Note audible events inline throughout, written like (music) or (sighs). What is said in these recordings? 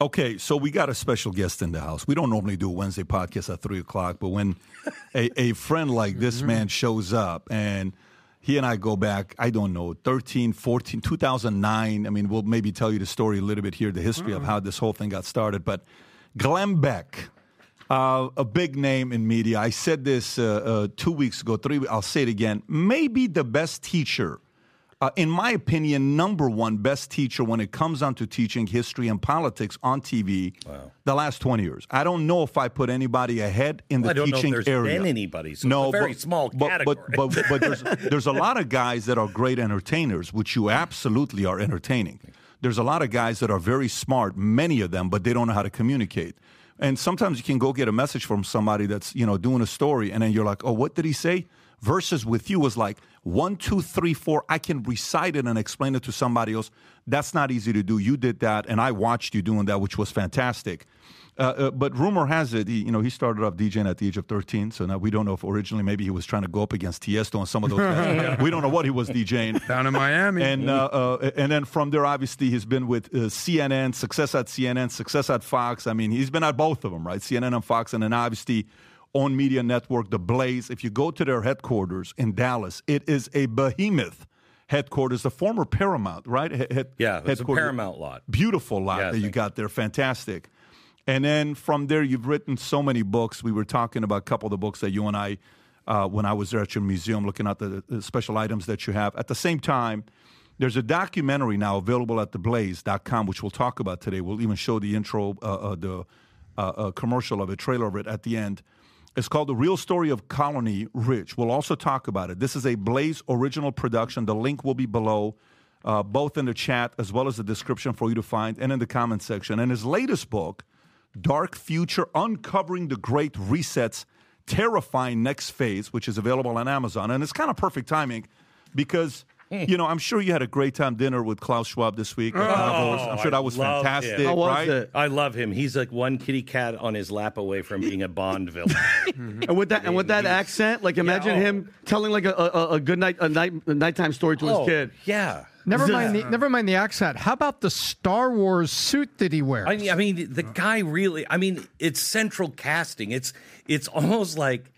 Okay, so we got a special guest in the house. We don't normally do a Wednesday podcast at three o'clock, but when a, a friend like this man shows up and he and I go back, I don't know, 13, 14, 2009. I mean, we'll maybe tell you the story a little bit here, the history of how this whole thing got started. But Glenn Beck, uh, a big name in media. I said this uh, uh, two weeks ago, three. I'll say it again. Maybe the best teacher, uh, in my opinion, number one best teacher when it comes down to teaching history and politics on TV. The last twenty years, I don't know if I put anybody ahead in the I don't know if teaching there's area. been anybody, so no, it's a very but, small but, category. But, but, but there's, (laughs) there's a lot of guys that are great entertainers, which you absolutely are entertaining. There's a lot of guys that are very smart, many of them, but they don't know how to communicate. And sometimes you can go get a message from somebody that's you know doing a story, and then you're like, oh, what did he say? Versus with you was like one, two, three, four. I can recite it and explain it to somebody else. That's not easy to do. You did that, and I watched you doing that, which was fantastic. Uh, uh, but rumor has it, he, you know, he started off DJing at the age of 13. So now we don't know if originally maybe he was trying to go up against Tiesto and some of those guys. (laughs) we don't know what he was DJing. (laughs) Down in Miami. And uh, uh, and then from there, obviously, he's been with uh, CNN, success at CNN, success at Fox. I mean, he's been at both of them, right? CNN and Fox, and then obviously on media network, The Blaze. If you go to their headquarters in Dallas, it is a behemoth headquarters, the former Paramount, right? He- head- Yeah, it's a. Paramount lot. Beautiful lot Yeah, that you got there. Fantastic. And then from there, you've written so many books. We were talking about a couple of the books that you and I, uh, when I was there at your museum, looking at the, the special items that you have. At the same time, there's a documentary now available at theblaze.com, which we'll talk about today. We'll even show the intro, uh, uh, the uh, uh, commercial of it, trailer of it at the end. It's called The Real Story of Colony Ridge. We'll also talk about it. This is a Blaze original production. The link will be below, uh, both in the chat as well as the description for you to find and in the comment section. And his latest book, Dark Future Uncovering the Great Reset's Terrifying Next Phase, which is available on Amazon. And it's kind of perfect timing because. Mm. You know, I'm sure you had a great time dinner with Klaus Schwab this week. at Davos. I'm oh, sure that was fantastic, him. How was right? it? I love him. He's like one kitty cat on his lap away from being a Bond villain. (laughs) Mm-hmm. And with that, and with that accent, like imagine oh. him telling like a, a, a good night, a night, a nighttime story to his oh, kid. yeah. Never mind the never mind the accent. How about the Star Wars suit that he wears? I mean, I mean, the guy really. I mean, it's central casting. It's it's almost like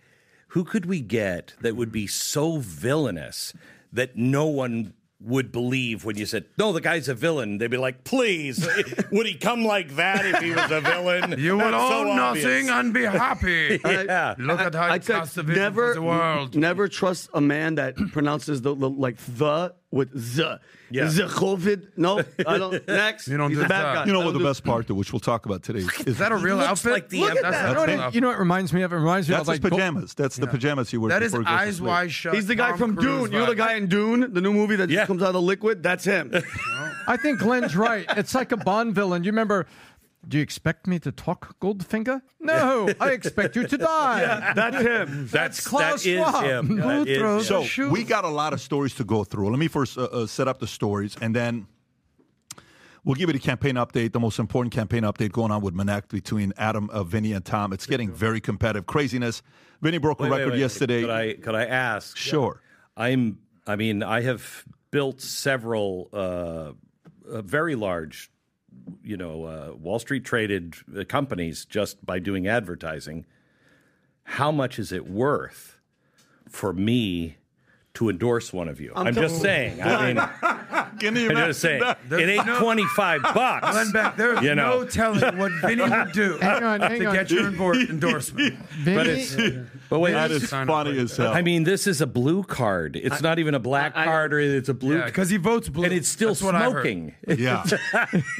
who could we get that would be so villainous that no one would believe when you said, "No, the guy's a villain." They'd be like, "Please, (laughs) would he come like that if he was a villain?" you will That's so own obvious. nothing and be happy. (laughs) Yeah. Look at how I it said the never, for the world. never trust a man that pronounces the, the like the with the. Yeah. The COVID. No, I don't. (laughs) Next, You don't he's do a bad guy. You know what the best part, though, which we'll talk about today, is Is that a real outfit? like the Look at Emperor. that. you, know what That's it, you know what it reminds me of? It reminds me That's of his like Go- pajamas. That's the pajamas he wears. That is before he eyes sleep. wide shut. He's the guy Tom from Cruise Dune. You know the guy in Dune, the new movie that Yeah. just comes out of the liquid. That's him. (laughs) I think Glenn's right. It's like a Bond villain. You remember? Do you expect me to talk, Goldfinger? No, I expect you to (laughs) die. That's him. That's Klaus that is Schwab. him. Who That is throws him. So we got a lot of stories to go through. Let me first uh, uh, set up the stories, and then we'll give you the campaign update, the most important campaign update going on with Minnect between Adam, uh, Vinny, and Tom. It's getting very competitive, craziness. Vinny broke a Wait, wait, record wait. yesterday. Could I could I ask? Sure. I'm. I mean, I have built several uh, uh, very large, you know, uh, Wall Street traded uh, companies just by doing advertising. How much is it worth for me to endorse one of you? I'm, just saying. I mean, (laughs) Can you I'm just saying, that? it ain't no- 25 (laughs) bucks. Glenn Beck, there's You know. no telling what Vinny would do Hang on, hang to on. get your endorsement. Vinny, But it's, but wait, That is funny as hell. I mean, this is a blue card. It's not even a black I- card, or it's a blue. Yeah, because he votes blue. and it's still That's what I heard. smoking. (laughs) yeah.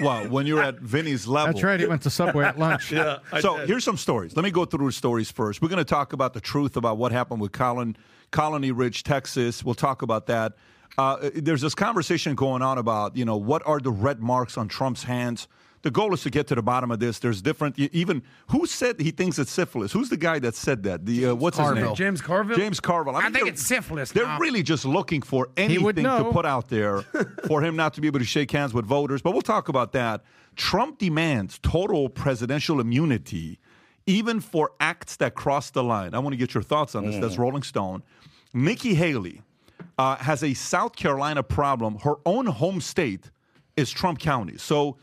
well, when you're at Vinny's level. that's right. He went to Subway at lunch. (laughs) Yeah, I so here's some stories. Let me go through the stories first. We're going to talk about the truth about what happened with Colin, Colony Ridge, Texas. We'll talk about that. Uh, there's this conversation going on about, you know, what are the red marks on Trump's hands? The goal is to get to the bottom of this. There's different, even who said he thinks it's syphilis? Who's the guy that said that? The uh, what's his name? James Carville? James Carville. I think they're- it's syphilis They're now. really just looking for anything to put out there (laughs) for him not to be able to shake hands with voters. But we'll talk about that. Trump demands total presidential immunity, even for acts that cross the line. I want to get your thoughts on this. That's Rolling Stone. Nikki Haley uh, has a South Carolina problem. Her own home state is Trump County. So,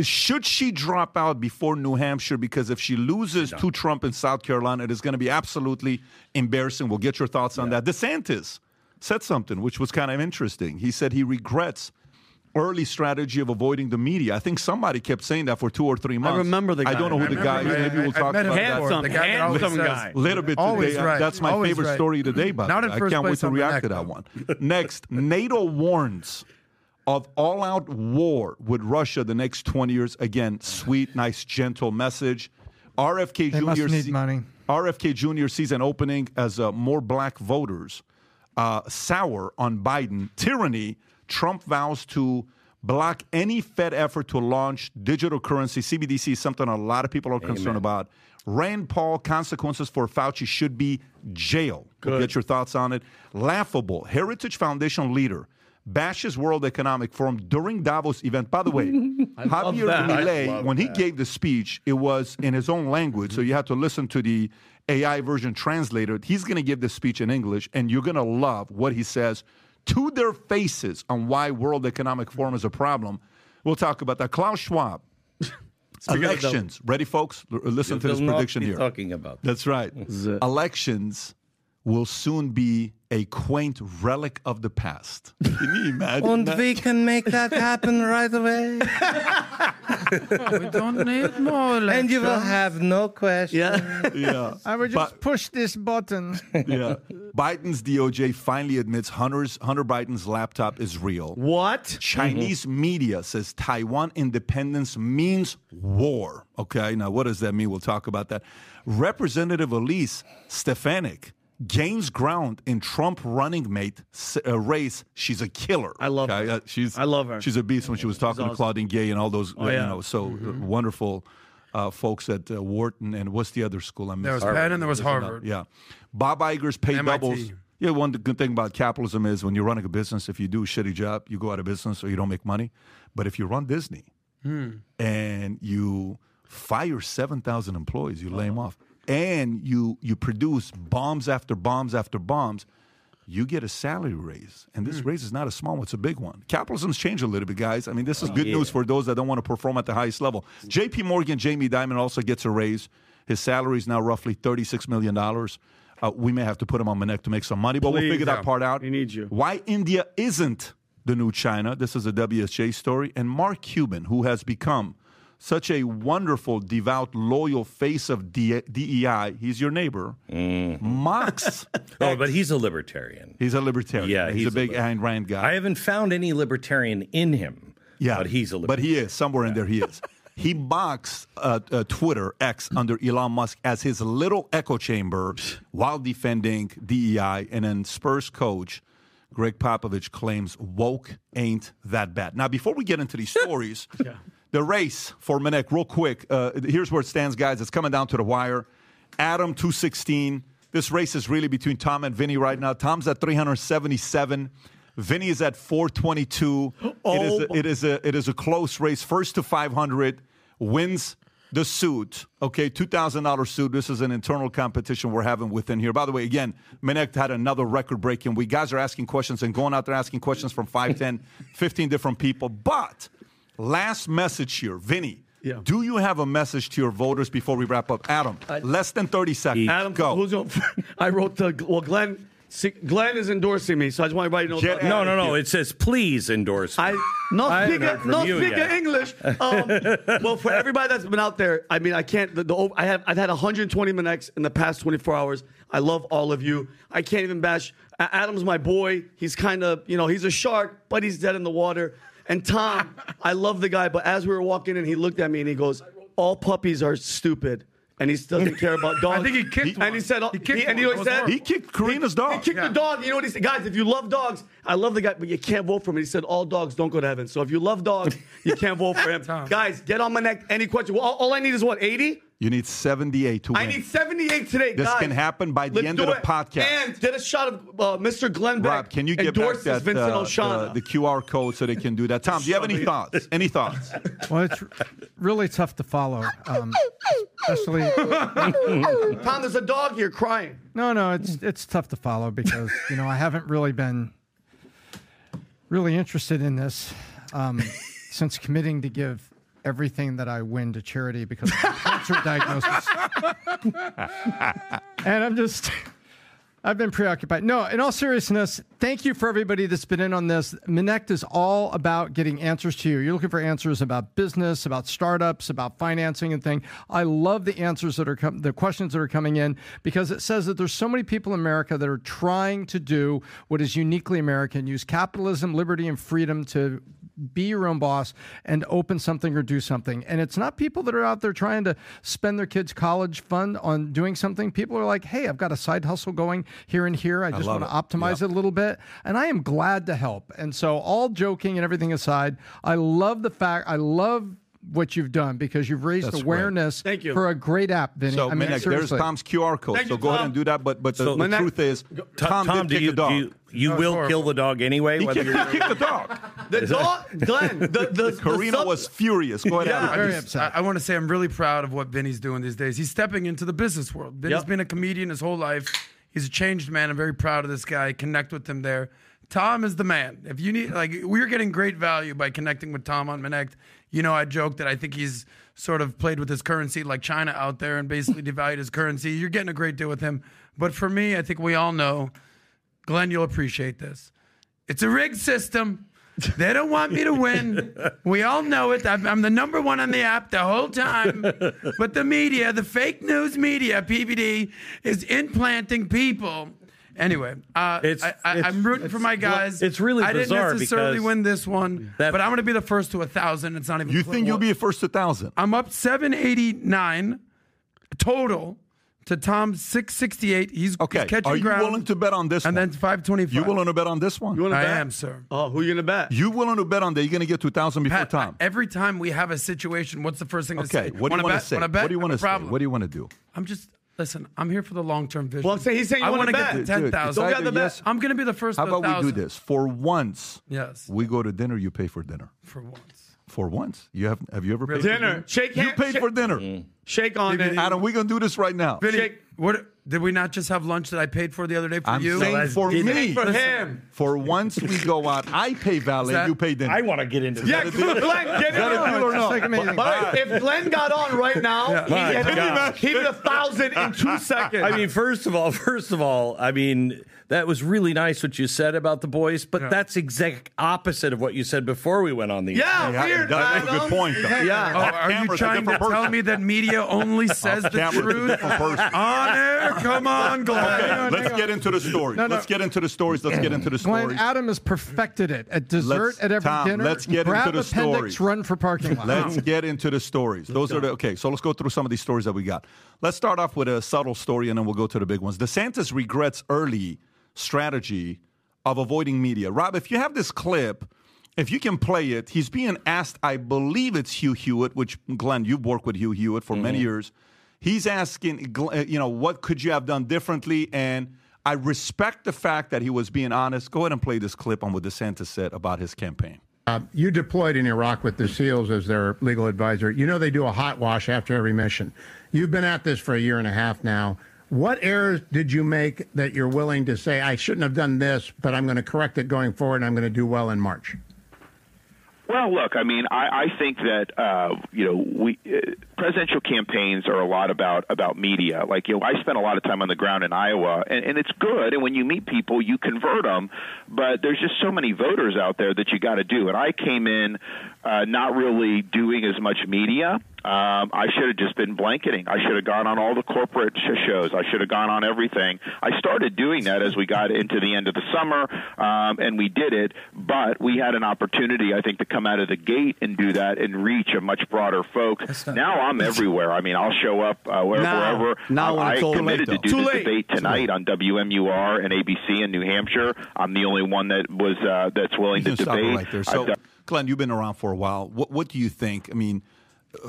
should she drop out before New Hampshire? Because if she loses to Trump in South Carolina, it is going to be absolutely embarrassing. We'll get your thoughts on that. DeSantis said something which was kind of interesting. He said he regrets early strategy of avoiding the media. I think somebody kept saying that for two or three months. remember the I don't know who I the guy is. Maybe man. we'll I- I talk met him about before. that. Handsome, The guy that handsome says- guy. Little bit Always today. right. That's my Always favorite right. story today. By the Not way. in I can't wait to react to that one. Next, NATO warns of all-out war with Russia the next 20 years. Again, sweet, nice, gentle message. RFK They must Jr. need se- money. RFK Jr. sees an opening as uh, more black voters uh, sour on Biden tyranny. Trump vows to block any Fed effort to launch digital currency. CBDC is something a lot of people are concerned about. Rand Paul consequences for Fauci should be jail. We'll Get your thoughts on it. Laughable. Heritage Foundation leader bashes World Economic Forum during Davos event. By the way, (laughs) Javier Milei, when he gave the speech, it was in his own language, so you had to listen to the AI version translated. He's going to give the speech in English, and you're going to love what he says to their faces on why World Economic Forum is a problem. We'll talk about that. Klaus Schwab. (laughs) Elections. Ready, folks? L- uh, Listen to this prediction here. Talking about That's right. Elections will soon be a quaint relic of the past. (laughs) Can you imagine? that? And we can make that happen right away. (laughs) We don't need more and you will have no question. Yeah. yeah. I would just But- push this button. (laughs) yeah. Biden's DOJ finally admits Hunter's Hunter Biden's laptop is real. What? Chinese mm-hmm. media says Taiwan independence means war. Okay, now what does that mean? We'll talk about that. Representative Elise Stefanik gains ground in Trump running mate uh, race. She's a killer. I love her. Uh, she's I love her. She's a beast when she was talking to. Claudine Gay and all those uh, you know so uh, wonderful uh, folks at uh, Wharton and what's the other school? I'm There was missing. Penn and there was Missing out. Harvard. Yeah, Bob Iger's pay MIT. doubles. Yeah, one good thing about capitalism is when you're running a business, if you do a shitty job, you go out of business or you don't make money. But if you run Disney and you fire seven thousand employees, you lay them off, and you you produce bombs after bombs after bombs, you get a salary raise, and this raise is not a small one; it's a big one. Capitalism's changed a little bit, guys. I mean, this is good news for those that don't want to perform at the highest level. J.P. Morgan, Jamie Dimon also gets a raise. His salary is now roughly thirty-six million dollars. Uh, we may have to put him on Minnect to make some money, but we'll Please, figure that part out. We need you. Why India isn't the new China. This is a WSJ story. And Mark Cuban, who has become such a wonderful, devout, loyal face of DEI, he's your neighbor, mocks. (laughs) Oh, but he's a libertarian. He's a libertarian. Yeah, he's, he's a a big liber- Ayn Rand guy. I haven't found any libertarian in him. Yeah, but he's a But he is somewhere in there. He is. (laughs) He mocks uh, uh, Twitter X under Elon Musk as his little echo chamber while defending DEI, and then Spurs coach Gregg Popovich claims woke ain't that bad. Now, before we get into these (laughs) stories, the race for Minnect, real quick. Uh, here's where it stands, guys. It's coming down to the wire. Adam two sixteen. This race is really between Tom and Vinny right now. Tom's at three hundred seventy seven. Vinny is at 422. (gasps) It is Oh. a, it is a it is a close race. First to 500 wins the suit. Okay, two thousand dollar suit. This is an internal competition we're having within here. By the way, again, Minnect had another record breaking. We guys are asking questions and going out there asking questions from 5, 10, 15 different people. But last message here, Vinny. Yeah. Do you have a message to your voters before we wrap up? Adam, less than 30 seconds. Adam, go. who's going? (laughs) I wrote the well, Glenn. See, Glenn is endorsing me, so I just want everybody to know. Get about No, no, no. It says please endorse. me. I no I haven't speak heard from no you speak. English. Um, (laughs) well, for everybody that's been out there, I mean, I can't. The, the, I have I've had 120 minutes in the past 24 hours. I love all of you. I can't even bash. Adam's my boy. He's kind of you know he's a shark, but he's dead in the water. And Tom, (laughs) I love the guy, but as we were walking in, he looked at me and he goes, "All puppies are stupid." And he doesn't care about (laughs) dogs. I think he kicked And he said, He kicked and you know what he said? was He kicked Karina's dog. He kicked the dog. You know what he said? Guys, if you love dogs, I love the guy, but you can't vote for him. He said all dogs don't go to heaven. So if you love dogs, you can't vote for him. (laughs) Tom. Guys, get on Minnect. Any question? Well, all, all I need is what, 80? You need 78 to win. I need 78 today, This guys. can happen by the Let's end of the it. podcast. And get a shot of uh, Mr. Glenn Beck. Rob, can you get back endorses that, Vincent uh, Oshana. the, the QR code so they can do that? Tom, do you have any thoughts? Any thoughts? (laughs) Well, it's really tough to follow, um, especially. (laughs) Tom, there's a dog here crying. No, no, it's it's tough to follow because you know I haven't really been really interested in this um, since committing to give everything that I win to charity because of cancer (laughs) diagnosis. and I'm just. I've been preoccupied. No, in all seriousness, thank you for everybody that's been in on this. Minnect is all about getting answers to you. You're looking for answers about business, about startups, about financing and thing. I love the answers that are com- the questions that are coming in because it says that there's so many people in America that are trying to do what is uniquely American, use capitalism, liberty, and freedom to be your own boss and open something or do something. And it's not people that are out there trying to spend their kids' college fund on doing something. People are like, hey, I've got a side hustle going here and here. I just love want to optimize Yep. it a little bit. And I am glad to help. And so, all joking and everything aside, I love the fact, I love what you've done because you've raised That's great. awareness Thank you. for a great app, Vinny. So, I mean, Minnect, there's. Tom's QR code. Thank so you, go ahead and do that. But but the, So- the Minnect- truth is, Tom, Tom, did do kick you, the dog. do you, you will horrible. kill the dog anyway? he, whether kicked, you're- kicked the dog. (laughs) The dog, Glenn, the, the, the Karina sub- was furious. Go ahead. Yeah. Adam. Very upset. I, I want to say I'm really proud of what Vinny's doing these days. He's stepping into the business world. Vinny's Yep. been a comedian his whole life. He's a changed man. I'm very proud of this guy. Connect with him there. Tom is the man. If you need, like, we're getting great value by connecting with Tom on Connect. You know, I joke that I think he's sort of played with his currency like China out there and basically (laughs) devalued his currency. You're getting a great deal with him. But for me, I think we all know, Glenn, you'll appreciate this. It's a rigged system. They don't want me to win. (laughs) We all know it. I'm, I'm the number one on the app the whole time. But the media, the fake news media, PBD, is implanting people. Anyway, uh, It's- I, I, it's- I'm rooting for my guys. it's really I didn't bizarre necessarily because win this one, that- but I'm going to be the first to a thousand. It's not even. You close. think you'll be a first to thousand? I'm up 789 total to Tom's 668. He's, Okay. he's catching Are you ground. willing to bet on this one. and one? then 525. you willing to bet on this one? You want to I bet? am, sir. Oh, who you gonna bet? You willing to bet on that? You're going to get 2,000 before Pat, Tom? Every time we have a situation, what's the first thing to Okay. say? What do you Wanna want to bet? say? Wanna bet? What do you want to say? problem. What do you want to do? I'm just listen. I'm here for the long term vision. Well, I'm he's saying you I wanna wanna get bet. to ten Dude, thousand. it's Don't get the either yes- I'm going to be the first. How to a about we do this? For once, Yes, we go to dinner, you pay for dinner. for once. For once. You have have you ever paid Dinner. for dinner? Shake dinner? You paid shake- for dinner. Shake on it. Adam, we're going to do this right now. Vinny, Shake- what did we not just have lunch that I paid for the other day for I'm you? saying that's for me. for him. For once we go out, I pay valet, that- you pay dinner. I want to get into Yeah, this. Glenn, get that a it. deal or It's no? like amazing. But if Glenn got on right now, he'd, My get, God. he'd get a thousand in two seconds. I mean, first of all, first of all, I mean, that was really nice what you said about the boys, but that's exact opposite of what you said before we went on the yeah, Yeah, weird. that's a good point, though. Oh, Yeah. are you camera's a trying to different tell me that media only says the camera's truth? On air? Come on, Glenn. Okay, let's get into the stories. No, no. Let's get into the stories. Let's get into the stories. Glenn, stories. Adam has perfected it at dessert Let's- at every Tom, dinner. let's get grab into the appendix, stories. run for parking lot. Let's get into the stories. Those are the okay. So let's go through some of these stories that we got. Let's start off with a subtle story, and then we'll go to the big ones. DeSantis regrets early strategy of avoiding media. Rob, if you have this clip, if you can play it, he's being asked. I believe it's Hugh Hewitt, which Glenn, you've worked with Hugh Hewitt for many years. He's asking, uh, you know, what could you have done differently? And I respect the fact that he was being honest. Go ahead and play this clip on what DeSantis said about his campaign. Uh, you deployed in Iraq with the SEALs as their legal advisor. You know they do a hot wash after every mission. You've been at this for a year and a half now. What errors did you make that you're willing to say, I shouldn't have done this, but I'm going to correct it going forward and I'm going to do well in March? Well, look, I mean, I, I think that uh, you know, we uh, presidential campaigns are a lot about about media. Like, you know, I spent a lot of time on the ground in Iowa, and, and it's good. And when you meet people, you convert them. But there's just so many voters out there that you got to do. And I came in uh, not really doing as much media. Um, I should have just been blanketing. I should have gone on all the corporate sh- shows. I should have gone on everything. I started doing that as we got into the end of the summer, um, and we did it. But we had an opportunity, I think, to come out of the gate and do that and reach a much broader folk. now I'm everywhere. I mean, I'll show up uh, wherever. Now- wherever. now I all committed late, to do Too late. debate tonight on WMUR and ABC in New Hampshire. I'm the only one that was uh, that's willing You to debate. right there. I've So, done- Glenn, you've been around for a while. What What do you think? I mean,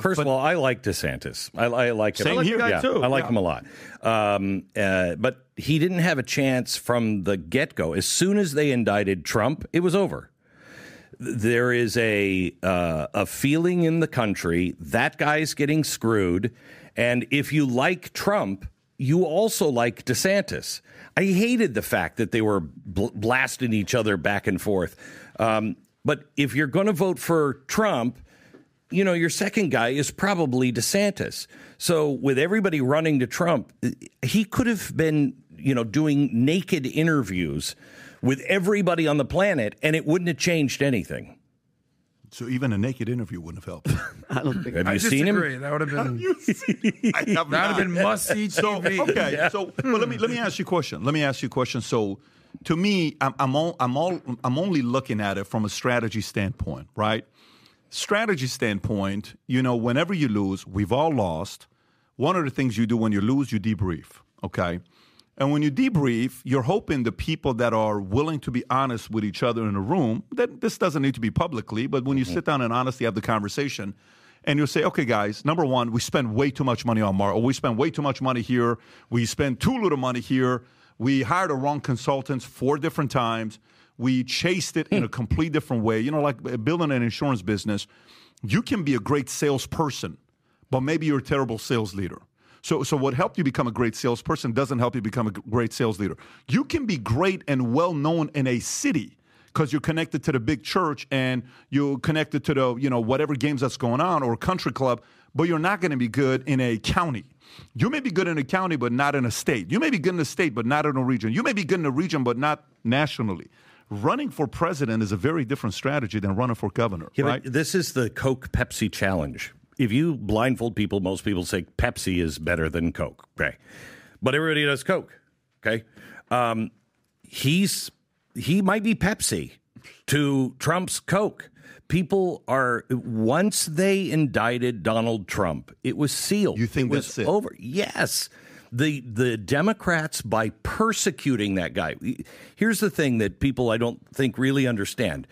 First of all, I like DeSantis. I, I like him. Same I like here. Yeah, too. I like Yeah. him a lot. Um, uh, but he didn't have a chance from the get go. As soon as they indicted Trump, it was over. There is a uh, a feeling in the country that guy's getting screwed, and if you like Trump, you also like DeSantis. I hated the fact that they were bl- blasting each other back and forth. Um, but if you're going to vote for Trump, you know, your second guy is probably DeSantis. So with everybody running to Trump, he could have been, you know, doing naked interviews with everybody on the planet and it wouldn't have changed anything. so even a naked interview wouldn't have helped. (laughs) I don't think. Have I you seen disagree. him? That would have been Have seen, I (laughs) have that would have been (laughs) must see So TV. okay, so well, let me let me ask you a question. Let me ask you a question. So, to me, I'm I'm all, I'm all I'm only looking at it from a strategy standpoint, right? Strategy standpoint, you know, whenever you lose, we've all lost. One of the things you do when you lose, you debrief, okay? And when you debrief, you're hoping the people that are willing to be honest with each other in a room, that this doesn't need to be publicly, but when you mm-hmm. sit down and honestly have the conversation, and you'll say, okay, guys, number one, we spend way too much money on Mar, or we spend way too much money here, we spend too little money here, we hired the wrong consultants four different times, we chased it in a complete different way. You know, like uh, building an insurance business, you can be a great salesperson, but maybe you're a terrible sales leader. So, so what helped you become a great salesperson doesn't help you become a great sales leader. You can be great and well known in a city because you're connected to the big church and you're connected to the you know whatever games that's going on or country club, but you're not going to be good in a county. You may be good in a county, but not in a state. You may be good in a state, but not in a region. You may be good in a region, but not nationally. Running for president is a very different strategy than running for governor, Yeah, right? this is the Coke Pepsi challenge. If you blindfold people, most people say Pepsi is better than Coke. Okay. But everybody does Coke. Okay. Um, he's he might be Pepsi to Trump's Coke. People are once they indicted Donald Trump, it was sealed. You think it was it? over? Yes. The the Democrats by persecuting that guy. Here's the thing that people I don't think really understand.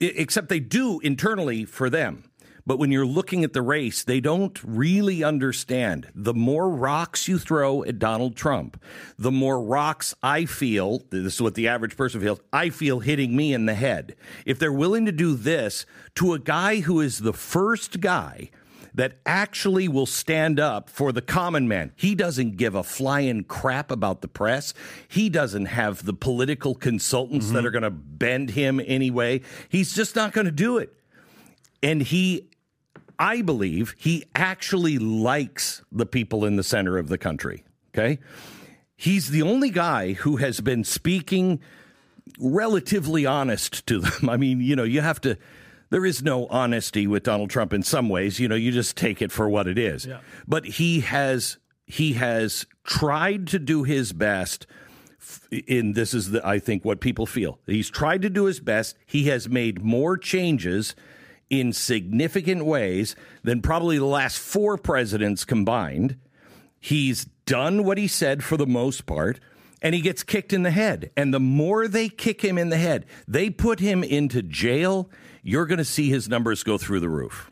Except they do internally for them. But when you're looking at the race, they don't really understand. The more rocks you throw at Donald Trump, the more rocks I feel, this is what the average person feels, I feel hitting me in the head. If they're willing to do this to a guy who is the first guy that actually will stand up for the common man. He doesn't give a flying crap about the press. He doesn't have the political consultants that mm-hmm. are going to bend him anyway. He's just not going to do it. And he, I believe, he actually likes the people in the center of the country. Okay. He's the only guy who has been speaking relatively honest to them. (laughs) I mean, you know, you have to. There is no honesty with Donald Trump in some ways. You know, you just take it for what it is. But he has he has tried to do his best. In this is the I think what people feel. He's tried to do his best. He has made more changes in significant ways than probably the last four presidents combined. He's done what he said for the most part, and he gets kicked in the head. And the more they kick him in the head, they put him into jail, you're going to see his numbers go through the roof.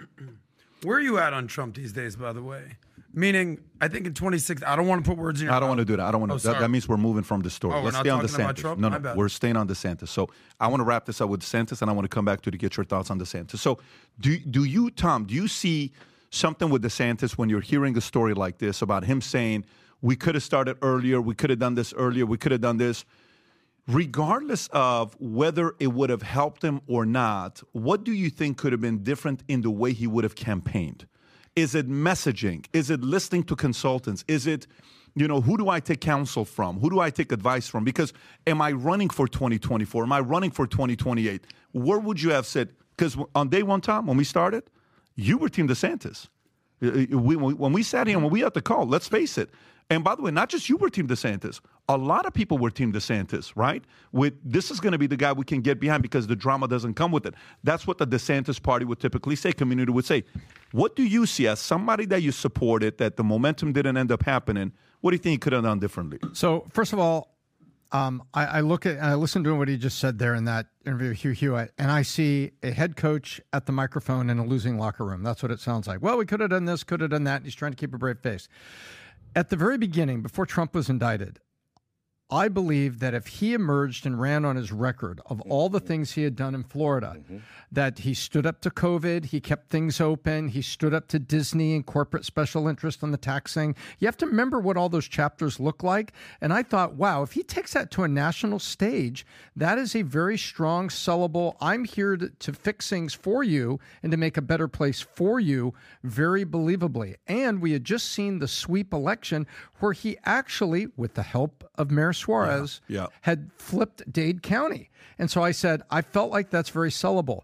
Where are you at on Trump these days, by the way? Meaning, I think in 26, I don't want to put words in your I don't mouth. want to do that. I don't want to. Oh, that, sorry. that means we're moving from the story. Oh, we're Let's not stay on talking about DeSantis. Trump? No, My no, bad. we're staying on DeSantis. So I want to wrap this up with DeSantis, and I want to come back to to get your thoughts on DeSantis. So do do you, Tom? Do you see something with DeSantis when you're hearing a story like this about him saying we could have started earlier, we could have done this earlier, we could have done this? regardless of whether it would have helped him or not, what do you think could have been different in the way he would have campaigned? Is it messaging? Is it listening to consultants? Is it, you know, who do I take counsel from? Who do I take advice from? Because am I running for 2024? Am I running for 2028? Where would you have said? Because on day one, Tom, when we started, you were Team DeSantis. Uh, uh, we, when we sat here when we had the call, let's face it. And by the way, not just you were Team DeSantis. A lot of people were Team DeSantis, right? With this is going to be the guy we can get behind because the drama doesn't come with it. That's what the DeSantis party would typically say. Community would say. What do you see as somebody that you supported that the momentum didn't end up happening? What do you think he could have done differently? So first of all, um, I, I, look at and I listen to what he just said there in that interview with Hugh Hewitt, and I see a head coach at the microphone in a losing locker room. That's what it sounds like. Well, we could have done this, could have done that. he's trying to keep a brave face. At the very beginning, before Trump was indicted, I believe that if he emerged and ran on his record of all the things he had done in Florida, mm-hmm. that he stood up to COVID, he kept things open, he stood up to Disney and corporate special interest on the taxing. You have to remember what all those chapters look like. And I thought, wow, if he takes that to a national stage, that is a very strong, sellable, I'm here to, to fix things for you and to make a better place for you, very believably. And we had just seen the sweep election where he actually, with the help of Mayor Suarez yeah, yeah. had flipped Dade County. And so I said, I felt like that's very sellable.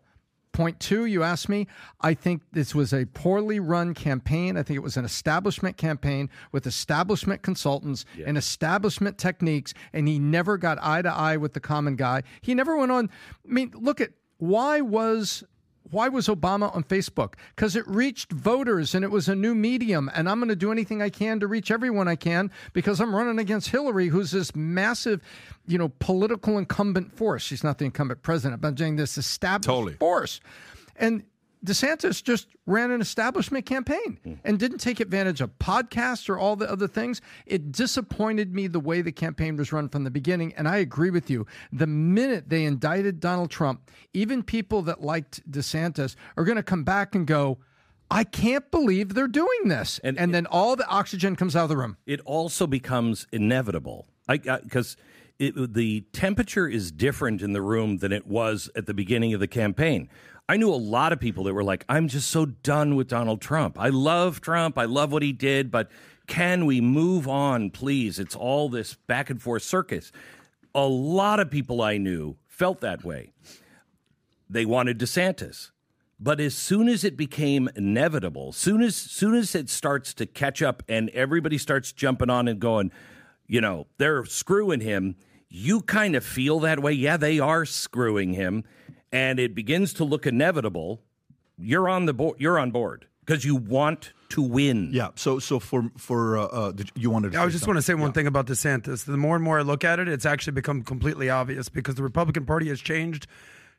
Point two, you asked me. I think this was a poorly run campaign. I think it was an establishment campaign with establishment consultants yeah. and establishment techniques, and he never got eye to eye with the common guy. He never went on. I mean, look at why was why was Obama on Facebook? Because it reached voters and it was a new medium. And I'm going to do anything I can to reach everyone I can because I'm running against Hillary, who's this massive, you know, political incumbent force. She's not the incumbent president, but I'm saying this established totally. force. And DeSantis just ran an establishment campaign hmm. and didn't take advantage of podcasts or all the other things. It disappointed me the way the campaign was run from the beginning. And I agree with you. The minute they indicted Donald Trump, even people that liked DeSantis are going to come back and go, I can't believe they're doing this. And, and then all the oxygen comes out of the room. It also becomes inevitable. Because the temperature is different in the room than it was at the beginning of the campaign. I knew a lot of people that were like, I'm just so done with Donald Trump. I love Trump. I love what he did, but can we move on, please? It's all this back and forth circus. A lot of people I knew felt that way. They wanted DeSantis. But as soon as it became inevitable, soon as soon as it starts to catch up and everybody starts jumping on and going, you know, they're screwing him, you kind of feel that way. Yeah, they are screwing him and it begins to look inevitable, you're on the board. You're on board because you want to win. Yeah. So so for for uh, uh you wanted. I just want to say one yeah. thing about DeSantis. The more and more I look at it, it's actually become completely obvious because the Republican Party has changed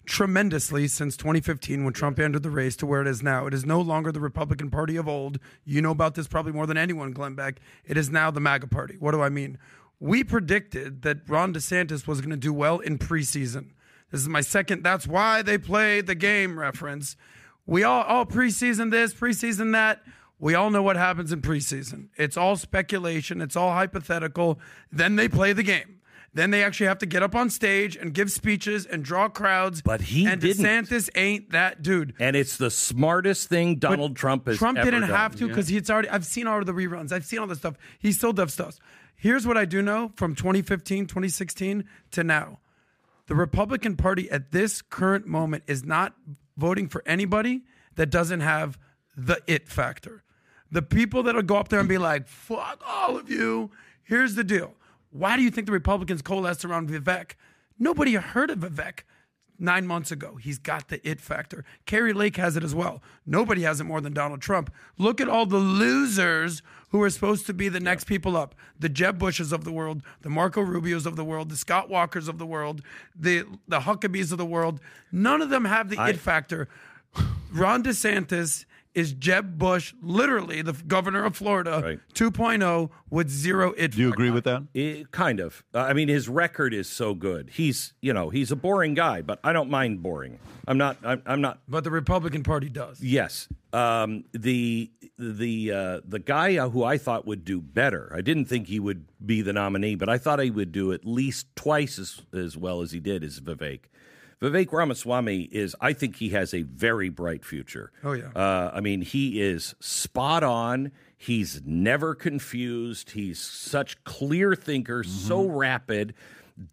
tremendously since 2015 when Trump entered the race to where it is now. It is no longer the Republican Party of old. You know about this probably more than anyone, Glenn Beck. It is now the MAGA Party. What do I mean? We predicted that Ron DeSantis was going to do well in preseason. This is my second. That's why they play the game reference. We all, all preseason this, preseason that. We all know what happens in preseason. It's all speculation. It's all hypothetical. Then they play the game. Then they actually have to get up on stage and give speeches and draw crowds. But he and didn't. DeSantis ain't that dude. And it's the smartest thing Donald but Trump has. Trump didn't done. have to because yeah. he's already. I've seen all of the reruns. I've seen all this stuff. He still does stuff. Here's what I do know from 2015, 2016 to now. The Republican Party at this current moment is not voting for anybody that doesn't have the it factor. The people that'll go up there and be like, fuck all of you. Here's the deal. Why do you think the Republicans coalesced around Vivek? Nobody heard of Vivek nine months ago. He's got the it factor. Kari Lake has it as well. Nobody has it more than Donald Trump. Look at all the losers who are supposed to be the next people up the Jeb Bushes of the world, the Marco Rubios of the world, the Scott Walkers of the world, the, the Huckabees of the world. None of them have the I, it factor. Ron DeSantis is Jeb Bush, literally the governor of Florida, Right. 2.0 with zero it. Do you agree with that? Eh, kind of. Uh, I mean, his record is so good. He's, you know, he's a boring guy, but I don't mind boring. I'm not. I'm, I'm not. But the Republican Party does. Yes. Um, the the uh, the guy who I thought would do better. I didn't think he would be the nominee, but I thought he would do at least twice as as well as he did. Is Vivek. Vivek Ramaswamy is. I think he has a very bright future. Oh, yeah. Uh, I mean, he is spot on. He's never confused. He's such clear thinker, so rapid,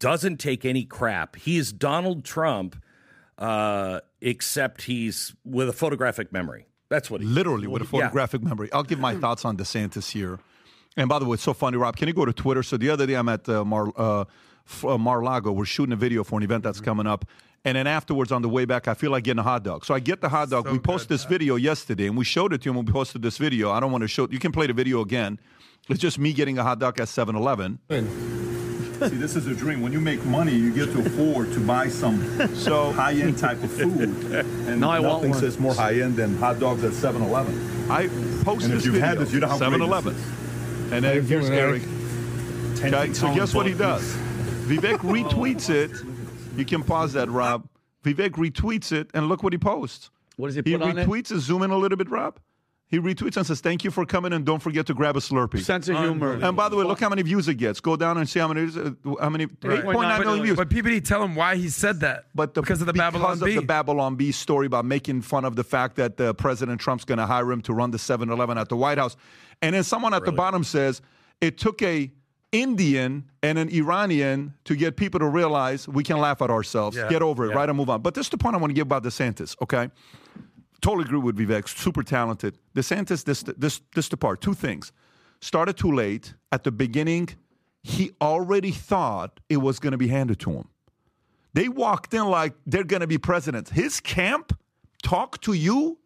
doesn't take any crap. He is Donald Trump, uh, except he's with a photographic memory. That's what he literally with a Yeah. photographic memory. I'll give my thoughts on DeSantis here. And by the way, it's so funny, Rob. Can you go to Twitter? So the other day I'm at uh, Mar uh, uh, Mar-Lago. We're shooting a video for an event that's coming up. And then afterwards, on the way back, I feel like getting a hot dog. So I get the hot dog. we posted this video yesterday, and we showed it to him when we posted this video. I don't want to show. You can play the video again. It's just me getting a hot dog at 7-Eleven. See, this is a dream. When you make money, you get to afford to buy some (laughs) so high-end type of food. And Now I want nothing says more high-end than hot dogs at 7-Eleven. I posted And this if you've video. had this, you know how great 7-Eleven. And then you here's doing, Eric. Eric? Okay, so guess what he does? Vivek (laughs) oh. retweets it. You can pause that, Rob. Vivek retweets it, and look what he posts. What does he He put on it? retweets it. Zoom in a little bit, Rob. He retweets and says, "Thank you for coming, and don't forget to grab a Slurpee." Sense of humor. And by the way, look how many views it gets. Go down and see how many. uh, How many? Eight point nine But, views. but PBD, tell him why he said that. But the, because of the Babylon because Bee. of the Babylon Bee story about making fun of the fact that uh, President Trump's going to hire him to run the 7-Eleven at the White House, and then someone at the bottom says it took a Indian and an Iranian to get people to realize we can laugh at ourselves, Yeah. get over it, Yeah. right, and move on. But this is the point I want to give about DeSantis. Okay, totally agree with Vivek. Super talented. DeSantis. This this this the part. Two things. Started too late. At the beginning, he already thought it was going to be handed to him. They walked in like they're going to be presidents. His camp talk to you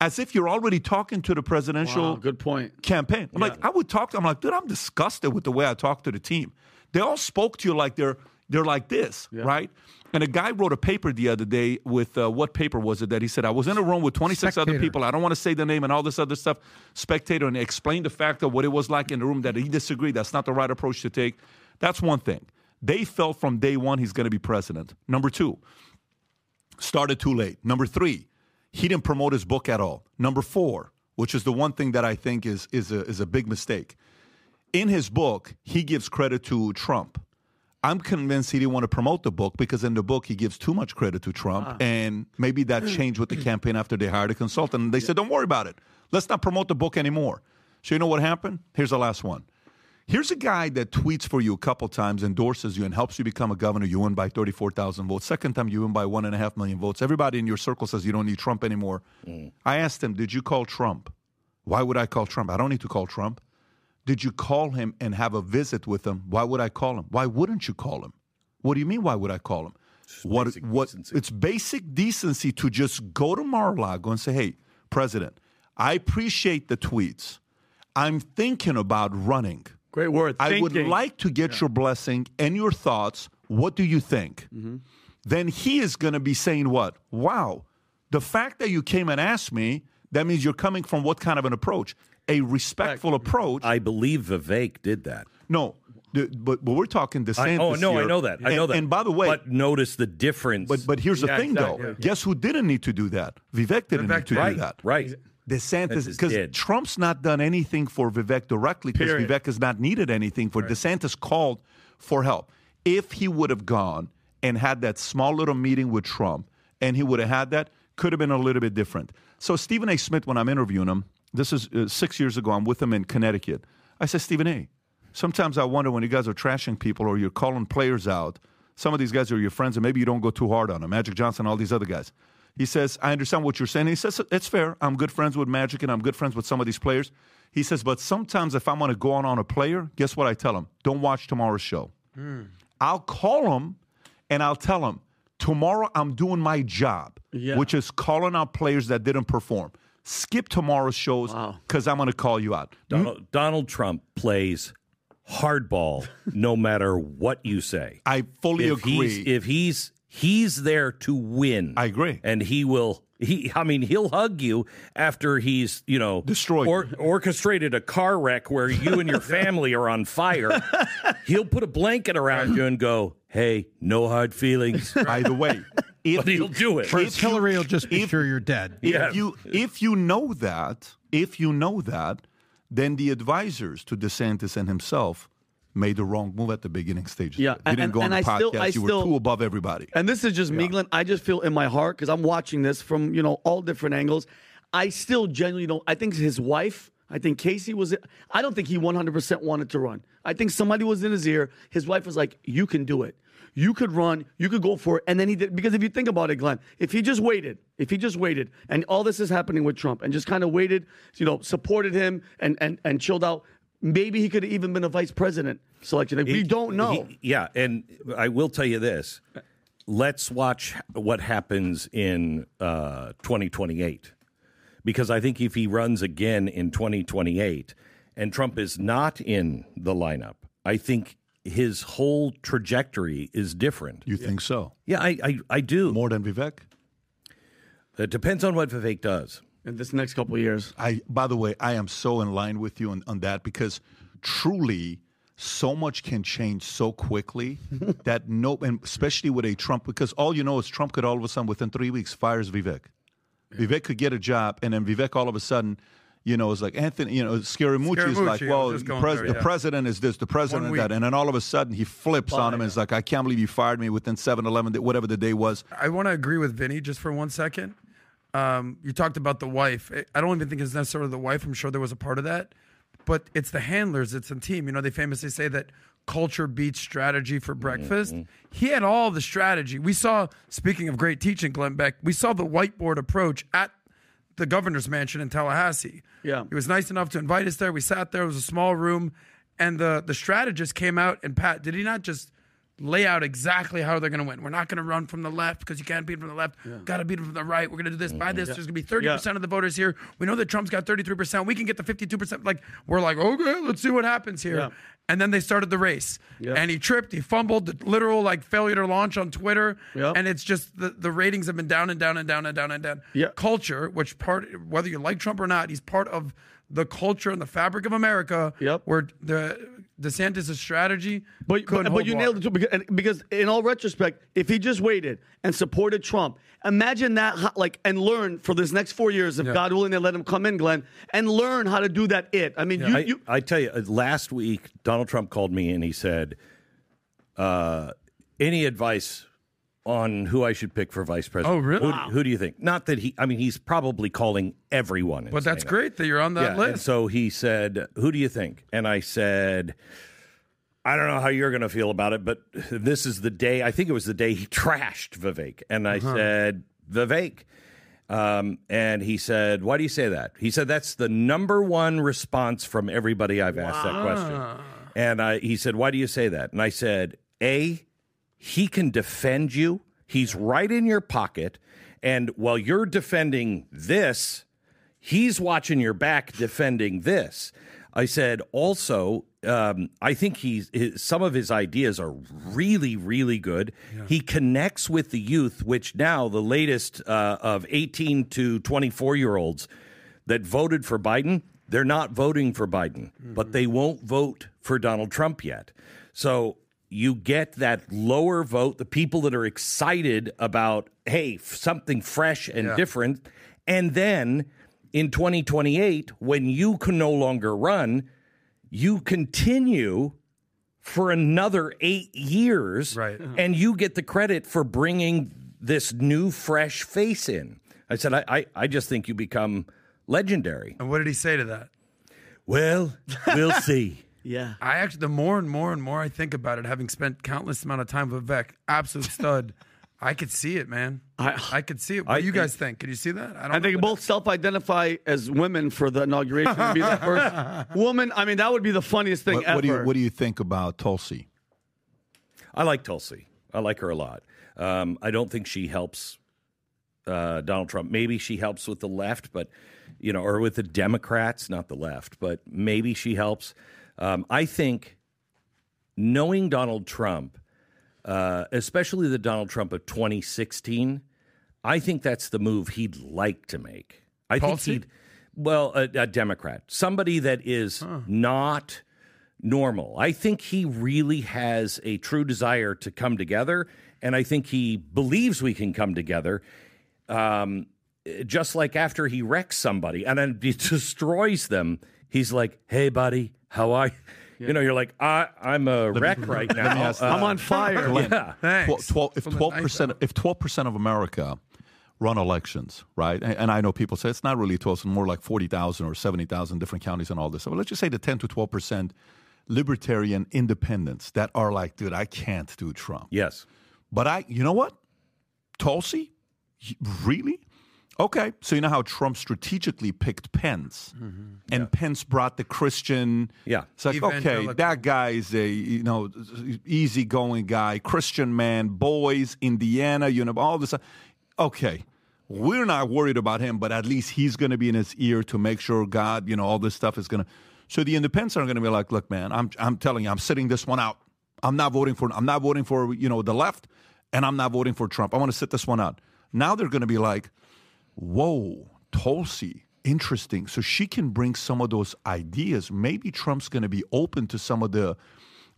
as if you're already talking to the presidential Wow, good point. campaign. I'm like, I would talk to I'm like, dude, I'm disgusted with the way I talk to the team. They all spoke to you like they're they're like this, right? And a guy wrote a paper the other day with uh, what paper was it that he said I was in a room with 26 other people. I don't want to say the name and all this other stuff. Spectator and he explained the fact of what it was like in the room that he disagreed. That's not the right approach to take. That's one thing. They felt from day one he's going to be president. Number two, started too late. Number three, he didn't promote his book at all. Number four, which is the one thing that I think is is a, is a big mistake. In his book, he gives credit to Trump. I'm convinced he didn't want to promote the book because in the book he gives too much credit to Trump, uh-huh. and maybe that (clears throat) changed with the campaign after they hired a consultant. And they said, "Don't worry about it. Let's not promote the book anymore." So you know what happened? Here's the last one. Here's a guy that tweets for you a couple times, endorses you, and helps you become a governor. You win by 34,000 votes. Second time, you win by one and a half million votes. Everybody in your circle says you don't need Trump anymore. Mm. I asked him, Did you call Trump? Why would I call Trump? I don't need to call Trump. Did you call him and have a visit with him? Why would I call him? Why wouldn't you call him? What do you mean, why would I call him? What, basic what, decency. it's basic decency to just go to Mar-a-Lago and say, hey, President, I appreciate the tweets. I'm thinking about running. Great word. I would like to get your blessing and your thoughts. What do you think? Mm-hmm. Then he is going to be saying, What? Wow, the fact that you came and asked me, that means you're coming from what kind of an approach? A respectful approach. I believe Vivek did that. no, the, but, but we're talking I, DeSantis. oh no, I know that. I And- know that. And by the way, but notice the difference. but, but here's the thing, exactly, though. yeah. Guess who didn't need to do that? Vivek didn't Vivek need to right, do that. right. DeSantis, because. Trump's not done anything for Vivek directly because. Vivek has not needed anything for DeSantis called for help. If he would have gone and had that small little meeting with Trump and he would have had that, could have been a little bit different. So Stephen A. Smith, when I'm interviewing him, this is uh, six years ago, I'm with him in Connecticut. I said, Stephen A., sometimes I wonder when you guys are trashing people or you're calling players out, some of these guys are your friends and maybe you don't go too hard on them, Magic Johnson, all these other guys. He says, I understand what you're saying. He says, it's fair. I'm good friends with Magic and I'm good friends with some of these players. He says, but sometimes if I'm going to go on on a player, guess what I tell him? Don't watch tomorrow's show. Hmm. I'll call him and I'll tell him, tomorrow I'm doing my job, Yeah. which is calling out players that didn't perform. Skip tomorrow's shows because I'm going to call you out. Donald, Donald Trump plays hardball no matter what you say. I fully if agree. He's, if he's he's there to win, I agree. and he will He, I mean, he'll hug you after he's, you know, Destroyed or orchestrated a car wreck where you and your (laughs) family are on fire. He'll put a blanket around you and go, "Hey, no hard feelings." (laughs) By the way, (laughs) if But he'll do it. First, Hillary will just be sure you're dead. Yeah. you if you know that, if you know that, then the advisors to DeSantis and himself made the wrong move at the beginning stages. Yeah, you didn't and- go on the I podcast. still- I you still- were too above everybody. And this is just me, Glenn. I just feel in my heart because I'm watching this from you know all different angles. I still genuinely don't. I think his wife. I think Casey was. I don't think he 100% wanted to run. I think somebody was in his ear. His wife was like, "You can do it. You could run. You could go for it." And then he did. Because if you think about it, Glenn, if he just waited, if he just waited, and all this is happening with Trump, and just kind of waited, you know, supported him and and and chilled out, maybe he could have even been a vice president selection. Like, we He- don't know. he- yeah, and I will tell you this: let's watch what happens in uh, 2028, because I think if he runs again in 2028 and Trump is not in the lineup, I think his whole trajectory is different. You think so? Yeah, I, I, I do. More than Vivek? It depends on what Vivek does. In this next couple of years. I by the way, I am so in line with you on, on that because truly so much can change so quickly (laughs) that no and especially with a Trump because all you know is Trump could all of a sudden within three weeks fires Vivek. Vivek could get a job and then Vivek all of a sudden you know, it's like Anthony, you know, Scaramucci is like, well, pres- there, the president is this, the president is that. And then all of a sudden he flips on him and is like, I can't believe you fired me within 7 11, whatever the day was. I want to agree with Vinny just for one second. Um, you talked about the wife. I- I don't even think it's necessarily the wife. I'm sure there was a part of that, but it's the handlers. It's the team. You know, they famously say that culture beats strategy for breakfast. He had all the strategy. We saw. Speaking of great teaching, Glenn Beck, we saw the whiteboard approach at the governor's mansion in Tallahassee. Yeah. He was nice enough to invite us there. We sat there. It was a small room, and the the strategist came out and Pat. Did he not just lay out exactly how they're going to win? We're not going to run from the left because you can't beat them from the left. Got to beat them from the right. We're going to do this by this. There's going to be thirty percent of the voters here. We know that Trump's got thirty three percent. We can get the fifty two percent. Like we're like, okay, let's see what happens here. Yeah. And then they started the race, Yeah. and he tripped. He fumbled. The literal like failure to launch on Twitter. Yeah. And it's just the, the ratings have been down and down and down and down and down Yeah. culture, which part whether you like Trump or not, he's part of the culture and the fabric of America. Yep. Where the DeSantis' strategy, But, couldn't but, but you water. nailed it too because, because in all retrospect, if he just waited and supported Trump, imagine that ho- like and learn for this next four years, if Yeah. God willing, they let him come in, Glenn, and learn how to do that. It. I mean, you, I, you I tell you, uh, last week Donald Trump called me and he said, uh, "Any advice on who I should pick for vice president?" Oh, really? Who, who do you think? Not that he. I mean, he's probably calling everyone. and But that's great that you're on that. Yeah, and list. so he said, "Who do you think?" And I said. I don't know how you're going to feel about it, but this is the day. I think it was the day he (laughs) trashed Vivek, and I Uh-huh. said Vivek, um, and he said, "Why do you say that?" He said, "That's the number one response from everybody I've asked that question." And I, he said, "Why do you say that?" And I said, "A, he can defend you. He's right in your pocket, and while you're defending this, he's watching your back defending this." I said, "Also." Um, I think he's his, some of his ideas are really, really good. He connects with the youth, which now the latest uh, of 18 to 24 year olds that voted for Biden, they're not voting for Biden, but they won't vote for Donald Trump yet. So you get that lower vote, the people that are excited about, hey, something fresh and different. And then in 2028, when you can no longer run, you continue for another eight years, Right. Uh-huh. and you get the credit for bringing this new, fresh face in. I said, I, I, I just think you become legendary. and what did he say to that? Well, we'll see. (laughs) yeah. I actually, the more and more and more I think about it, having spent countless amount of time with Vivek, absolute stud, (laughs) I could see it, man. I, I- could see it. What I do you think- guys think? Can you see that? I don't. I think both self-identify as women for the inauguration. to be the (laughs) first woman. I mean, that would be the funniest thing What, ever. what do you What do you think about Tulsi? I like Tulsi. I like her a lot. Um, I don't think she helps uh, Donald Trump. Maybe she helps with the left, but you know, or with the Democrats, not the left, but maybe she helps. Um, I think knowing Donald Trump, uh, especially the Donald Trump of 2016, I think that's the move he'd like to make. I think he'd, well, a, a Democrat, somebody that is not normal. I think he really has a true desire to come together, and I think he believes we can come together. Um, just like after he wrecks somebody and then (laughs) he destroys them, he's like, "Hey, buddy, how are you?" You know, you're like, I, "I'm a wreck right now." Uh, I'm on fire. yeah. Thanks. Twelve, if 12%, if twelve percent of America run elections, right? And, and I know people say it's not really twelve; it's more like forty thousand or seventy thousand different counties and all this. But let's just say the ten to twelve percent libertarian independents that are like, dude, I can't do Trump. Yes. But I, you know what? Tulsi, really? Okay, so you know how Trump strategically picked Pence, mm-hmm. and Pence brought the Christian. Yeah. it's like okay, that guy is a you know easygoing guy, Christian man, boys, Indiana, you know all this. Okay, we're not worried about him, but at least he's going to be in his ear to make sure God, you know, all this stuff is going to. So the independents are going to be like, look, man, I'm I'm telling you, I'm sitting this one out. I'm not voting for I'm not voting for you know the left, and I'm not voting for Trump. I want to sit this one out. Now they're going to be like, whoa, Tulsi, interesting. So she can bring some of those ideas. Maybe Trump's going to be open to some of the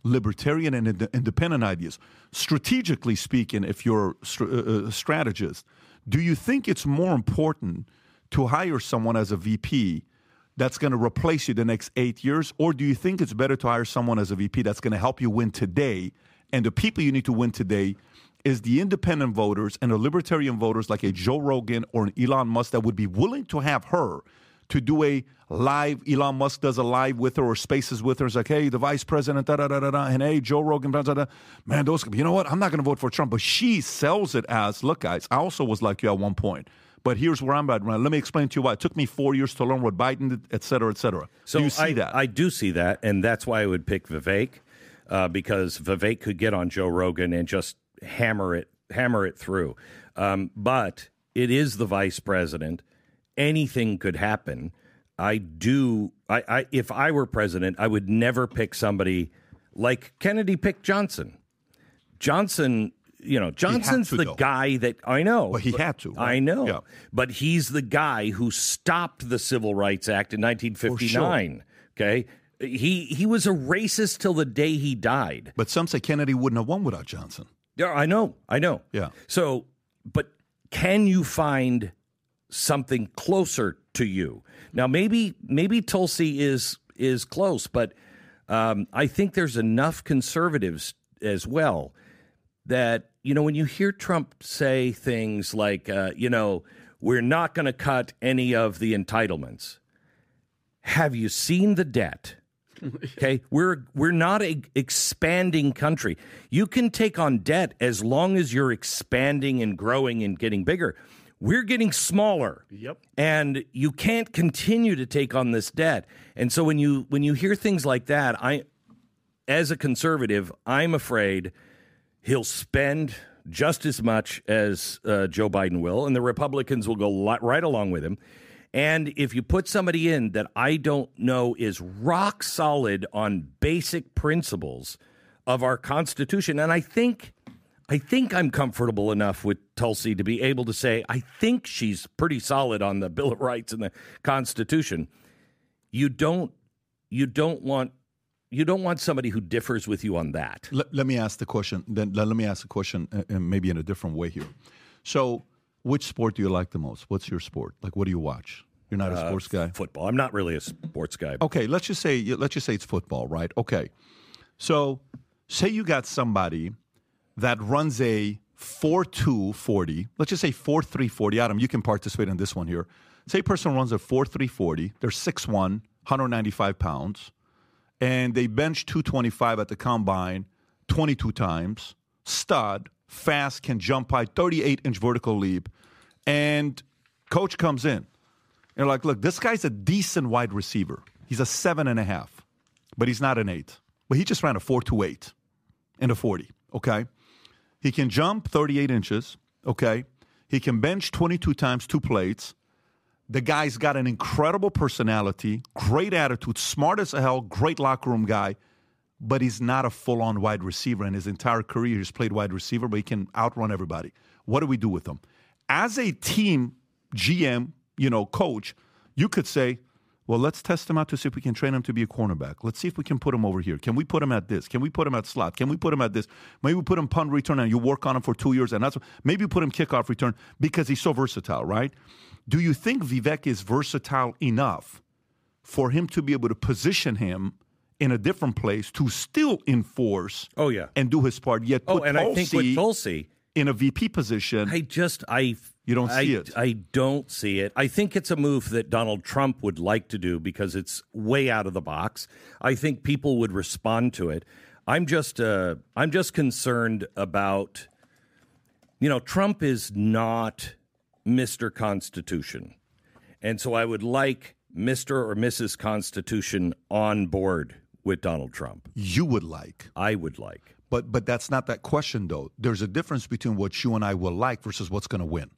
libertarian and ind- independent ideas. Strategically speaking, if you're a uh, a strategist, do you think it's more important to hire someone as a VP that's going to replace you the next eight years? Or do you think it's better to hire someone as a VP that's going to help you win today? And the people you need to win today is the independent voters and the libertarian voters like a Joe Rogan or an Elon Musk that would be willing to have her to do a live. Elon Musk does a live with her or spaces with her. It's like, hey, the vice president, da da da da da, and hey, Joe Rogan, da da da. Man, those. You know what? I'm not going to vote for Trump, but she sells it as, look, guys. I also was like you at one point, but here's where I'm at. Let me explain to you why it took me four years to learn what Biden did, et cetera, et cetera. So do you see I, that? I do see that, and that's why I would pick Vivek uh, because Vivek could get on Joe Rogan and just hammer it, hammer it through. Um, but it is the vice president. Anything could happen. I do. I, I if I were president, I would never pick somebody like Kennedy picked Johnson. Johnson, you know, Johnson's to, the though. guy that I know. Well, he had to, I know. Yeah. But he's the guy who stopped the Civil Rights Act in 1959. Okay. He he was a racist till the day he died. but some say Kennedy wouldn't have won without Johnson. Yeah, I know. I know. Yeah. So, but can you find something closer to you? Now, maybe maybe Tulsi is is close, but um, I think there's enough conservatives as well that you know when you hear Trump say things like, uh, you know, we're not going to cut any of the entitlements. Have you seen the debt? (laughs) Okay, we're we're not a expanding country. You can take on debt as long as you're expanding and growing and getting bigger. We're getting smaller. Yep. And you can't continue to take on this debt. And so when you when you hear things like that, I as a conservative, I'm afraid he'll spend just as much as uh, Joe Biden will, and the Republicans will go li- right along with him. And if you put somebody in that I don't know is rock solid on basic principles of our Constitution, and I think, I think I'm comfortable enough with Tulsi to be able to say I think she's pretty solid on the Bill of Rights and the Constitution. You don't, you don't want, you don't want somebody who differs with you on that. Let, let me ask the question. Then let, let me ask the question, uh, uh, maybe in a different way here. So, which sport do you like the most? What's your sport? Like, what do you watch? You're not a uh, sports guy. Football. I'm not really a sports guy. Okay, let's just say let's just say it's football, right? Okay, so say you got somebody that runs a four two forty. Let's just say four three forty. Adam, you can participate in this one here. Say a person runs a four three forty. They're 6'1", 195 pounds, and they bench two twenty five at the combine twenty two times. Stud, fast, can jump high, thirty eight inch vertical leap, and coach comes in. You're like, look, this guy's a decent wide receiver. He's a seven and a half, but he's not an eight. But he just ran a four to eight in a 40, okay? He can jump 38 inches, okay? He can bench 22 times two plates. The guy's got an incredible personality, great attitude, smart as hell, great locker room guy, but he's not a full on wide receiver. In his entire career, he's played wide receiver, but he can outrun everybody. What do we do with him? as a team GM, you know, coach, you could say, well, let's test him out to see if we can train him to be a cornerback. Let's see if we can put him over here. Can we put him at this? Can we put him at slot? Can we put him at this? Maybe we put him punt return and you work on him for two years, and that's maybe you put him kickoff return because he's so versatile, right? Do you think Vivek is versatile enough for him to be able to position him in a different place to still enforce? Oh, yeah. and do his part. Yet, Oh, put and I think with Tulsi Tulsi, in a VP position. I just I You don't I, see it. I don't see it. I think it's a move that Donald Trump would like to do because it's way out of the box. I think people would respond to it. I'm just uh, I'm just concerned about you know Trump is not Mr. Constitution. And so I would like Mr. or Mrs. Constitution on board with Donald Trump. you would like. I would like. But but that's not that question though. There's a difference between what you and I will like versus what's going to win,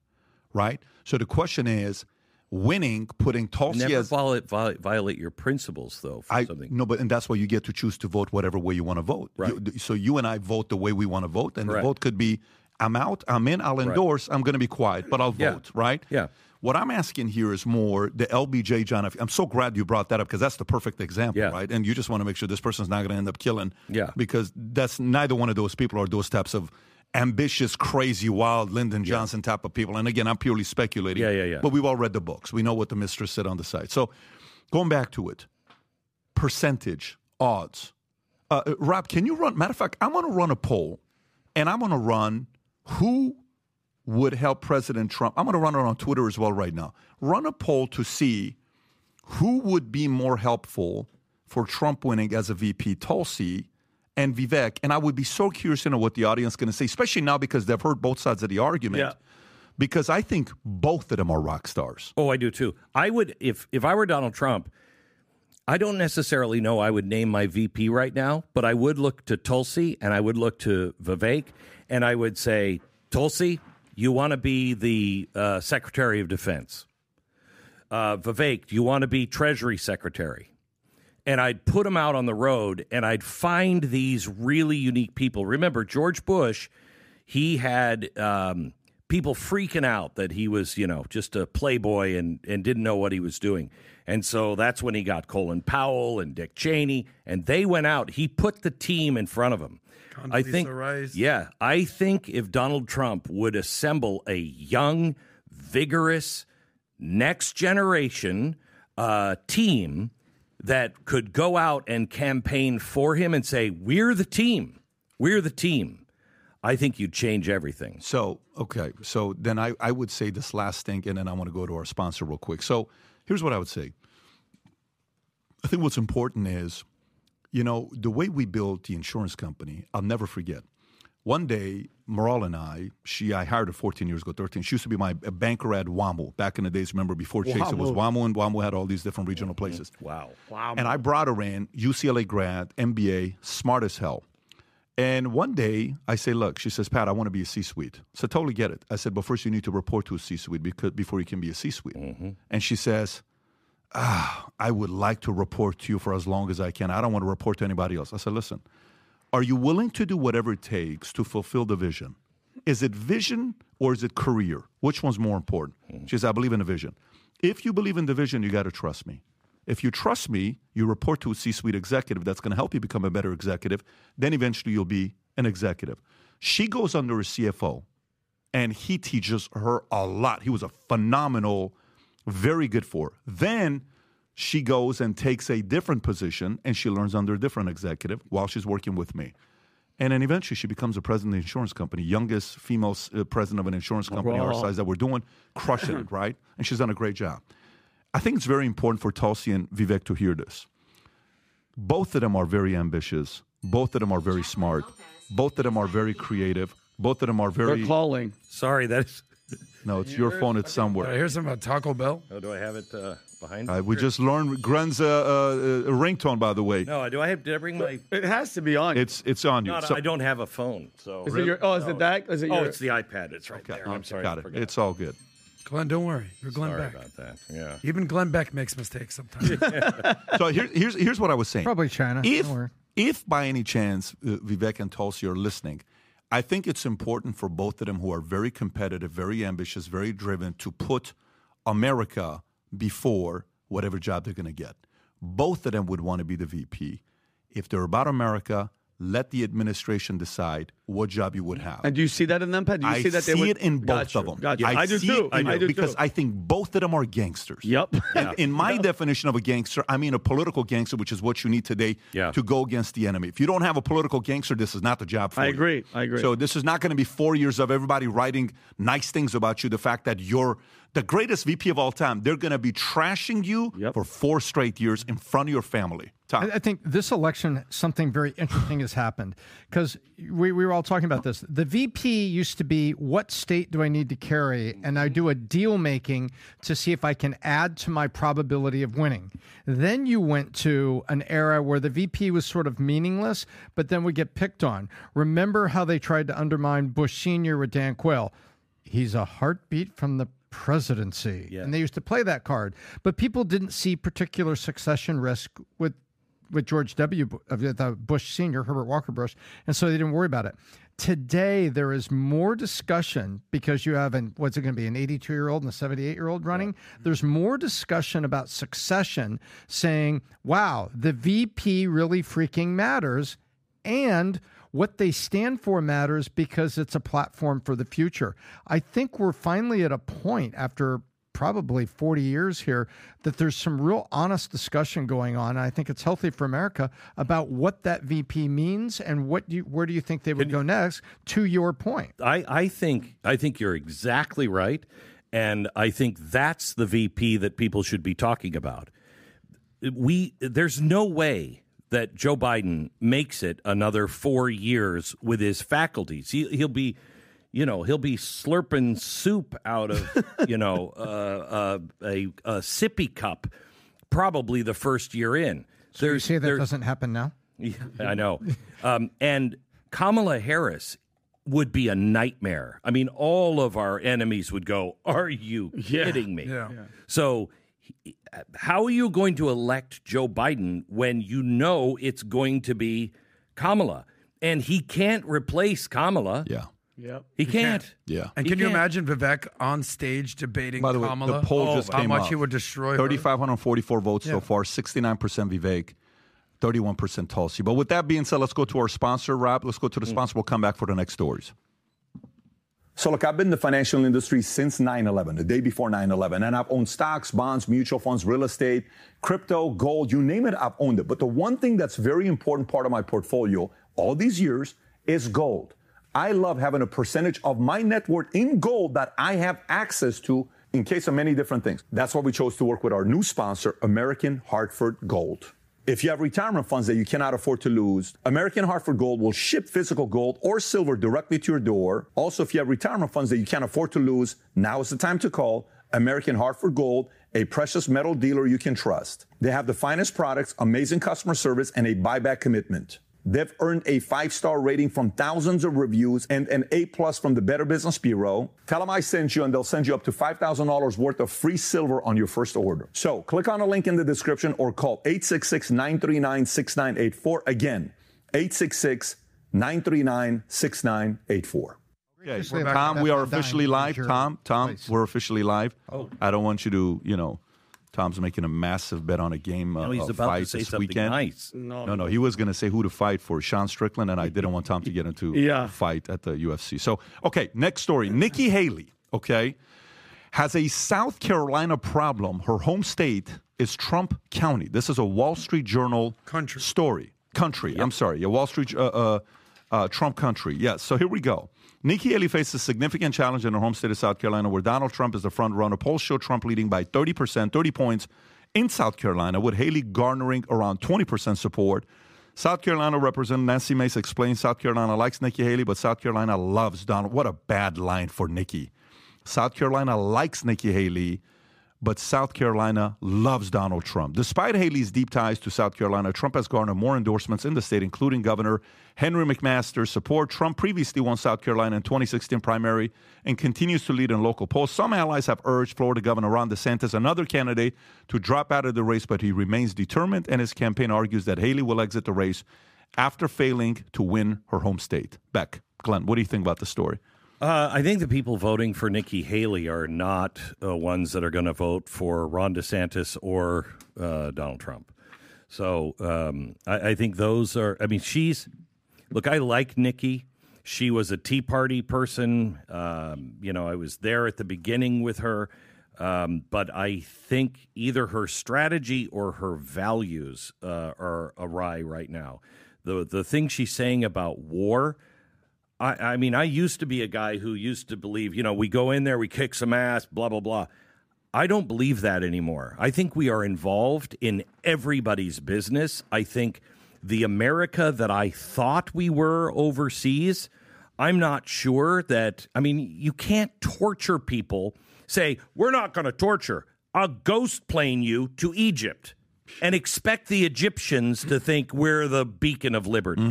right? So the question is, winning, putting Tulsi Never as violate, violate, your principles, though, for I something. no, but and that's why you get to choose to vote whatever way you want to vote. Right. You- so you and I vote the way we want to vote, and Correct. the vote could be I'm out, I'm in, I'll endorse, I'm going to be quiet, but I'll Yeah. vote, right? Yeah. What I'm asking here is more the LBJ John. F- I'm so glad you brought that up because that's the perfect example, Yeah. right? And you just want to make sure this person's not going to end up killing, Yeah. Because that's neither one of those people are those types of ambitious, crazy, wild Lyndon Johnson type of people. And again, I'm purely speculating. Yeah, yeah, yeah. But we've all read the books. We know what the mistress said on the site. So going back to it, percentage, odds. Uh, uh, Rob, can you run? Matter of fact, I'm going to run a poll, and I'm going to run who would help President Trump. I'm going to run it on Twitter as well right now. Run a poll to see who would be more helpful for Trump winning as a VP, Tulsi and Vivek. And I would be so curious to know what the audience is going to say, especially now because they've heard both sides of the argument. Yeah. Because I think both of them are rock stars. Oh, I do too. I would if if I were Donald Trump, I don't necessarily know I would name my VP right now, but I would look to Tulsi and I would look to Vivek and I would say, Tulsi, you want to be the uh, Secretary of Defense. Uh, Vivek, you want to be Treasury Secretary? And I'd put them out on the road and I'd find these really unique people. Remember, George Bush, he had um, people freaking out that he was, you know, just a playboy and, and didn't know what he was doing. And so that's when he got Colin Powell and Dick Cheney, and they went out. He put the team in front of him. I think, yeah, I think if Donald Trump would assemble a young, vigorous, next generation uh, team that could go out and campaign for him and say, "We're the team, we're the team," I think you'd change everything. So, okay. So then I, I would say this last thing, and then I want to go to our sponsor real quick. So here's what I would say. I think what's important is, you know, the way we built the insurance company, I'll never forget. One day, Maral and I, she, I hired her 14 years ago, 13. She used to be my banker at WAMU back in the days. Remember, before Chase, it was WAMU, and WAMU had all these different regional places. Wow. Wow. And I brought her in, UCLA grad, MBA, smart as hell. And one day I say, look, she says, Pat, I want to be a C-suite. So totally get it. I said, but first you need to report to a C-suite because before you can be a C-suite. Mm-hmm. And she says, ah, I would like to report to you for as long as I can. I don't want to report to anybody else. I said, listen, are you willing to do whatever it takes to fulfill the vision? Is it vision or is it career? Which one's more important? She says, I believe in the vision. If you believe in the vision, you got to trust me. If you trust me, you report to a C suite executive that's going to help you become a better executive. Then eventually you'll be an executive. She goes under a CFO and he teaches her a lot. He was a phenomenal, very good for her. Then she goes and takes a different position and she learns under a different executive while she's working with me. And then eventually she becomes the president of the insurance company, youngest female uh, president of an insurance company our size that we're doing, crushing it, right? And she's done a great job. I think it's very important for Tulsi and Vivek to hear this. Both of them are very ambitious. Both of them are very smart. Both of them are very creative. Both of them are They're very. calling. Sorry, that's. No, it's your phone. It's Did I hear something about Taco Bell? Oh, do I have it uh, behind? Uh, we just learned Glenn's uh, uh, ringtone, by the way. no, do I have? Did I bring my? It has to be on. It's it's on you. No, So- I don't have a phone. So. is it your? Oh, is it that? Is it Oh, your? it's the iPad. It's right there. I'm sorry. Got it. It's all good. Glenn, don't worry. You're Glenn Sorry Beck. about that. Yeah. Even Glenn Beck makes mistakes sometimes. (laughs) (laughs) So here, here's here's what I was saying. Probably China. If Don't worry. if by any chance uh, Vivek and Tulsi are listening, I think it's important for both of them who are very competitive, very ambitious, very driven to put America before whatever job they're going to get. Both of them would want to be the VP. If they're about America, let the administration decide what job you would have. And do you see that in them, Pat? Do you I see that see they would, it in both Gotcha, of them. Gotcha. I, I, do too. I do because too. I think both of them are gangsters. Yep. And in my definition of a gangster, I mean a political gangster, which is what you need today Yeah. to go against the enemy. If you don't have a political gangster, this is not the job for I you. I agree. I agree. So this is not going to be four years of everybody writing nice things about you. The fact that you're the greatest VP of all time, they're going to be trashing you Yep. for four straight years in front of your family. Tom. I, I think this election, something very interesting has happened because we, we were all talking about this. The VP used to be what state do I need to carry? And I do a deal making to see if I can add to my probability of winning. Then you went to an era where the VP was sort of meaningless, but then would get picked on. Remember how they tried to undermine Bush Sr. with Dan Quayle? He's a heartbeat from the presidency. Yeah. And they used to play that card. But people didn't see particular succession risk with with George W. Uh, the Bush Senior, Herbert Walker Bush, and so they didn't worry about it. Today there is more discussion because you have an what's it going to be an 82 year old and a 78 year old running. Mm-hmm. There's more discussion about succession, saying, "Wow, the VP really freaking matters," and what they stand for matters because it's a platform for the future. I think we're finally at a point after probably 40 years here that there's some real honest discussion going on. I think it's healthy for America about what that VP means and what do you, where do you think they would go next to your point. I, I think I think you're exactly right, and I think that's the VP that people should be talking about. We there's no way that Joe Biden makes it another four years with his faculties. He, he'll be, you know, he'll be slurping soup out of (laughs) you know uh, uh, a, a sippy cup, probably the first year in. So you say that there- doesn't happen now? yeah, I know. Um, and Kamala Harris would be a nightmare. I mean, all of our enemies would go, Are you kidding me? Yeah. So, he- how are you going to elect Joe Biden when you know it's going to be Kamala? And he can't replace Kamala. Yeah. Yep. He can't. Yeah. And can you imagine Vivek on stage debating By the way, the poll Oh, just how much out. he would destroy her. 3,544 votes so far, 69% Vivek, 31% Tulsi. But with that being said, let's go to our sponsor, Rob. Let's go to the hmm. sponsor. We'll come back for the next stories. So, look, I've been in the financial industry since 9 11, the day before 9 11, and I've owned stocks, bonds, mutual funds, real estate, crypto, gold, you name it, I've owned it. But the one thing that's very important part of my portfolio all these years is gold. I love having a percentage of my net worth in gold that I have access to in case of many different things. That's why we chose to work with our new sponsor, American Hartford Gold. If you have retirement funds that you cannot afford to lose, American Hartford Gold will ship physical gold or silver directly to your door. Also, if you have retirement funds that you can't afford to lose, now is the time to call American Hartford Gold, a precious metal dealer you can trust. They have the finest products, amazing customer service, and a buyback commitment. They've earned a five-star rating from thousands of reviews and an A plus from the Better Business Bureau. Tell them I sent you and they'll send you up to $5,000 worth of free silver on your first order. So click on a link in the description or call 866-939-6984. Again, 866-939-6984. Okay, Tom, we are officially live. Tom, Tom, we're officially live. Oh. I don't want you to, you know, Tom's making a massive bet on a game uh, No, he's uh, about to say this something weekend. nice. No, No, no, he was going to say who to fight for Sean Strickland, and I didn't want Tom to get into (laughs) Yeah. a fight at the UFC. So, okay, next story. Nikki Haley, okay, has a South Carolina problem. Her home state is Trump County. This is a Wall Street Journal Country. story. Country, I'm sorry. Yeah, Wall Street, uh, uh, uh, Trump country. Yes, so here we go. Nikki Haley faces a significant challenge in her home state of South Carolina, where Donald Trump is the front runner. Polls show Trump leading by 30%, 30 points in South Carolina, with Haley garnering around 20% support. South Carolina Representative Nancy Mace explains South Carolina likes Nikki Haley, but South Carolina loves Donald. What a bad line for Nikki. South Carolina likes Nikki Haley, but South Carolina loves Donald Trump. Despite Haley's deep ties to South Carolina, Trump has garnered more endorsements in the state, including Governor Henry McMaster's support. Trump previously won South Carolina in 2016 primary and continues to lead in local polls. Some allies have urged Florida Governor Ron DeSantis, another candidate, to drop out of the race, but he remains determined, and his campaign argues that Haley will exit the race after failing to win her home state. Beck, Glenn, what do you think about the story? Uh, I think the people voting for Nikki Haley are not uh, ones that are going to vote for Ron DeSantis or uh, Donald Trump. So um, I, I think those are. I mean, she's look. I like Nikki. She was a Tea Party person. Um, you know, I was there at the beginning with her. Um, but I think either her strategy or her values uh, are awry right now. The the thing she's saying about war. I, I mean, I used to be a guy who used to believe, you know, we go in there, we kick some ass, blah blah blah. I don't believe that anymore. I think we are involved in everybody's business. I think the America that I thought we were overseas, I'm not sure that. I mean, you can't torture people. Say we're not going to torture. I'll ghost plane you to Egypt and expect the Egyptians to think we're the beacon of liberty.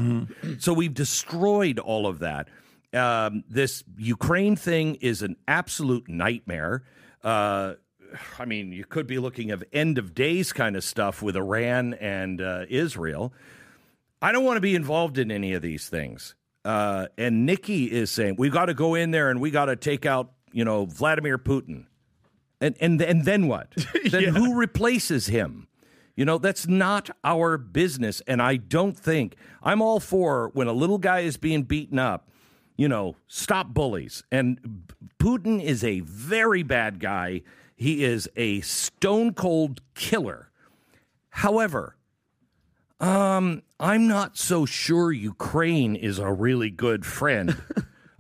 So we've destroyed all of that. Um, this Ukraine thing is an absolute nightmare. Uh, I mean, you could be looking at end of days kind of stuff with Iran and uh, Israel. I don't want to be involved in any of these things. Uh, and Nikki is saying we got to go in there and we got to take out, you know, Vladimir Putin. And and and then what? (laughs) then who replaces him? You know, that's not our business. And I don't think I'm all for when a little guy is being beaten up, you know, stop bullies. And Putin is a very bad guy. He is a stone cold killer. However, um, I'm not so sure Ukraine is a really good friend.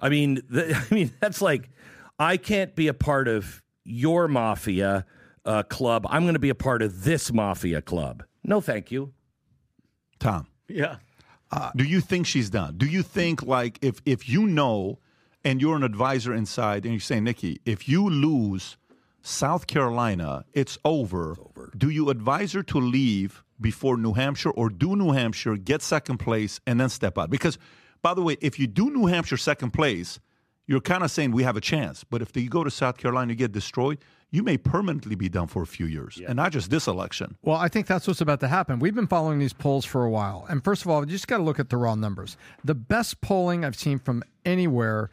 I mean, th- (laughs) I mean that's like I can't be a part of your mafia uh, club. I'm going to be a part of this mafia club. No, thank you. Tom. Yeah. do you think she's done? Do you think like if if you know and you're an advisor inside and you say, Nikki, if you lose South Carolina, it's over. Do you advise her to leave before New Hampshire or do New Hampshire, get second place, and then step out? Because by the way, if you do New Hampshire second place, you're kind of saying we have a chance. But if you go to South Carolina, you get destroyed, you may permanently be done for a few years, and not just this election. Well, I think that's what's about to happen. We've been following these polls for a while. And first of all, you just got to look at the raw numbers. The best polling I've seen from anywhere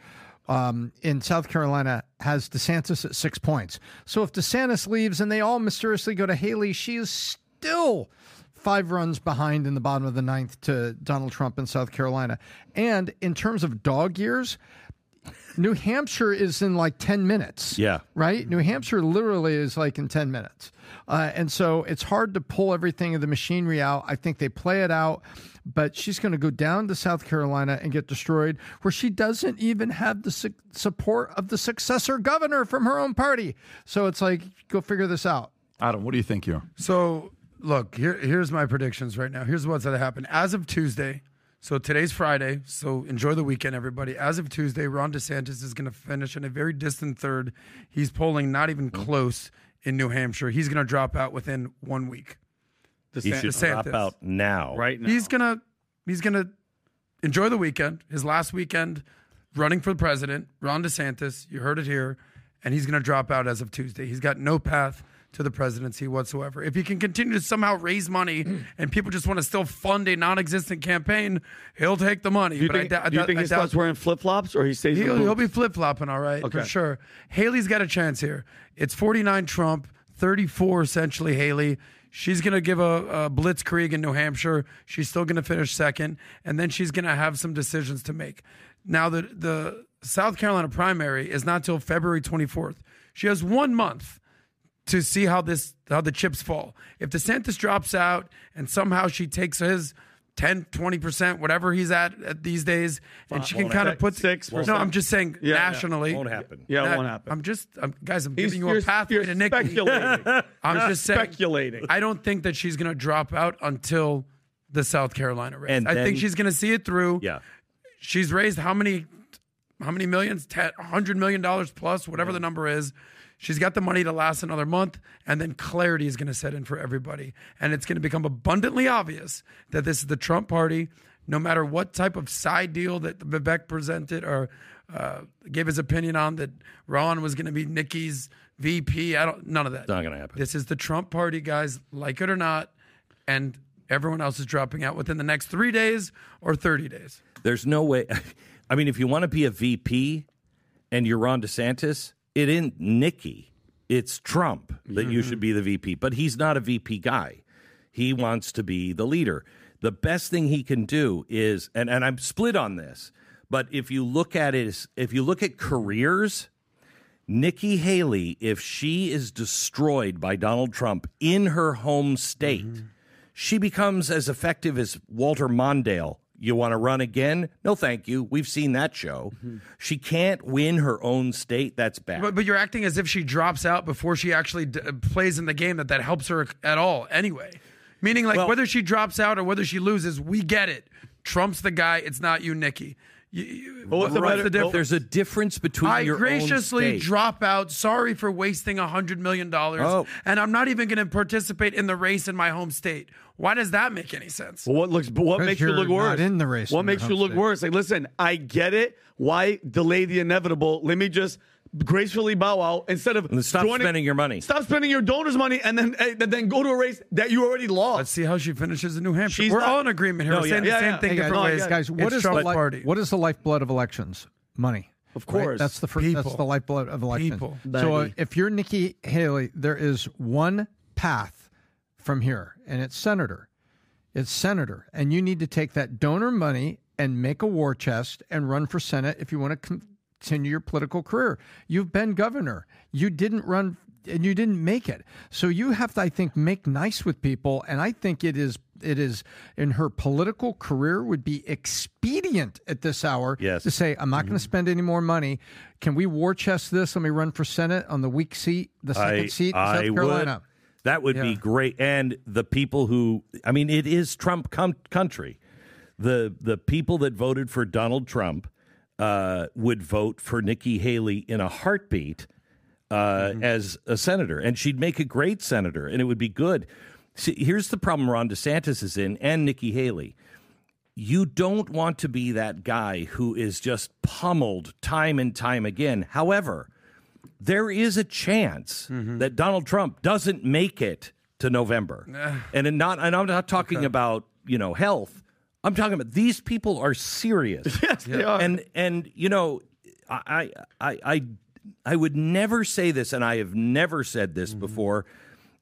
um, in South Carolina has DeSantis at six points. So if DeSantis leaves and they all mysteriously go to Haley, she is still five runs behind in the bottom of the ninth to Donald Trump in South Carolina. And in terms of dog years, New Hampshire is in like 10 minutes. Yeah. Right? New Hampshire literally is like in 10 minutes. Uh, and so it's hard to pull everything of the machinery out. I think they play it out, but she's going to go down to South Carolina and get destroyed, where she doesn't even have the su- support of the successor governor from her own party. So it's like, go figure this out. Adam, what do you think here? So, look, here, here's my predictions right now. Here's what's going to happen. As of Tuesday, so today's Friday, so enjoy the weekend, everybody. As of Tuesday, Ron DeSantis is going to finish in a very distant third. He's polling not even mm-hmm. close in New Hampshire. He's going to drop out within one week. He should drop DeSantis. out now. Right now. He's gonna he's gonna enjoy the weekend. His last weekend running for the president, Ron DeSantis. You heard it here, and he's gonna drop out as of Tuesday. He's got no path to the presidency whatsoever. If he can continue to somehow raise money (clears throat) and people just want to still fund a non-existent campaign, he'll take the money. Do you But I think, I do you think I he starts wearing flip flops or he stays? He'll, he'll be flip flopping, all right, for sure. Haley's got a chance here. It's 49 Trump, 34 essentially Haley. She's going to give a, a blitzkrieg in New Hampshire. She's still going to finish second, and then she's going to have some decisions to make. Now, the, the South Carolina primary is not till February 24th. She has one month to see how this how the chips fall. If DeSantis drops out and somehow she takes his 10, 20%, whatever he's at, at these days, and she can kind of put Six No. I'm just saying Yeah, yeah. nationally. Won't happen. Yeah, it That- won't happen. I'm just, I'm, guys, I'm He's- giving you a you're- pathway you're to Nikki. speculating. (laughs) I'm just saying, speculating. I don't think that she's going to drop out until the South Carolina race. And I then- think she's going to see it through. Yeah. She's raised how many, how many millions? Ten, $100 million plus, whatever the number is. She's got the money to last another month, and then clarity is going to set in for everybody, and it's going to become abundantly obvious that this is the Trump party. No matter what type of side deal that Vivek presented or uh, gave his opinion on, that Ron was going to be Nikki's VP. I don't. None of that. Not gonna happen. This is the Trump party, guys. Like it or not, and Everyone else is dropping out within the next three days or 30 days. There's no way. (laughs) I mean, if you want to be a VP and you're Ron DeSantis, it isn't Nikki. It's Trump that you should be the VP. But he's not a VP guy. He wants to be the leader. The best thing he can do is, and, and I'm split on this, but if you look at it, if you look at careers, Nikki Haley, if she is destroyed by Donald Trump in her home state, she becomes as effective as Walter Mondale. You want to run again? No, thank you. We've seen that show. Mm-hmm. She can't win her own state. That's bad. But, but you're acting as if she drops out before she actually d- uh, plays in the game that that helps her at all anyway. Meaning, like, Well- whether she drops out or whether she loses, we get it. Trump's the guy. It's not you, Nikki. You, you, Well, what's the what's the difference? There's a difference between I your own graciously state. drop out. Sorry for wasting a hundred million dollars, Oh. and I'm not even going to participate in the race in my home state. Why does that make any sense? Well, what looks? but What 'Cause makes you you're look not worse? in the race What in makes your you look state. worse? Like, listen, I get it. Why delay the inevitable? Let me just gracefully bow out instead of And stop joining- spending your money. Stop spending your donors' money and then eh, then go to a race that you already lost. Let's see how she finishes in New Hampshire. She's We're not- all in agreement here. No, We're yeah, saying yeah, the same yeah. thing Hey, different guys, ways. guys, what it's is the li- party? what is the lifeblood of elections? Money. Of right? course. That's the first. That's the lifeblood of elections. People. So uh, if you're Nikki Haley, there is one path from here, and it's senator. It's senator, and you need to take that donor money and make a war chest and run for senate if you want to continue your political career. You've been governor. You didn't run and you didn't make it. So you have to, I think, make nice with people. And I think it is it is in her political career would be expedient at this hour Yes. to say, I'm not going to mm-hmm. spend any more money. Can we war chest this? Let me run for Senate on the weak seat, the second seat in South Carolina. Would. That would be great. And the people who, I mean, it is Trump com- country. The the people that voted for Donald Trump uh, would vote for Nikki Haley in a heartbeat uh, as a senator, and she'd make a great senator, and it would be good. See, here's the problem: Ron DeSantis is in, and Nikki Haley. You don't want to be that guy who is just pummeled time and time again. However, there is a chance that Donald Trump doesn't make it to November. and not and I'm not talking about, you know, health. I'm talking about these people are serious. (laughs) yes, they are. and and you know, I I I I would never say this and I have never said this mm-hmm. before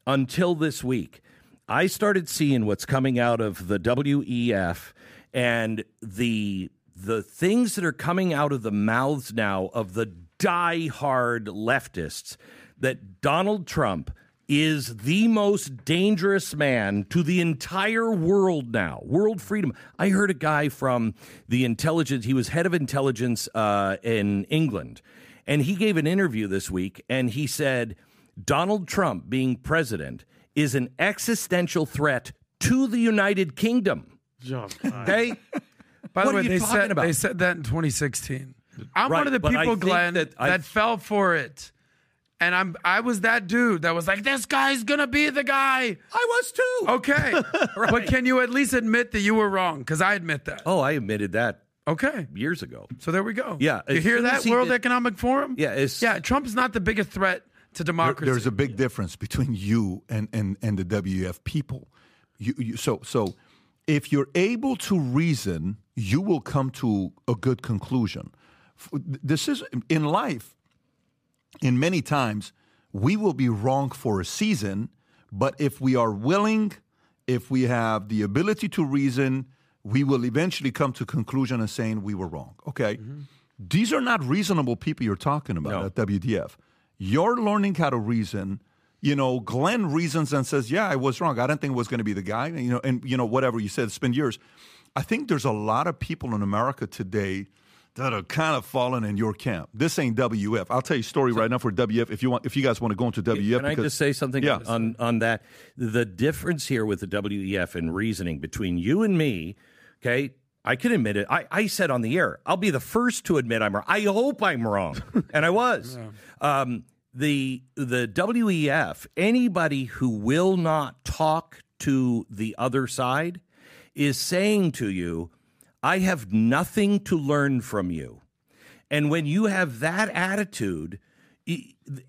until this week. I started seeing what's coming out of the WEF and the the things that are coming out of the mouths now of the die-hard leftists that Donald Trump is the most dangerous man to the entire world now. World freedom. I heard a guy from the intelligence, he was head of intelligence uh, in England, and he gave an interview this week and he said Donald Trump being president is an existential threat to the United Kingdom. Okay? By What the are way, you they talking said about? they said that in 2016. I'm Right, one of the people, Glenn, that that, fell for it, and I'm I was that dude that was like, this guy's gonna be the guy. I was too. Okay, (laughs) but can you at least admit that you were wrong? Because I admit that. Oh, I admitted that Okay, years ago. so there we go. Yeah, you hear that he World did- Economic Forum? Yeah, it's- yeah. Trump's not the biggest threat to There- democracy. there's a big difference between you and, and, and the WEF people. You, you, so so if you're able to reason, you will come to a good conclusion. This is in life. In many times, we will be wrong for a season, but if we are willing, if we have the ability to reason, we will eventually come to conclusion and saying we were wrong. Okay, mm-hmm. these are not reasonable people you're talking about No. at WEF. You're learning how to reason. You know, Glenn reasons and says, "Yeah, I was wrong. I didn't think it was going to be the guy." And, you know, and you know whatever you said. It's been years. I think there's a lot of people in America today that are kind of falling in your camp. This ain't WEF. I'll tell you a story right now for WEF. If you want, if you guys want to go into WEF, Can I because- just say something Yeah. on, on that? The difference here with the WEF and reasoning between you and me, okay, I can admit it. I, I said on the air, I'll be the first to admit I'm wrong. I hope I'm wrong. (laughs) and I was. Um, the the WEF, anybody who will not talk to the other side is saying to you, I have nothing to learn from you. And when you have that attitude,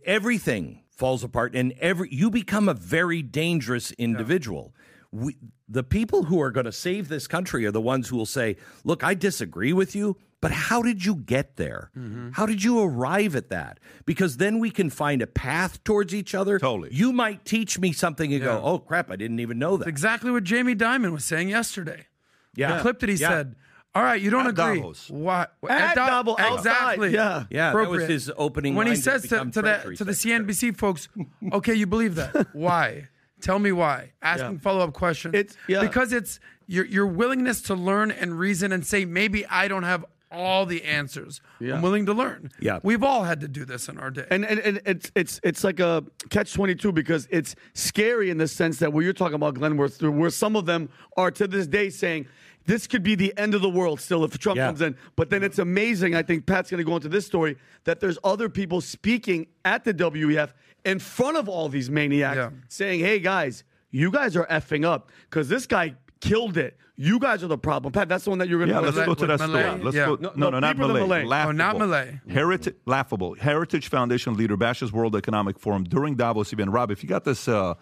everything falls apart and every you become a very dangerous individual. we, the people who are going to save this country are the ones who will say, "Look, I disagree with you, but how did you get there? Mm-hmm. How did you arrive at that? Because then we can find a path towards each other. Totally. You might teach me something and go, "Oh crap, I didn't even know that." exactly what Jamie Dimon was saying yesterday. Yeah. The clip that he Yeah. said. All right, you don't At agree. Davos. Why? At Da- Davos, outside, exactly. yeah. Yeah, that was his opening When he line to says to, to the Treasury to the CNBC folks, okay, you believe that? (laughs) Why? Tell me why. Asking Yeah. follow up questions. It's- yeah. because it's your your willingness to learn and reason and say maybe I don't have all the answers. Yeah. I'm willing to learn. Yeah. we've all had to do this in our day. And, and, and it's it's it's like a catch twenty two because it's scary in the sense that what you're talking about, Glenn, where, where some of them are to this day saying this could be the end of the world still if Trump Yeah. comes in. But then it's amazing. I think Pat's going to go into this story that there's other people speaking at the WEF in front of all these maniacs Yeah. saying, "Hey guys, you guys are effing up because this guy killed it. You guys are the problem." Pat, that's the one that you're going to. Yeah, let's Milei- go to that with story. Let's Yeah. go. No, No, no, no, not Milei. Milei. Laughable. Oh, not Milei. Heritage, laughable. Heritage Foundation leader bashes World Economic Forum during Davos event. Rob, if you got this, uh,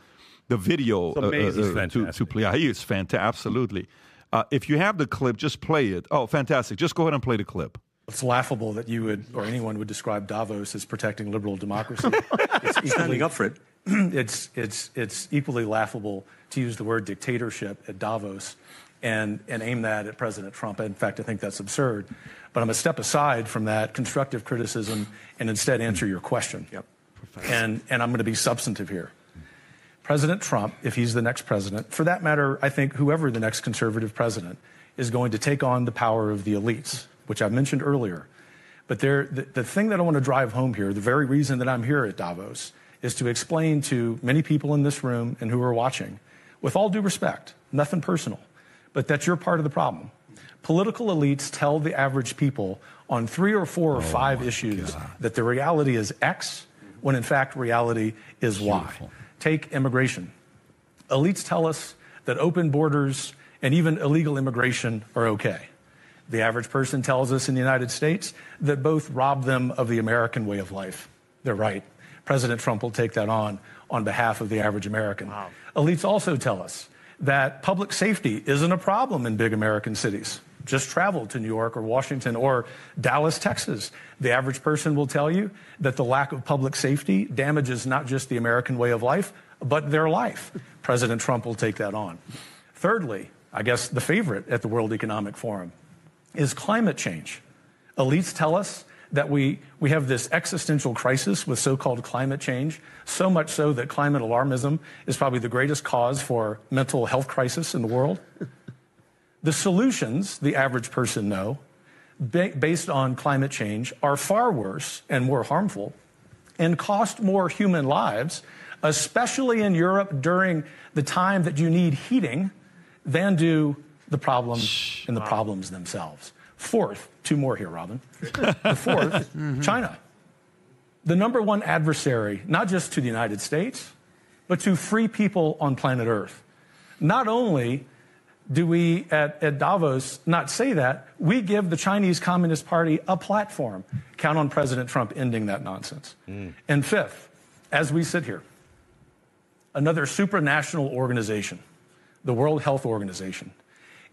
the video It's amazing. uh, uh, to, to fantastic. play. Yeah, he is fantastic. Absolutely. Uh, if you have the clip, just play it. Oh, fantastic. Just go ahead and play the clip. It's laughable that you would, or anyone would describe Davos as protecting liberal democracy. (laughs) it's standing up for it. (clears throat) It's it's it's equally laughable to use the word dictatorship at Davos, and and aim that at President Trump. In fact, I think that's absurd. But I'm a step aside from that constructive criticism and instead answer your question. Yep. And and I'm going to be substantive here. President Trump, if he's the next president, for that matter, I think whoever the next conservative president is going to take on the power of the elites, which I mentioned earlier. But there, the, the thing that I want to drive home here, the very reason that I'm here at Davos, is to explain to many people in this room and who are watching, with all due respect, nothing personal, but that you're part of the problem. Political elites tell the average people on three or four or five issues that the reality is X, when in fact reality is Y. Take immigration. Elites tell us that open borders and even illegal immigration are okay. The average person tells us in the United States that both rob them of the American way of life. They're right. President Trump will take that on on behalf of the average American. Elites also tell us that public safety isn't a problem in big American cities. Just travel to New York or Washington or Dallas, Texas. The average person will tell you that the lack of public safety damages not just the American way of life, but their life. President Trump will take that on. Thirdly, I guess the favorite at the World Economic Forum is climate change. Elites tell us that we, we have this existential crisis with so called climate change, so much so that climate alarmism is probably the greatest cause for mental health crisis in the world. (laughs) the solutions, the average person know, ba- based on climate change, are far worse and more harmful and cost more human lives, especially in Europe during the time that you need heating, than do the problems and the problems themselves. Fourth, two more here, Robin. The fourth, (laughs) mm-hmm. China. The number one adversary, not just to the United States, but to free people on planet Earth. Not only do we at, at Davos not say that, we give the Chinese Communist Party a platform. Count on President Trump ending that nonsense. Mm. And fifth, as we sit here, another supranational organization, the World Health Organization,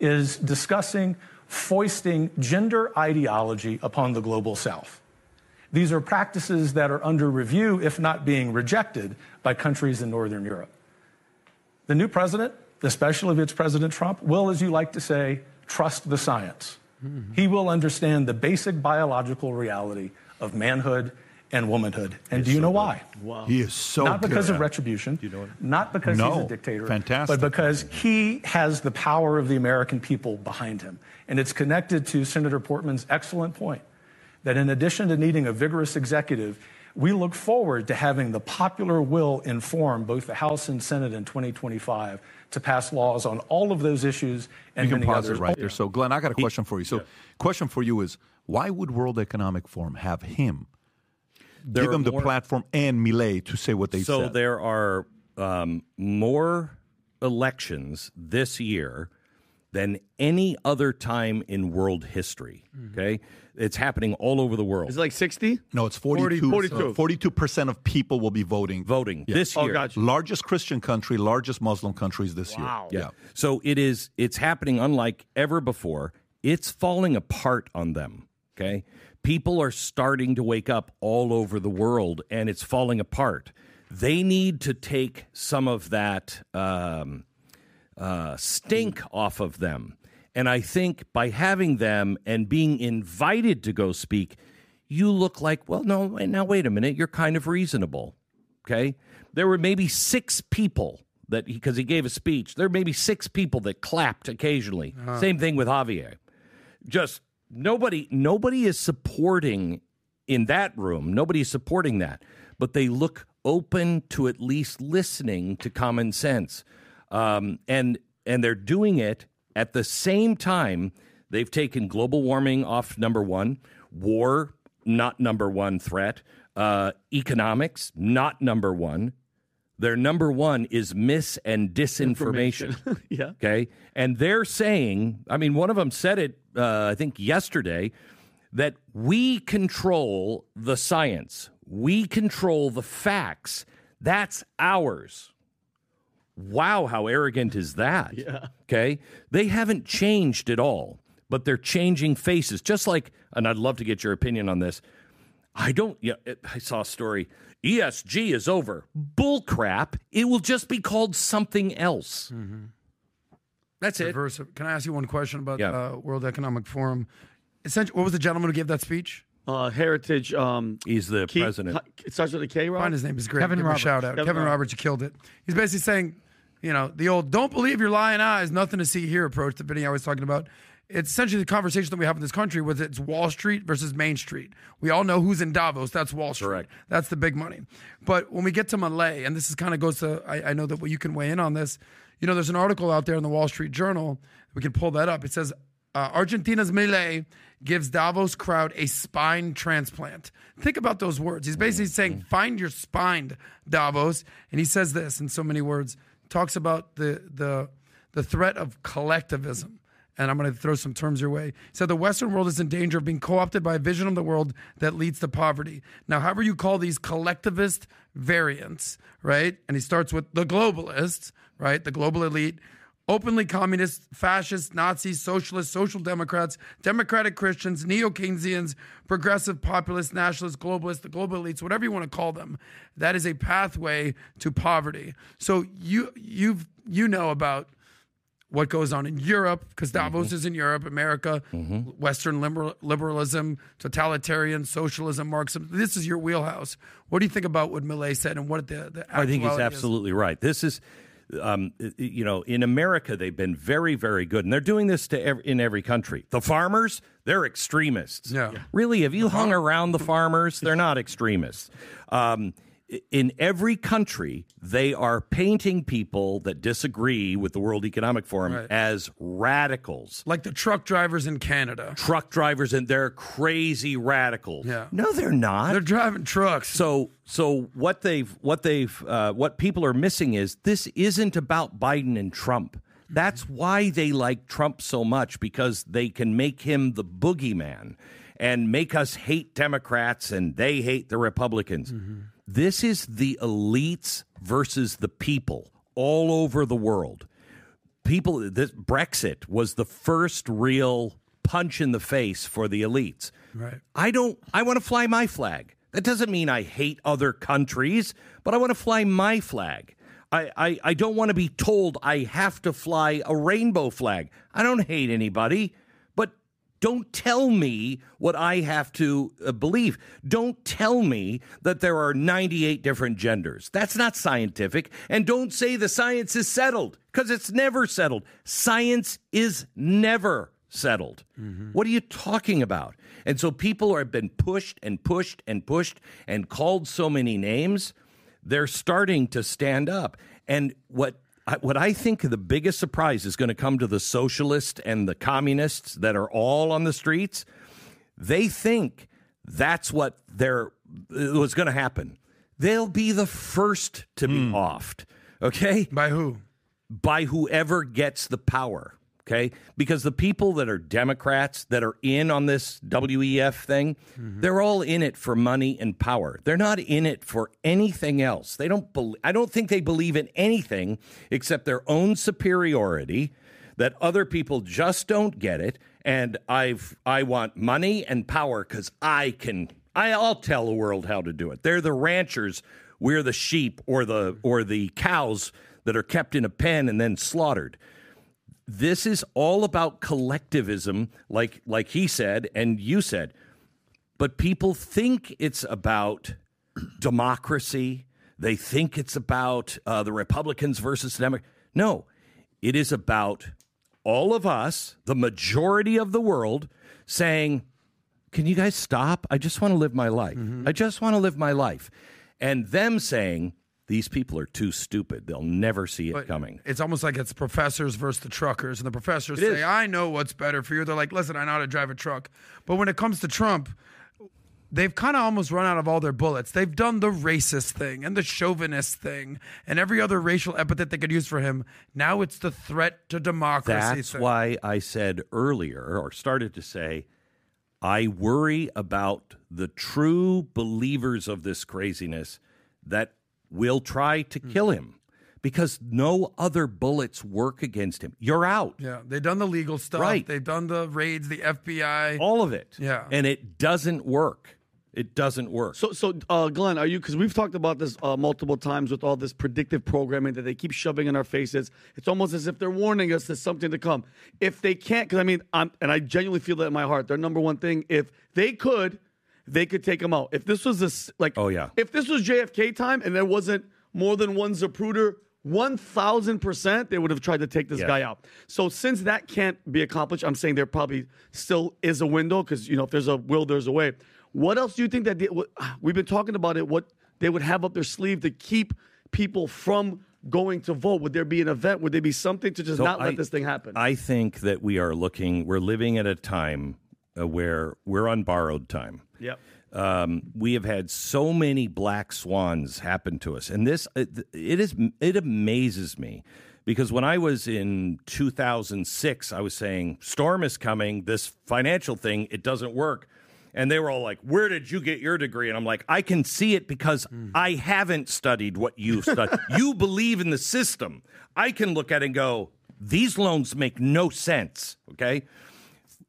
is discussing foisting gender ideology upon the global south. These are practices that are under review, if not being rejected, by countries in Northern Europe. The new president, especially if it's President Trump, will, as you like to say, trust the science. Mm-hmm. He will understand the basic biological reality of manhood and womanhood. And do you know why? He is so not because good. of retribution, not because No. he's a dictator, Fantastic. but because he has the power of the American people behind him. And it's connected to Senator Portman's excellent point that in addition to needing a vigorous executive, we look forward to having the popular will inform both the House and Senate in 2025 to pass laws on all of those issues and you can many pause others. it right there. So, Glenn, I got a question for you. So, question for you is why would World Economic Forum have him There give them him the platform and Milei to say what they so said? So there are um, more elections this year than any other time in world history. Okay, it's happening all over the world. Is it like 60? No, it's 42. 42. 42% of people will be voting. Voting Yeah. this Oh, year. gotcha. Largest Christian country, largest Muslim countries this Wow. year. Yeah. So it is it's happening unlike ever before. It's falling apart on them. Okay. People are starting to wake up all over the world and it's falling apart. They need to take some of that um, uh, stink off of them. And I think by having them and being invited to go speak, you look like, well, no, now wait a minute, you're kind of reasonable. Okay. There were maybe six people that because he gave a speech, there were maybe six people that clapped occasionally. Same thing with Javier. Just nobody nobody is supporting in that room. Nobody is supporting that. But they look open to at least listening to common sense. Um, and and they're doing it at the same time they've taken global warming off number one, war not number one threat, uh, economics not number one. Their number one is mis and disinformation. (laughs) Yeah. Okay. And they're saying, I mean, one of them said it, uh, I think yesterday, that we control the science, we control the facts. That's ours. Wow, how arrogant is that? (laughs) Yeah. Okay. They haven't changed at all, but they're changing faces. Just like, and I'd love to get your opinion on this. I don't, yeah, it, I saw a story. ESG is over. Bull crap. It will just be called something else. That's it. Reverse. Can I ask you one question about Yeah. uh, World Economic Forum? Essentially, what was the gentleman who gave that speech? Uh, Heritage. Um, He's the Key- president. It starts with a K, Rob? Find his name is great. Kevin Give him a Roberts. shout out. Kevin Kevin, Roberts. Roberts, you killed it. He's basically saying, you know, the old "don't believe your lying eyes, nothing to see here" approach that Vinny always talking about. It's essentially the conversation that we have in this country with it's Wall Street versus Main Street. We all know who's in Davos. That's Wall Street. Correct. That's the big money. But when we get to Milei, and this is kind of goes to, I, I know that you can weigh in on this. You know, there's an article out there in the Wall Street Journal. We can pull that up. It says uh, Argentina's Milei gives Davos crowd a spine transplant. Think about those words. He's basically saying, find your spine, Davos. And he says this in so many words. Talks about the the the threat of collectivism. And I'm going to throw some terms your way. He said the Western world is in danger of being co opted by a vision of the world that leads to poverty. Now, however you call these collectivist variants, right? And he starts with the globalists, right? The global elite, openly communist, fascist, Nazis, socialists, social democrats, democratic Christians, neo Keynesians, progressive, populist, nationalists, globalists, the global elites, whatever you want to call them. That is a pathway to poverty. So you you've you know about what goes on in Europe, because mm-hmm. Davos is in Europe, America, mm-hmm. Western liberal, liberalism, totalitarian socialism, Marxism. This is your wheelhouse. What do you think about what Milei said and what the, the I think he's actuality is? absolutely right. This is, um, you know, in America they've been very, very good, and they're doing this to ev- in every country. The farmers, they're extremists. Yeah. Really, have you hung around the farmers? They're not extremists. Um, in every country, they are painting people that disagree with the World Economic Forum Right. as radicals. Like the truck drivers in Canada. Truck drivers, and they're crazy radicals. Yeah. No, they're not. They're driving trucks. So so what they've what they've uh, what people are missing is this isn't about Biden and Trump. That's why they like Trump so much because they can make him the boogeyman and make us hate Democrats and they hate the Republicans. This is the elites versus the people all over the world. People this Brexit was the first real punch in the face for the elites. Right. I don't I want to fly my flag. That doesn't mean I hate other countries, but I want to fly my flag. I, I, I don't want to be told I have to fly a rainbow flag. I don't hate anybody, don't tell me what I have to uh, believe. Don't tell me that there are 98 different genders. That's not scientific. And don't say the science is settled because it's never settled. Science is never settled. What are you talking about? And so people have been pushed and pushed and pushed and called so many names. They're starting to stand up. And what I- what I think the biggest surprise is going to come to the socialists and the communists that are all on the streets. They think that's what they're uh, what's going to happen. They'll be the first to be hmm. offed. Okay, By who? by whoever gets the power. Okay, because the people that are Democrats that are in on this WEF thing, mm-hmm. they're all in it for money and power. They're not in it for anything else. They don't. Bel I don't think they believe in anything except their own superiority. That other people just don't get it, and I've I want money and power because I can. I, I'll tell the world how to do it. They're the ranchers. We're the sheep or the or the cows that are kept in a pen and then slaughtered this is all about collectivism like like he said and you said. But people think it's about democracy. They think it's about uh, the republicans versus the democrats no it is about all of us the majority of the world saying can you guys stop? I just want to live my life. I just want to live my life. And them saying these people are too stupid they'll never see it But coming It's almost like it's professors versus the truckers, and the professors It say, is. "I know what's better for you." They're like, "Listen, I know how to drive a truck," but when it comes to Trump, they've kind of almost run out of all their bullets. They've done the racist thing and the chauvinist thing and every other racial epithet they could use for him. Now it's the threat to democracy. That's thing. why I said earlier, or started to say, I worry about the true believers of this craziness that will try to Hmm. kill him because no other bullets work against him. You're out. Yeah, they've done the legal stuff. Right. They've done the raids, the FBI. All of it. Yeah. And it doesn't work. It doesn't work. So, so uh, Glenn, are you? Because we've talked about this uh, multiple times with all this predictive programming that they keep shoving in our faces. It's almost as if they're warning us there's something to come. If they can't, because I mean, I'm, and I genuinely feel that in my heart. Their number one thing, if they could, they could take him out. If this was this, like, Oh, yeah. if this was JFK time and there wasn't more than one Zapruder, one thousand percent, they would have tried to take this Yes. guy out. So since that can't be accomplished, I'm saying there probably still is a window because you know if there's a will, there's a way. What else do you think that they, what, (sighs) we've been talking about it? What they would have up their sleeve to keep people from going to vote? Would there be an event? Would there be something to just So not let this thing happen? I think that we are looking, we're living at a time uh, where we're on borrowed time. Yep. um, we have had so many black swans happen to us, and this it, it is it amazes me because when I was in 2006, I was saying storm is coming. This financial thing it doesn't work, and they were all like, "Where did you get your degree?" And I'm like, "I can see it because I haven't studied what you studied. (laughs) you believe in the system. I can look at it and go." These loans make no sense. Okay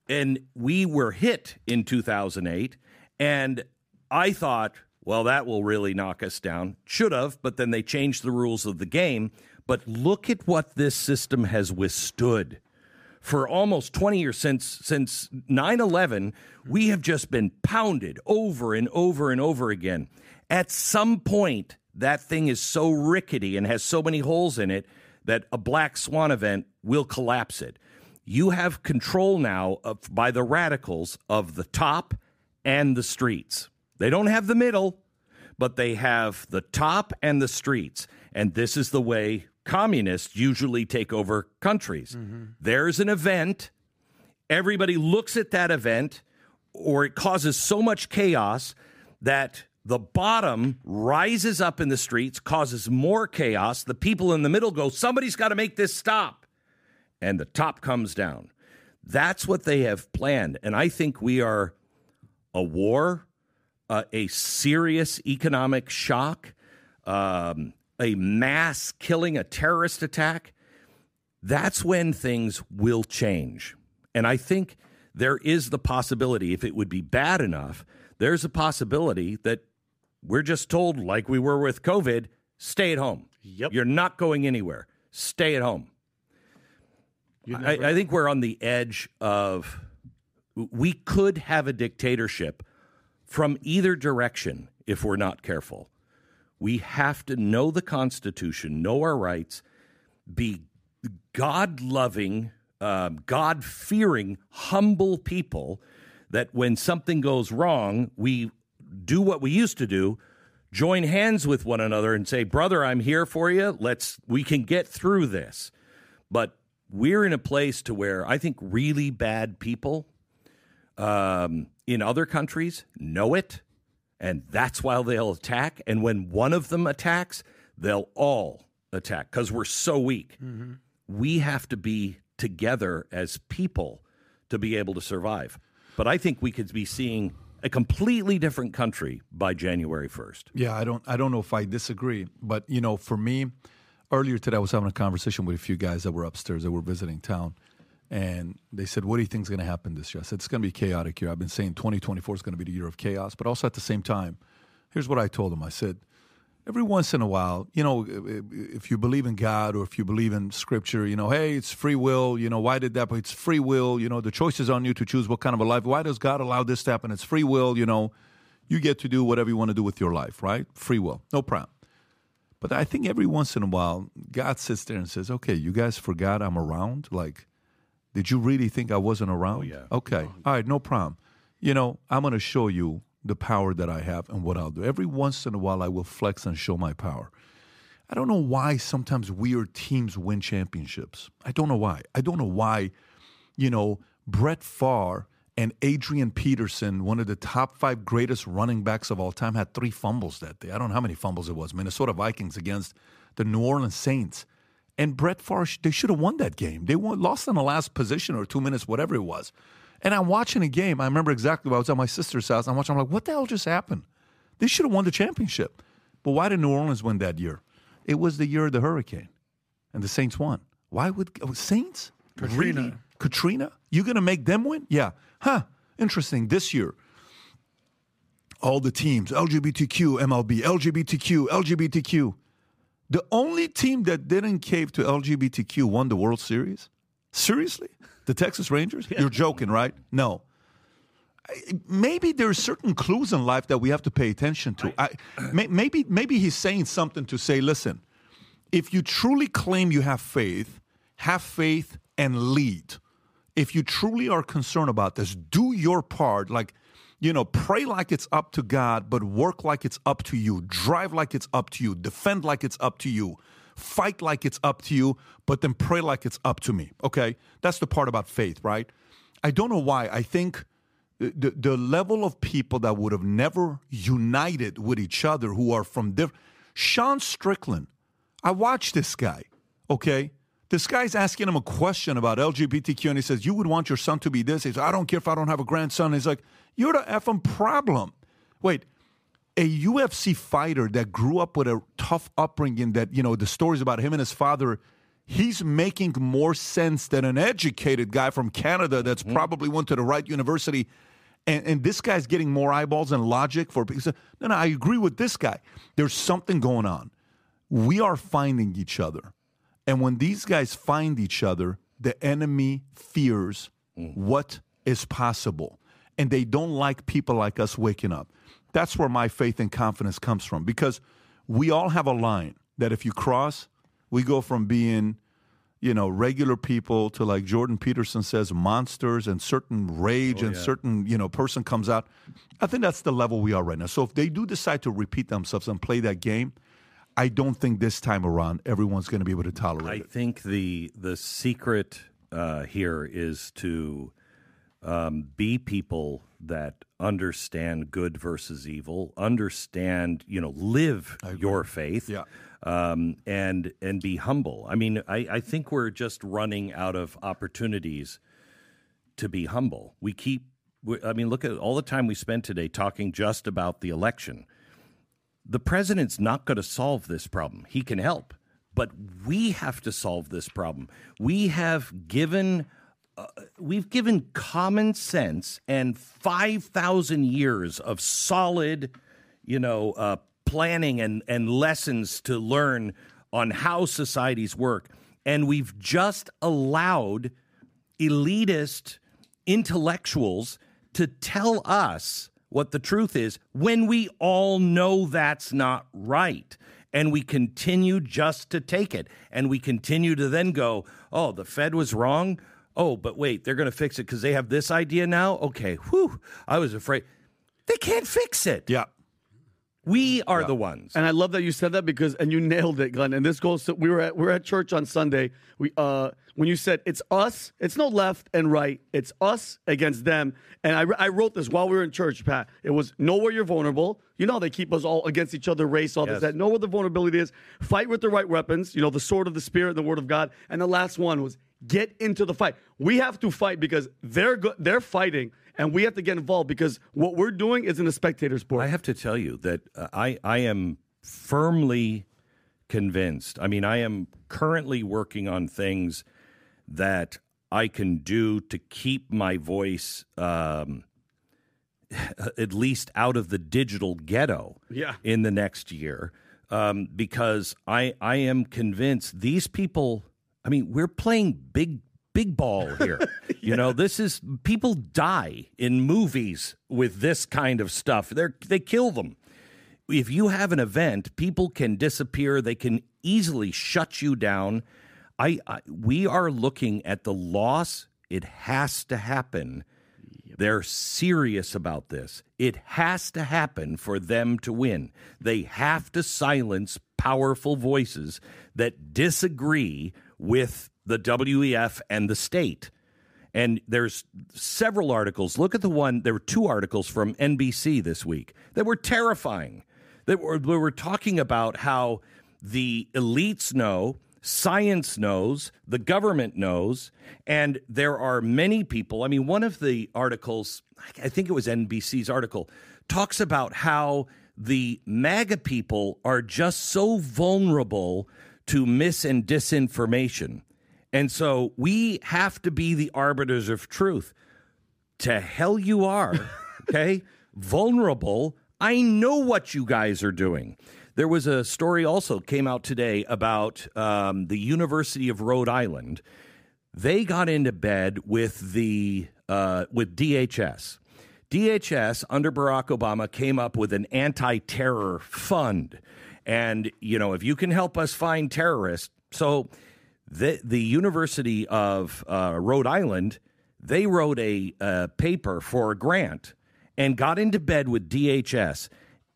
and we were hit in 2008 and i thought well that will really knock us down. Should have but then they changed the rules of the game. But look at what this system has withstood. For almost 20 years since since 9/11 we have just been pounded over and over and over again. At some point that thing is so rickety and has so many holes in it that a black swan event will collapse it. You have control now of, by the radicals of the top and the streets. They don't have the middle, but they have the top and the streets. And this is the way communists usually take over countries. Mm-hmm. There's an event, everybody looks at that event, or it causes so much chaos that the bottom rises up in the streets, causes more chaos. The people in the middle go, somebody's got to make this stop and the top comes down. That's what they have planned. And I think we are a war, uh, a serious economic shock, um, a mass killing, a terrorist attack. That's when things will change. And I think there is the possibility, if it would be bad enough, there's a possibility that we're just told, like we were with COVID, stay at home. Yep. You're not going anywhere. Stay at home. I, I think we're on the edge of we could have a dictatorship from either direction if we're not careful. We have to know the Constitution, know our rights, be God loving, um, God fearing, humble people that when something goes wrong, we do what we used to do join hands with one another and say brother i'm here for you let's we can get through this but we're in a place to where i think really bad people um, in other countries know it and that's why they'll attack and when one of them attacks they'll all attack because we're so weak we have to be together as people to be able to survive. But I think we could be seeing a completely different country by January 1st. Yeah, I don't I don't know if I disagree, but you know, for me, earlier today I was having a conversation with a few guys that were upstairs that were visiting town. And they said, What do you think is going to happen this year? I said, It's going to be chaotic year. I've been saying 2024 is going to be the year of chaos. But also at the same time, here's what I told them I said, Every once in a while, you know, if you believe in God or if you believe in scripture, you know, hey, it's free will. You know, why did that? But it's free will. You know, the choice is on you to choose what kind of a life. Why does God allow this to happen? It's free will. You know, you get to do whatever you want to do with your life, right? Free will. No problem. But I think every once in a while, God sits there and says, okay, you guys forgot I'm around? Like, did you really think I wasn't oh, around? Oh, yeah. Okay. All right, no problem. You know, I'm going to show you the power that I have and what I'll do. Every once in a while, I will flex and show my power. I don't know why sometimes weird teams win championships. I don't know why. I don't know why, you know, Brett Favre and Adrian Peterson, one of the top five greatest running backs of all time, had three fumbles that day. I don't know how many fumbles it was. Minnesota Vikings against the New Orleans Saints. And Brett Favre, they should have won that game. They won, lost in the last position or two minutes, whatever it was. And I'm watching a game. I remember exactly. What I was at my sister's house. I'm watching. I'm like, what the hell just happened? They should have won the championship. But why did New Orleans win that year? It was the year of the hurricane, and the Saints won. Why would oh, Saints? Katrina. Really? Katrina? You gonna make them win? Yeah. Huh. Interesting. This year, all the teams LGBTQ, MLB, LGBTQ, LGBTQ. The only team that didn't cave to LGBTQ won the World Series. Seriously? The Texas Rangers? You're joking, right? No. Maybe there are certain clues in life that we have to pay attention to. I, maybe, maybe he's saying something to say, listen, if you truly claim you have faith, have faith and lead. If you truly are concerned about this, do your part. Like, you know, pray like it's up to God, but work like it's up to you. Drive like it's up to you. Defend like it's up to you. Fight like it's up to you, but then pray like it's up to me. Okay? That's the part about faith, right? I don't know why. I think the, the level of people that would have never united with each other who are from different. Sean Strickland, I watched this guy, okay? This guy's asking him a question about LGBTQ, and he says, You would want your son to be this. He says, I don't care if I don't have a grandson. He's like, You're the effing problem. Wait, a UFC fighter that grew up with a tough upbringing, that, you know, the stories about him and his father, he's making more sense than an educated guy from Canada that's mm-hmm. probably went to the right university. And, and this guy's getting more eyeballs and logic for people. no, no, I agree with this guy. There's something going on. We are finding each other. And when these guys find each other, the enemy fears mm. what is possible. And they don't like people like us waking up. That's where my faith and confidence comes from because we all have a line that if you cross, we go from being, you know, regular people to like Jordan Peterson says, monsters and certain rage oh, and certain, you know, person comes out. I think that's the level we are right now. So if they do decide to repeat themselves and play that game, I don't think this time around everyone's going to be able to tolerate I it. I think the the secret uh, here is to um, be people that understand good versus evil, understand you know live your faith, Yeah. um, and and be humble. I mean, I, I think we're just running out of opportunities to be humble. We keep. I mean, look at all the time we spent today talking just about the election the president's not going to solve this problem. He can help, but we have to solve this problem. We have given uh, we've given common sense and 5000 years of solid, you know, uh, planning and and lessons to learn on how societies work and we've just allowed elitist intellectuals to tell us what the truth is when we all know that's not right. And we continue just to take it. And we continue to then go, oh, the Fed was wrong. Oh, but wait, they're going to fix it because they have this idea now? Okay, whew, I was afraid. They can't fix it. Yeah. We are the ones. And I love that you said that because, and you nailed it, Glenn. And this goes to we were at we were at church on Sunday. We uh when you said it's us, it's no left and right, it's us against them. And I, I wrote this while we were in church, Pat. It was know where you're vulnerable. You know how they keep us all against each other, race, all Yes. this. That know where the vulnerability is. Fight with the right weapons. You know the sword of the spirit, the word of God. And the last one was get into the fight. We have to fight because they're go- they're fighting, and we have to get involved because what we're doing is in a spectator sport. I have to tell you that uh, I I am firmly convinced. I mean, I am currently working on things that I can do to keep my voice um, (laughs) at least out of the digital ghetto Yeah. in the next year um, because I I am convinced these people. I mean, we're playing big big ball here. (laughs) You know, this is people die in movies with this kind of stuff. They they kill them. If you have an event, people can disappear. They can easily shut you down. I, I we are looking at the loss. It has to happen. They're serious about this. It has to happen for them to win. They have to silence powerful voices that disagree with the WEF and the state. And there's several articles. Look at the one, there were two articles from NBC this week that were terrifying. That were, we were talking about how the elites know, science knows, the government knows, and there are many people. I mean, one of the articles, I think it was NBC's article, talks about how the MAGA people are just so vulnerable to mis and disinformation. And so we have to be the arbiters of truth. To hell you are, (laughs) okay? Vulnerable. I know what you guys are doing. There was a story also came out today about um, the University of Rhode Island. They got into bed with the uh, with DHS. DHS under Barack Obama came up with an anti-terror fund, and you know if you can help us find terrorists, so the the University of uh, Rhode Island they wrote a uh, paper for a grant and got into bed with DHS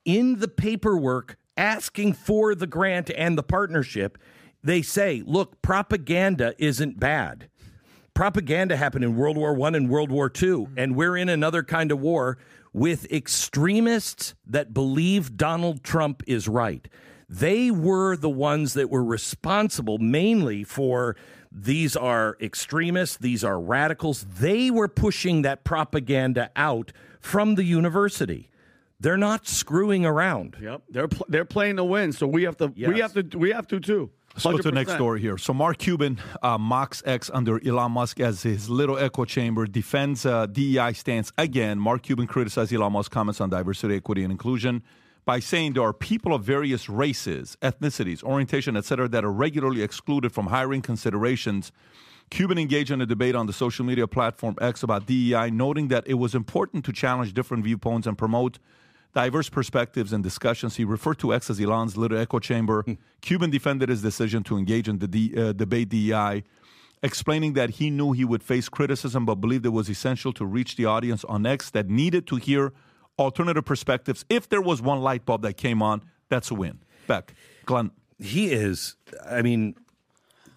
in the paperwork asking for the grant and the partnership. They say, look, propaganda isn't bad. Propaganda happened in World War One and World War II, and we're in another kind of war with extremists that believe Donald Trump is right. They were the ones that were responsible mainly for these are extremists, these are radicals. They were pushing that propaganda out from the university. They're not screwing around. Yep, they're pl- they're playing to win, so we have to we have to we have to too. Let's go to the next story here. So Mark Cuban uh, mocks X under Elon Musk as his little echo chamber, defends uh, DEI stance again. Mark Cuban criticized Elon Musk's comments on diversity, equity, and inclusion by saying there are people of various races, ethnicities, orientation, etc., that are regularly excluded from hiring considerations. Cuban engaged in a debate on the social media platform X about DEI, noting that it was important to challenge different viewpoints and promote diverse perspectives and discussions. He referred to X as Elon's little echo chamber. Cuban defended his decision to engage in the D, uh, debate DEI, explaining that he knew he would face criticism, but believed it was essential to reach the audience on X that needed to hear alternative perspectives. If there was one light bulb that came on, that's a win. Beck, Glenn. He is, I mean,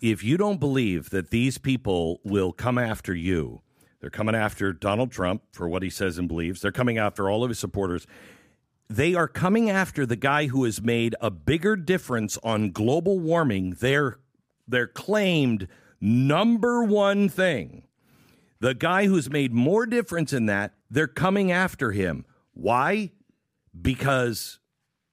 if you don't believe that these people will come after you, they're coming after Donald Trump for what he says and believes, they're coming after all of his supporters. They are coming after the guy who has made a bigger difference on global warming, their, their claimed number one thing. The guy who's made more difference in that, they're coming after him. Why? Because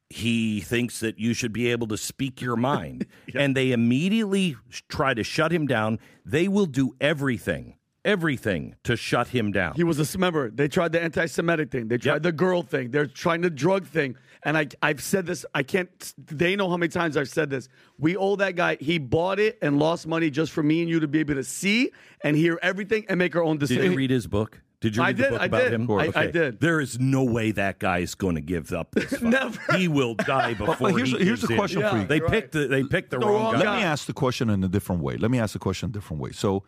he thinks that you should be able to speak your (laughs) mind. And they immediately try to shut him down. They will do everything, everything to shut him down. He was a member. They tried the anti-Semitic thing. They tried Yep. the girl thing. They're trying the drug thing. And I, I've said this. I can't. They know how many times I've said this. We owe that guy. He bought it and lost money just for me and you to be able to see and hear everything and make our own decision. Did you read his book? Did you I read did, the book I about did. him? I- I did. There is no way that guy is going to give up this. (laughs) Never. He will die before but here's- he here's gives the in. question for you. They Right. picked the, they picked the, The wrong, wrong guy. Let me ask the question in a different way. Let me ask the question in a different way. So,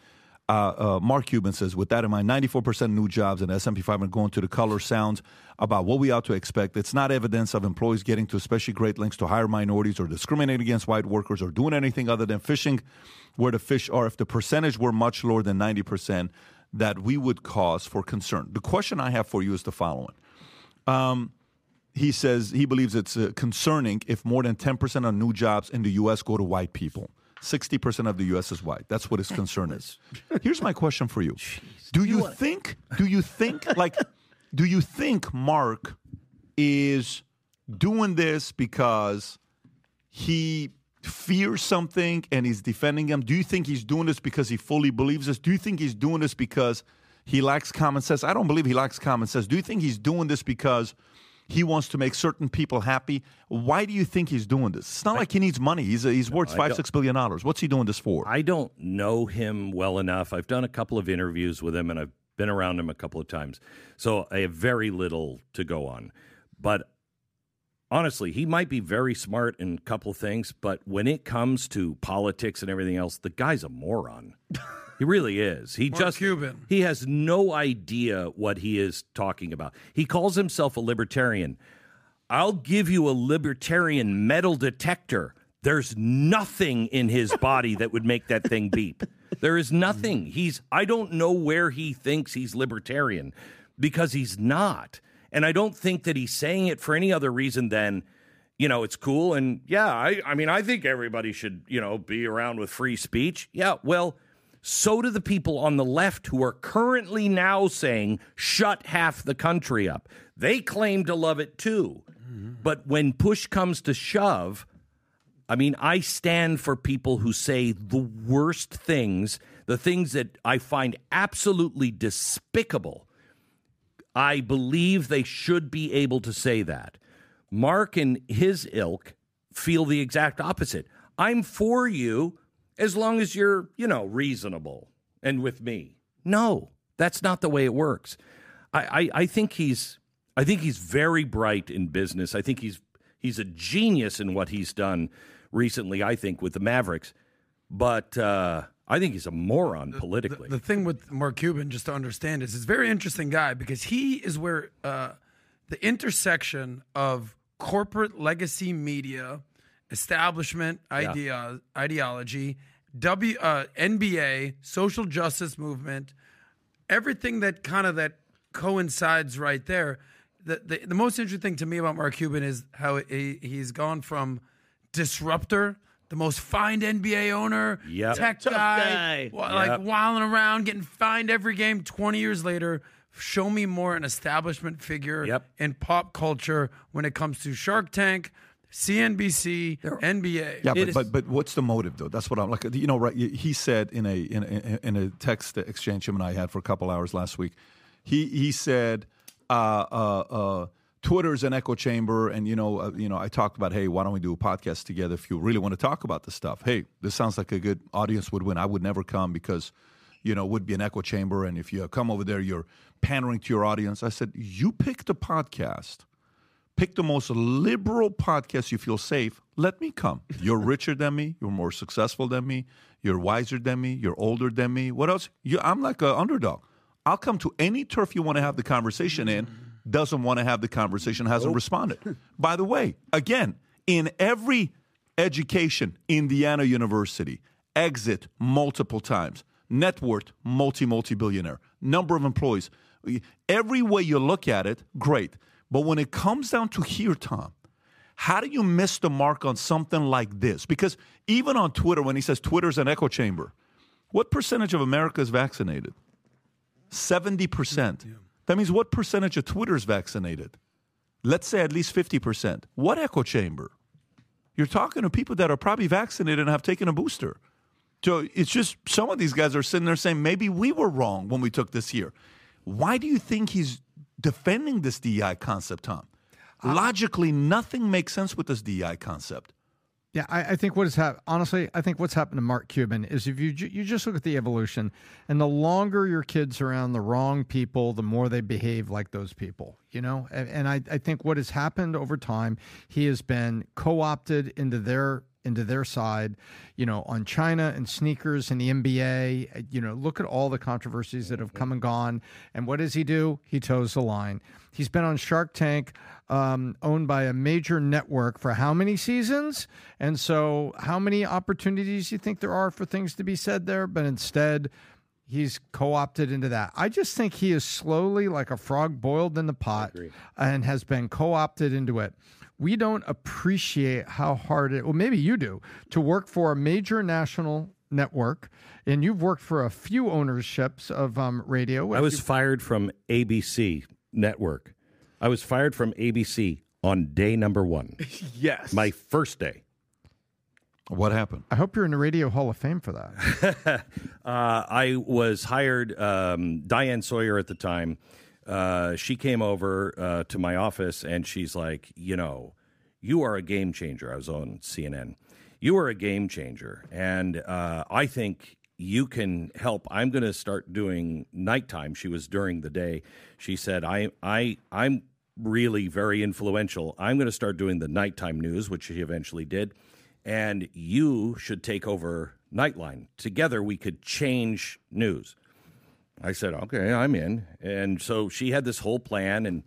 uh, uh, Mark Cuban says, with that in mind, 94% of new jobs in S&P 500 going to the color sounds about what we ought to expect. It's not evidence of employees getting to especially great lengths to hire minorities or discriminating against white workers or doing anything other than fishing where the fish are. If the percentage were much lower than 90%, that we would cause for concern. The question I have for you is the following he says he believes it's uh, concerning if more than 10% of new jobs in the U.S. go to white people. 60% of the U.S. is white. That's what his (laughs) concern is. Here's my question for you. Do you think, do you think, like, do you think Mark is doing this because he fears something and he's defending him? Do you think he's doing this because he fully believes this? Do you think he's doing this because he lacks common sense? I don't believe he lacks common sense. Do you think he's doing this because he wants to make certain people happy? Why do you think he's doing this? It's not like he needs money. He's he's worth five six billion dollars. What's he doing this for? I don't know him well enough. I've done a couple of interviews with him and I've been around him a couple of times. So I have very little to go on. But honestly, he might be very smart in a couple things, but when it comes to politics and everything else, the guy's a moron. (laughs) he really is. He Mark just Cuban. he has no idea what he is talking about. He calls himself a libertarian. I'll give you a libertarian metal detector. There's nothing in his (laughs) body that would make that thing beep. There is nothing. He's I don't know where he thinks he's libertarian because he's not. And I don't think that he's saying it for any other reason than you know, it's cool and yeah, I I mean I think everybody should, you know, be around with free speech. Yeah, well, so do the people on the left who are currently now saying shut half the country up. They claim to love it too. Mm-hmm. But when push comes to shove, I mean, I stand for people who say the worst things, the things that I find absolutely despicable. I believe they should be able to say that. Mark and his ilk feel the exact opposite. I'm for you as long as you're, you know, reasonable and with me. No, that's not the way it works. I, I, I think he's I think he's very bright in business. I think he's he's a genius in what he's done recently, I think, with the Mavericks. But uh, I think he's a moron politically. The thing with Mark Cuban, just to understand, is he's a very interesting guy because he is where uh, the intersection of corporate legacy media, establishment idea, ideology, W uh, NBA, social justice movement, everything that kind of that coincides right there. The, the the most interesting thing to me about Mark Cuban is how he, he's gone from disruptor, the most fined NBA owner, Yep. tech Tough guy, guy. wa- like Yep. wilding around, getting fined every game. Twenty years later, show me more an establishment figure Yep. in pop culture when it comes to Shark Tank, CNBC, NBA. Yeah, It but, is- but but what's the motive though? That's what I'm like. You know, right? He said in a in a, in a text exchange him and I had for a couple hours last week. He he said, uh, uh, uh, Twitter's an echo chamber, and you know, uh, you know, I talked about, hey, why don't we do a podcast together if you really want to talk about this stuff? Hey, this sounds like a good audience would win. I would never come because, you know, would be an echo chamber, and if you come over there, you're pandering to your audience. I said, you pick the podcast pick the most liberal podcast you feel safe. Let me come. You're richer than me. You're more successful than me. You're wiser than me. You're older than me. What else? You, I'm like an underdog. I'll come to any turf you want to have the conversation in. Doesn't want to have the conversation. Hasn't responded. (laughs) By the way, again, in every education, Indiana University, exit multiple times, net worth multi multi billionaire, number of employees. Every way you look at it, great. But when it comes down to here, Tom, how do you miss the mark on something like this? Because even on Twitter, when he says Twitter's an echo chamber, what percentage of America is vaccinated? 70%. That means what percentage of Twitter is vaccinated? Let's say at least 50%. What echo chamber? You're talking to people that are probably vaccinated and have taken a booster. So it's just some of these guys are sitting there saying, maybe we were wrong when we took this here. Why do you think he's defending this DEI concept, Tom? Uh, Logically, nothing makes sense with this DEI concept. Yeah, I, I think what has happened. Honestly, I think what's happened to Mark Cuban is if you you just look at the evolution, and the longer your kids around the wrong people, the more they behave like those people. You know, and, and I, I think what has happened over time, he has been co-opted into their into their side, you know, on China and sneakers and the NBA. You know, look at all the controversies that have come and gone. And what does he do? He toes the line. He's been on Shark Tank, um, owned by a major network for how many seasons? And so, how many opportunities do you think there are for things to be said there? But instead, he's co-opted into that. I just think he is slowly like a frog boiled in the pot and has been co-opted into it. We don't appreciate how hard it well maybe you do to work for a major national network and you've worked for a few ownerships of um, radio. I was You- fired from ABC Network. I was fired from ABC on day number one. (laughs) yes. My first day. What happened? I hope you're in the Radio Hall of Fame for that. (laughs) uh, I was hired, um, Diane Sawyer at the time. Uh, she came over uh, to my office and she's like, you know, you are a game changer. I was on CNN. You are a game changer. And uh, I think you can help. I'm going to start doing nighttime. She was during the day. She said, I, I, I'm really very influential. I'm going to start doing the nighttime news, which she eventually did. And you should take over Nightline. Together, we could change news. I said, okay, I'm in. And so she had this whole plan, and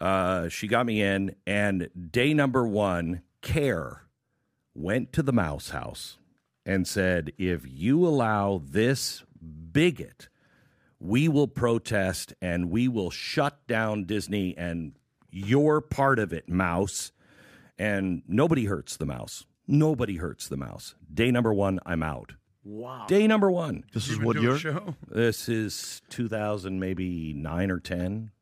uh, she got me in. And day number one, CAIR went to the Mouse House and said, if you allow this bigot, we will protest and we will shut down Disney and you're part of it, Mouse. And nobody hurts the mouse. Nobody hurts the mouse. Day number one, I'm out. Wow. Day number one. (laughs) This is what do show? This is 2000, maybe nine or 10,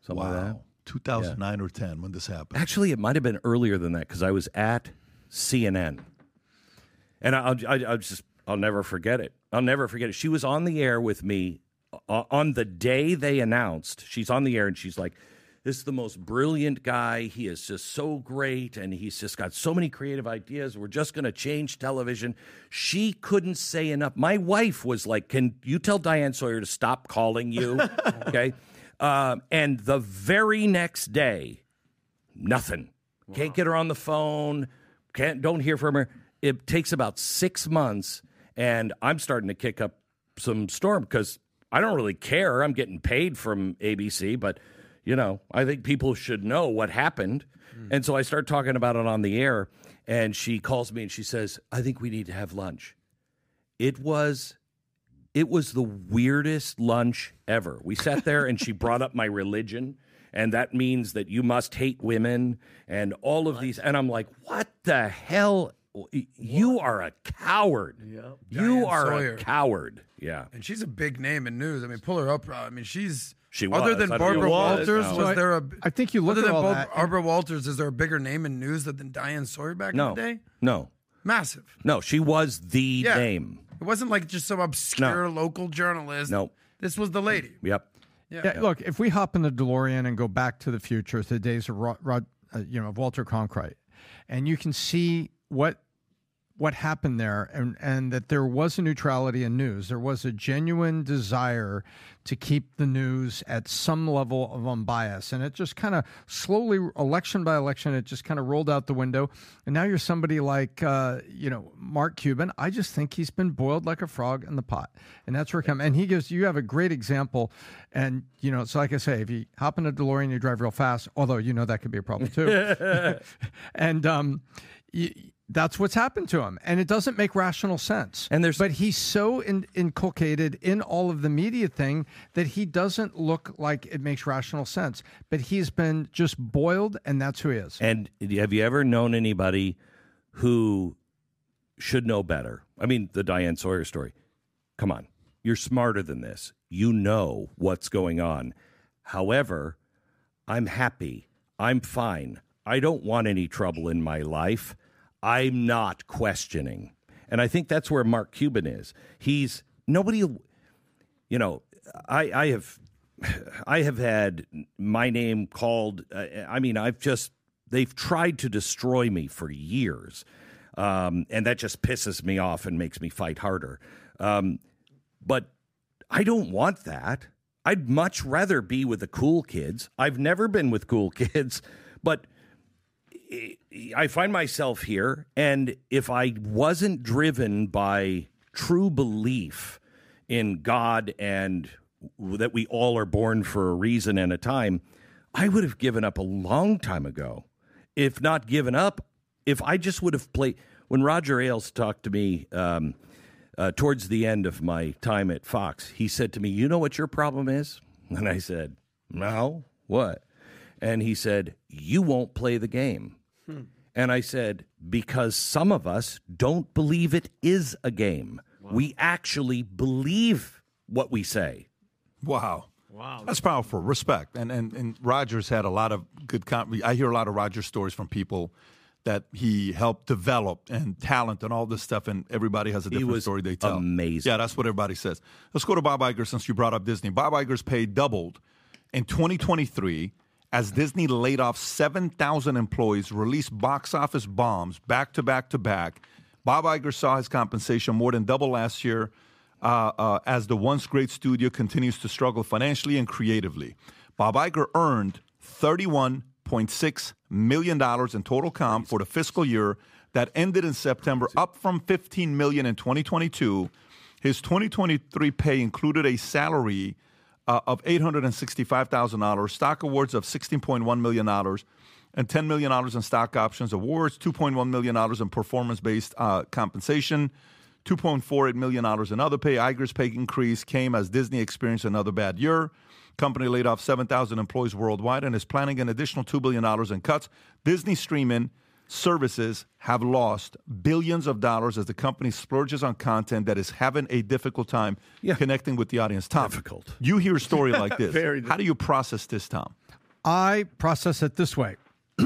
something like that. Wow. 2009 or 10 when this happened. Actually, it might have been earlier than that because I was at CNN, and I'll, I, I'll just I'll never forget it. I'll never forget it. She was on the air with me uh, on the day they announced. She's on the air and she's like, "This is the most brilliant guy. He is just so great, and he's just got so many creative ideas. We're just going to change television." She couldn't say enough. My wife was like, "Can you tell Diane Sawyer to stop calling you?" (laughs) okay. Um, and the very next day, nothing. Can't get her on the phone. Can't don't hear from her. It takes about six months, and I'm starting to kick up some storm because I don't really care. I'm getting paid from ABC, but you know, I think people should know what happened. Mm. And so I start talking about it on the air, and she calls me and she says, "I think we need to have lunch." It was it was the weirdest lunch ever. We sat there and she brought up my religion, and that means that you must hate women and all of these. And I'm like, what the hell? You are a coward. You Diane are Sawyer. a coward. Yeah. And she's a big name in news. I mean, pull her up. I mean, she's She other than I don't Barbara what she is Walters. now. Was there a? I think you look other at than all Bar- that. Barbara Walters. Is there a bigger name in news than Diane Sawyer back No. in the day? No. Massive. No. She was the Yeah. name. It wasn't like just some obscure local journalist. No. This was the lady. Yep. Yeah. Yeah, look, if we hop in the DeLorean and go back to the future, to the days of Rod, Rod uh, you know, of Walter Cronkite, and you can see what what happened there, and and that there was a neutrality in news. There was a genuine desire to keep the news at some level of unbiased, and it just kind of slowly, election by election, it just kind of rolled out the window. And now you're somebody like uh, you know Mark Cuban. I just think he's been boiled like a frog in the pot, and that's where it comes. And he gives you have a great example, and you know, so like I say, if you hop in a DeLorean, you drive real fast. Although you know that could be a problem too. (laughs) (laughs) and um, y- that's what's happened to him, and it doesn't make rational sense. And there's- but he's so in, inculcated in all of the media thing that he doesn't look like it makes rational sense. But he's been just boiled, and that's who he is. And have you ever known anybody who should know better? I mean, the Diane Sawyer story. Come on. You're smarter than this. You know what's going on. However, I'm happy. I'm fine. I don't want any trouble in my life. I'm not questioning. And I think that's where Mark Cuban is. He's nobody you know, I, I have, (sighs) I have had my name called. Uh, I mean, I've just they've tried to destroy me for years, um, and that just pisses me off and makes me fight harder. Um, but I don't want that. I'd much rather be with the cool kids. I've never been with cool (laughs) kids, but I find myself here, and if I wasn't driven by true belief in God and that we all are born for a reason and a time, I would have given up a long time ago. If not given up, if I just would have played when Roger Ailes talked to me um, uh, towards the end of my time at Fox, he said to me, "You know what your problem is?" And I said, "No, what?" And he said, "You won't play the game." Hmm. And I said, "Because some of us don't believe it is a game. We actually believe what we say." Wow. Wow. That's powerful. Respect. And and and Rogers had a lot of good com- I hear a lot of Rogers stories from people that he helped develop and talent and all this stuff and everybody has a different was story they tell. amazing. Yeah, that's what everybody says. Let's go to Bob Iger since you brought up Disney. Bob Iger's pay doubled in 2023 as Disney laid off 7,000 employees, released box office bombs back to back to back. Bob Iger saw his compensation more than double last year uh, uh, as the once great studio continues to struggle financially and creatively. Bob Iger earned $31.6 million in total comp for the fiscal year that ended in September, up from 15 million in 2022. His 2023 pay included a salary uh, of $865,000, stock awards of $16.1 million, and $10 million in stock options awards, $2.1 million in performance based uh, compensation, $2.48 million in other pay. Iger's pay increase came as Disney experienced another bad year. Company laid off 7,000 employees worldwide and is planning an additional $2 billion in cuts. Disney streaming services have lost billions of dollars as the company splurges on content that is having a difficult time connecting with the audience. Tom, Difficult. you hear a story like (laughs) this. Very How do you process this, Tom? I process it this way. (clears throat)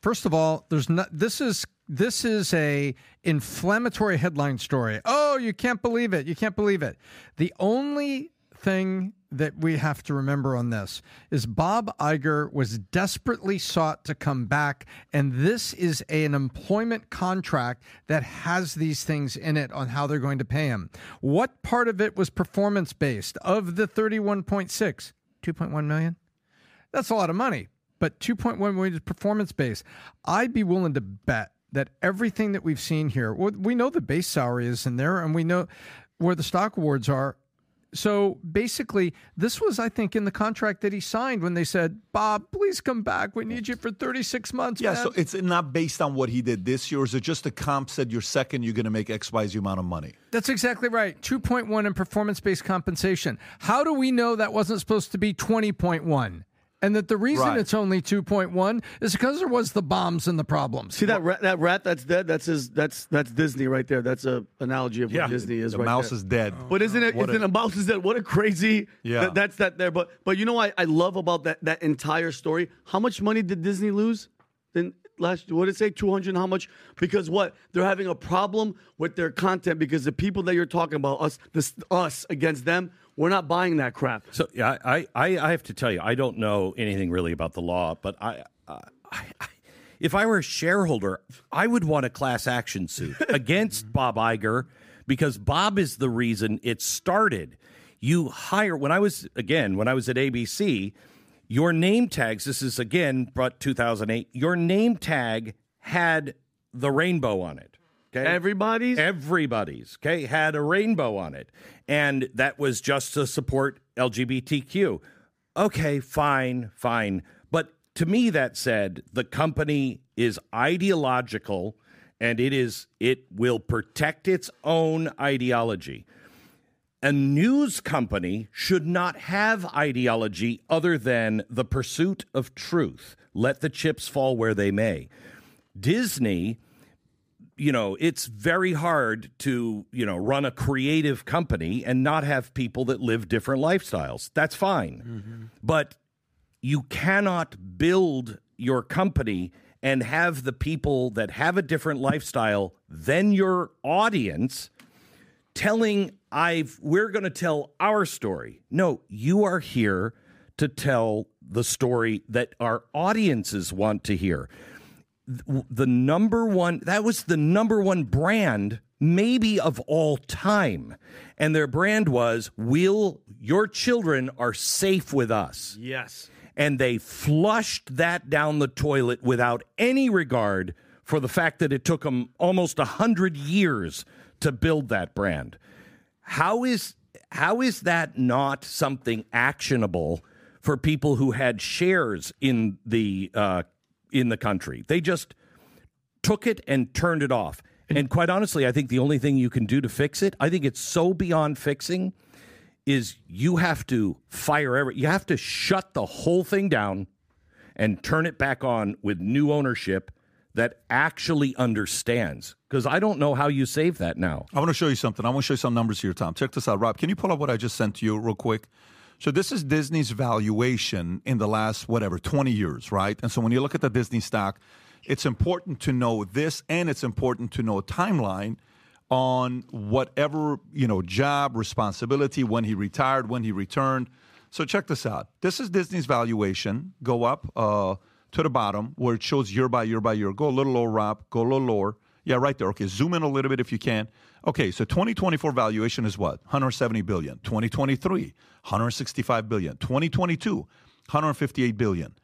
First of all, there's not this is this is a inflammatory headline story. Oh, you can't believe it. You can't believe it. The only thing that we have to remember on this is Bob Iger was desperately sought to come back and this is an employment contract that has these things in it on how they're going to pay him. What part of it was performance based of the 31.6? 2.1 million? That's a lot of money, but 2.1 million is performance based. I'd be willing to bet that everything that we've seen here, we know the base salary is in there, and we know where the stock awards are. So basically, this was, I think, in the contract that he signed when they said, "Bob, please come back. We need you for 36 months." Yeah, man." so it's not based on what he did this year, is it just the comp said you're second, you're going to make X, Y, Z amount of money? That's exactly right. 2.1 in performance based compensation. How do we know that wasn't supposed to be 20.1? And that the reason Right. it's only 2.1 is because there was the bombs and the problems. See that rat, that rat that's dead? That's his. That's that's Disney right there. That's a analogy of what Yeah. Disney is. The right mouse there. is dead. But oh, isn't it? What Isn't a- a mouse is dead? What a crazy. Yeah. that- that's that there. But but you know what I, I love about that that entire story. How much money did Disney lose? Then last what did it say? Two hundred. How much? Because what they're having a problem with their content because the people that you're talking about us this us against them. We're not buying that crap. So yeah, I, I, I have to tell you, I don't know anything really about the law, but I, uh, I, I if I were a shareholder, I would want a class action suit (laughs) against Bob Iger because Bob is the reason it started. You hire when I was again when I was at ABC, your name tags. This is again, brought 2008. Your name tag had the rainbow on it. Okay, Everybody's? everybody's okay? Had a rainbow on it. And that was just to support lgbtq okay fine fine. But to me that said the company is ideological and it is it will protect its own ideology. A news company should not have ideology other than the pursuit of truth. Let the chips fall where they may. Disney you know, it's very hard to, you know, run a creative company and not have people that live different lifestyles. That's fine. Mm-hmm. But you cannot build your company and have the people that have a different lifestyle than your audience telling I've we're going to tell our story. No, you are here to tell the story that our audiences want to hear the number one that was the number one brand maybe of all time. And their brand was will your children are safe with us. Yes. and they flushed that down the toilet without any regard for the fact that it took them almost a hundred years to build that brand. How is how is that not something actionable for people who had shares in the uh, in the country? They just took it and turned it off. And quite honestly, I think the only thing you can do to fix it, I think it's so beyond fixing, is you have to fire every, you have to shut the whole thing down and turn it back on with new ownership that actually understands. Because I don't know how you save that now. I want to show you something. I want to show you some numbers here, Tom. Check this out, Rob. Can you pull up what I just sent to you real quick? So this is Disney's valuation in the last whatever 20 years, right? And so when you look at the Disney stock, it's important to know this and it's important to know a timeline on whatever, you know, job, responsibility, when he retired, when he returned. So check this out. This is Disney's valuation. Go up uh, to the bottom where it shows year by year by year. Go a little lower, Rob. Go a little lower. Yeah, right there. Okay, zoom in a little bit if you can. Okay, so 2024 valuation is what? 170 billion. 2023, 165 billion. 2022, 158 billion.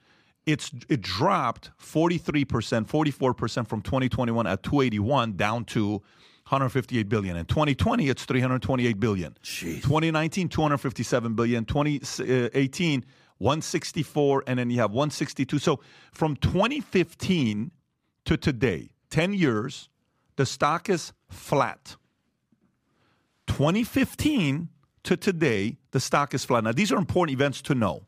It's it dropped 43%, 44% from 2021 at 281 down to 158 billion. In 2020, it's 328 billion. Jeez. 2019, 257 billion. 2018, 164, and then you have 162. So from 2015 to today, 10 years, the stock is flat. 2015 to today, the stock is flat. Now, these are important events to know.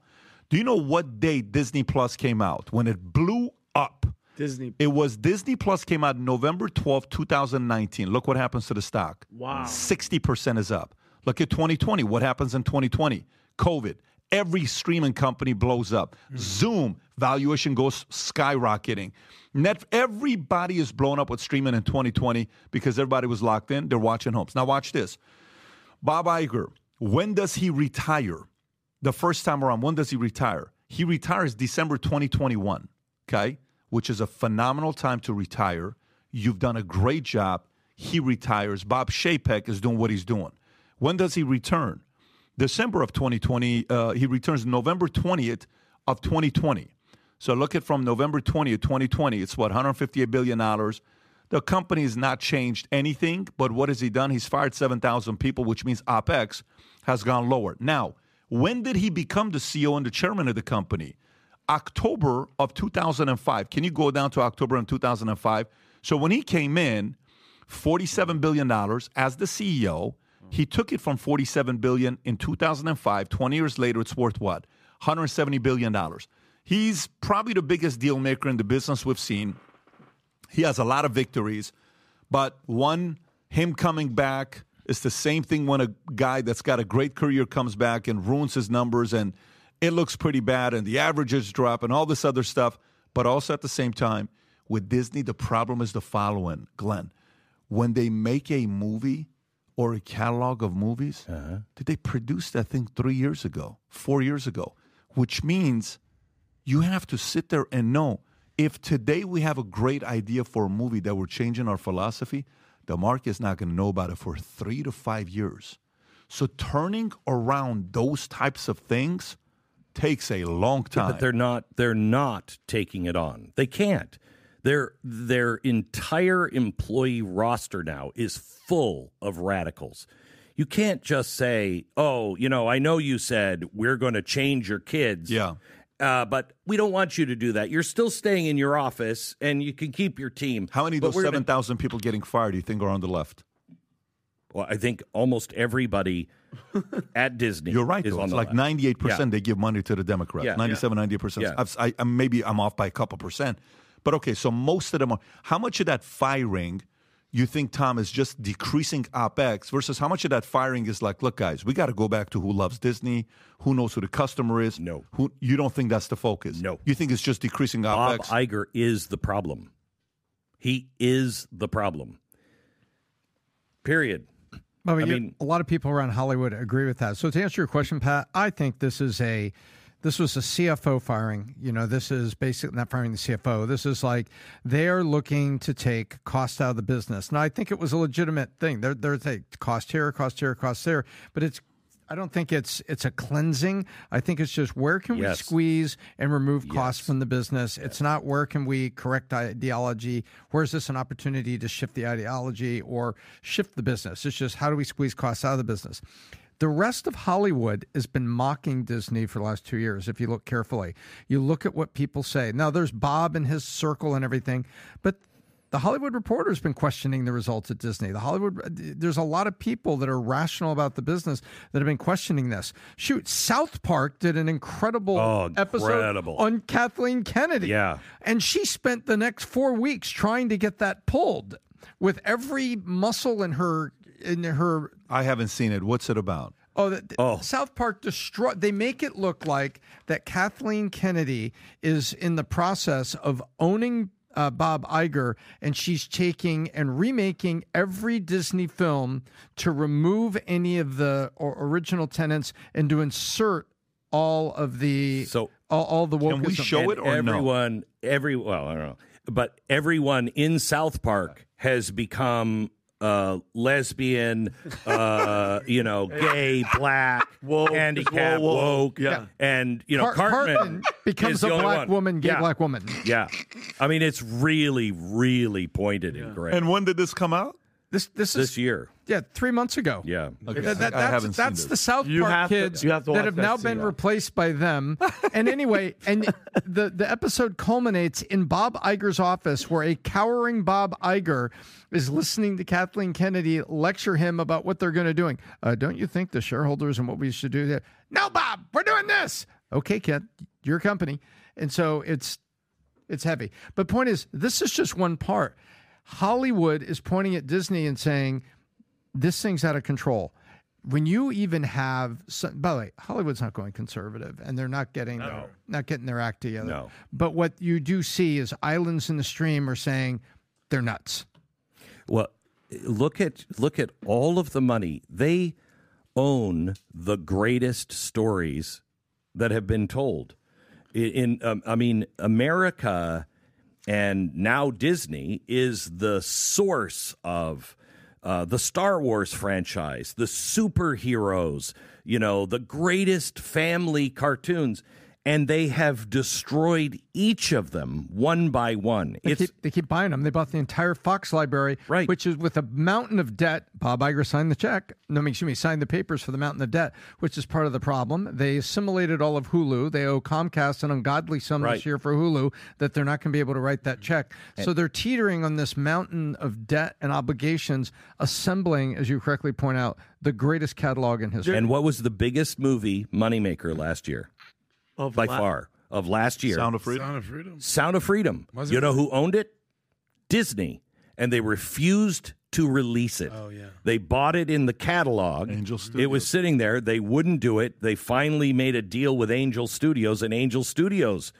Do you know what day Disney Plus came out? When it blew up. Disney. It was Disney Plus came out November 12, 2019. Look what happens to the stock. Wow. 60% is up. Look at 2020. What happens in 2020? COVID. Every streaming company blows up. Mm-hmm. Zoom valuation goes skyrocketing. Net everybody is blown up with streaming in 2020 because everybody was locked in. They're watching homes. Now watch this. Bob Iger, when does he retire? The first time around, when does he retire? He retires December 2021, okay? Which is a phenomenal time to retire. You've done a great job. He retires. Bob Chapek is doing what he's doing. When does he return? December of 2020. Uh, he returns November 20th of 2020. So look at from November 20th, 2020. It's what 158 billion dollars. The company has not changed anything, but what has he done? He's fired 7,000 people, which means OPEX has gone lower. Now, when did he become the CEO and the chairman of the company? October of 2005. Can you go down to October of 2005? So when he came in, $47 billion as the CEO, he took it from 47 billion in 2005. 20 years later, it's worth what? 170 billion dollars. He's probably the biggest deal maker in the business we've seen. He has a lot of victories, but one, him coming back is the same thing when a guy that's got a great career comes back and ruins his numbers and it looks pretty bad and the averages drop and all this other stuff. But also at the same time, with Disney, the problem is the following, Glenn. When they make a movie or a catalog of movies, uh-huh. did they produce that thing three years ago, four years ago? Which means you have to sit there and know if today we have a great idea for a movie that we're changing our philosophy, the market's not going to know about it for three to five years. So turning around those types of things takes a long time. But they're not they're not taking it on. They can't. Their their entire employee roster now is full of radicals. You can't just say, "Oh, you know, I know you said we're going to change your kids." Yeah. Uh, but we don't want you to do that. You're still staying in your office, and you can keep your team. How many of But those we're gonna- 7,000 people getting fired do you think are on the left? Well, I think almost everybody (laughs) at Disney. You're right. Is Though. It's like 98% they give money to the Democrats. Yeah. 97, 98%. Yeah. I, I, maybe I'm off by a couple percent. But okay, so most of them are. How much of that firing you think, Tom, is just decreasing OPEX versus how much of that firing is like, look, guys, we got to go back to who loves Disney, who knows who the customer is? No. Who, you don't think that's the focus? No. You think it's just decreasing Bob OPEX? Iger is the problem. He is the problem. Period. Well, I you- mean- a lot of people around Hollywood agree with that. So to answer your question, Pat, I think this is a this was a CFO firing. You know, this is basically not firing the CFO. This is like they're looking to take cost out of the business. Now, I think it was a legitimate thing. They're they're saying cost here, cost here, cost there, but it's. I don't think it's it's a cleansing. I think it's just where can we squeeze and remove costs from the business. It's not where can we correct ideology. Where is this an opportunity to shift the ideology or shift the business? It's just how do we squeeze costs out of the business. The rest of Hollywood has been mocking Disney for the last two years. If you look carefully, you look at what people say. Now, there's Bob and his circle and everything, but The Hollywood Reporter has been questioning the results at Disney. The Hollywood, there's a lot of people that are rational about the business that have been questioning this. Shoot, South Park did an incredible Oh, episode incredible. on Kathleen Kennedy. Yeah. And she spent the next four weeks trying to get that pulled with every muscle in her in her I haven't seen it. What's it about? Oh, that, Oh. South Park destroy. They make it look like that Kathleen Kennedy is in the process of owning uh, Bob Iger, and she's taking and remaking every Disney film to remove any of the or original tenants and to insert all of the So- all, all the wokeism. Can we show it or no? everyone, every well, I don't know, but everyone in South Park has become uh, lesbian, uh, you know, (laughs) gay, black, (laughs) Woke, handicapped, whoa, whoa. woke, Yeah. and you know, Car- Cartman, Cartman becomes a black one. woman, gay yeah. black woman. Yeah, I mean, it's really, really pointed and great. And when did this come out? This this is this year, yeah three months ago. yeah, Okay. That- that- I that's haven't that's this. the South You Park have to- kids you have to that have that now been yeah. replaced by them. (laughs) and anyway, and the the episode culminates in Bob Iger's office, where a cowering Bob Iger is listening to Kathleen Kennedy lecture him about what they're going to doing. Uh, don't you think the shareholders and what we should do? There? No, Bob, we're doing this. Okay, kid, your company, and so it's it's heavy. But point is, this is just one part. Hollywood is pointing at Disney and saying, this thing's out of control. When you even have, some, by the way, Hollywood's not going conservative, and they're not getting not getting their act together. No. But what you do see is islands in the stream are saying they're nuts. Well, look at look at all of the money they own. The greatest stories that have been told in. in, um, I mean, America and now Disney is the source of uh, the Star Wars franchise, the superheroes. You know, the greatest family cartoons. And they have destroyed each of them one by one. They It's keep, they keep buying them. They bought the entire Fox library, Right. Which is with a mountain of debt. Bob Iger signed the check. No, excuse me, signed the papers for the mountain of debt, which is part of the problem. They assimilated all of Hulu. They owe Comcast an ungodly sum Right. this year for Hulu that they're not going to be able to write that check. So they're teetering on this mountain of debt and obligations, assembling, as you correctly point out, the greatest catalog in history. And what was the biggest movie moneymaker last year? Of By la- far. Of last year. Sound of Freedom. Sound of freedom. Sound of Freedom. Was you it? know who owned it? Disney. And they refused to release it. Oh, yeah. They bought it in the catalog. Angel It was sitting there. They wouldn't do it. They finally made a deal with Angel Studios, and Angel Studios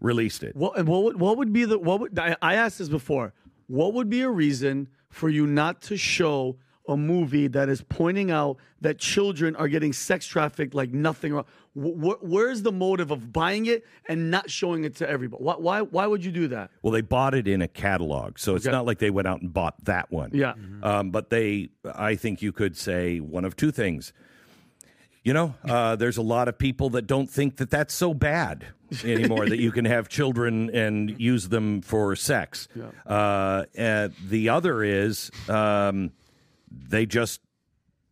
released it. What and what would what would be the what would I, I asked this before? What would be a reason for you not to show a movie that is pointing out that children are getting sex trafficked like nothing wrong? Wh- wh- where's the motive of buying it and not showing it to everybody? Why why, why would you do that? Well, they bought it in a catalog, so it's Okay. not like they went out and bought that one. Yeah. Um, but they, I think you could say one of two things. You know, uh, there's a lot of people that don't think that that's so bad (laughs) anymore that you can have children and use them for sex. Uh, and the other is um, they just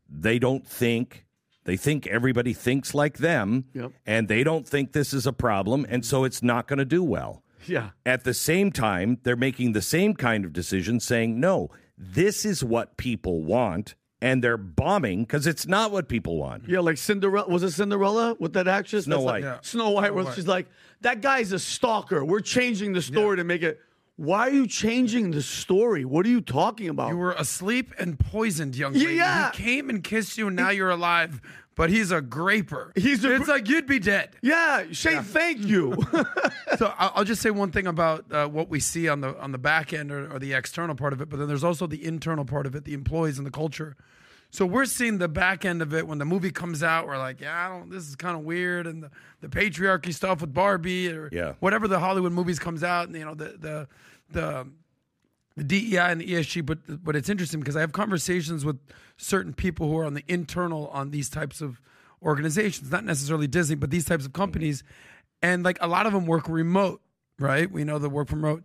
they don't think they think everybody thinks like them, Yep. and they don't think this is a problem, and so it's not going to do well. Yeah. At the same time, they're making the same kind of decision, saying, no, this is what people want. And they're bombing because it's not what people want. Yeah, like Cinderella. Was it Cinderella with that actress? Snow That's like- White. Yeah. Snow White. Snow where White. she's like, that guy's a stalker. We're changing the story to make it. Why are you changing the story? What are you talking about? You were asleep and poisoned, young lady. yeah. He came and kissed you, and now you're alive. But he's a graper. He's a It's like you'd be dead. yeah, Shay, thank you. (laughs) (laughs) So I'll I'll just say one thing about uh, what we see on the on the back end or, or the external part of it, but then there's also the internal part of it, the employees and the culture. So we're seeing the back end of it when the movie comes out. We're like, yeah, I don't. This is kind of weird, and the, the patriarchy stuff with Barbie or Yeah. whatever the Hollywood movies comes out, and you know the the the the DEI and the ESG, but but it's interesting because I have conversations with certain people who are on the internal on these types of organizations, not necessarily Disney, but these types of companies, and like a lot of them work remote, right? We know they work from remote,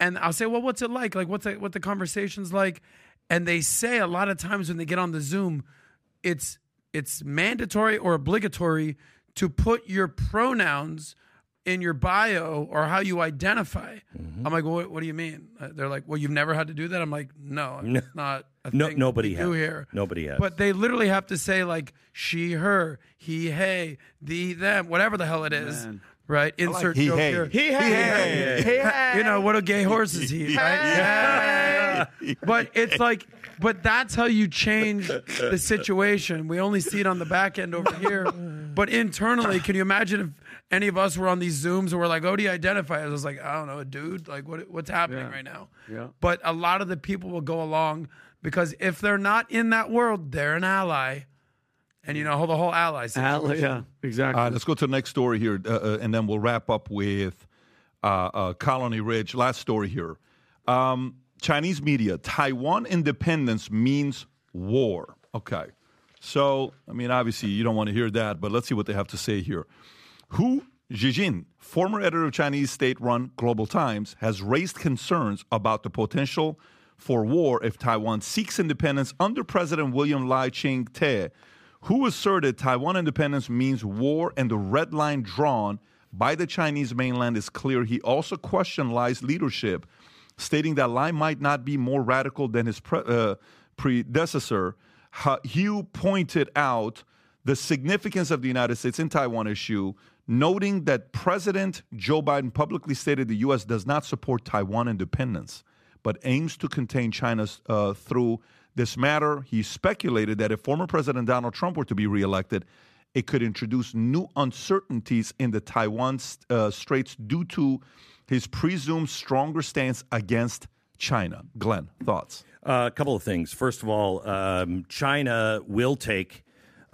and I'll say, well, what's it like? Like, what's the, what the conversations like? And they say a lot of times when they get on the Zoom, it's it's mandatory or obligatory to put your pronouns in your bio or how you identify. Mm-hmm. I'm like, well, what, what do you mean? Uh, They're like, well, you've never had to do that. I'm like, no, No. it's not. A No- thing nobody has. here. Nobody has. But they literally have to say like she, her, he, hey, the, them, whatever the hell it is. Right? Insert he, joke hey. here. He had. He had. You know, what a gay horse is he? Right? Yeah. But it's like, but that's how you change the situation. We only see it on the back end over here. But internally, can you imagine if any of us were on these Zooms and we're like, oh, do you identify as? I was like, I don't know, a dude. Like, what, what's happening right now? Yeah. But a lot of the people will go along because if they're not in that world, they're an ally. And you know, the whole ally situation. Al- yeah, exactly. All right, let's go to the next story here, uh, uh, and then we'll wrap up with uh, uh, Colony Ridge. Last story here. Um, Chinese media, Taiwan independence means war. Okay. So, I mean, obviously, you don't want to hear that, but let's see what they have to say here. Hu Xijin, former editor of Chinese state run Global Times, has raised concerns about the potential for war if Taiwan seeks independence under President William Lai Ching te, who asserted Taiwan independence means war and the red line drawn by the Chinese mainland is clear. He also questioned Lai's leadership, stating that Lai might not be more radical than his pre- uh, predecessor. Hu pointed out the significance of the United States in Taiwan issue, noting that President Joe Biden publicly stated the U.S. does not support Taiwan independence, but aims to contain China uh, through this matter. He speculated that if former President Donald Trump were to be reelected, it could introduce new uncertainties in the Taiwan uh, Straits due to his presumed stronger stance against China. Glenn, thoughts? Uh, a couple of things. First of all, um, China will take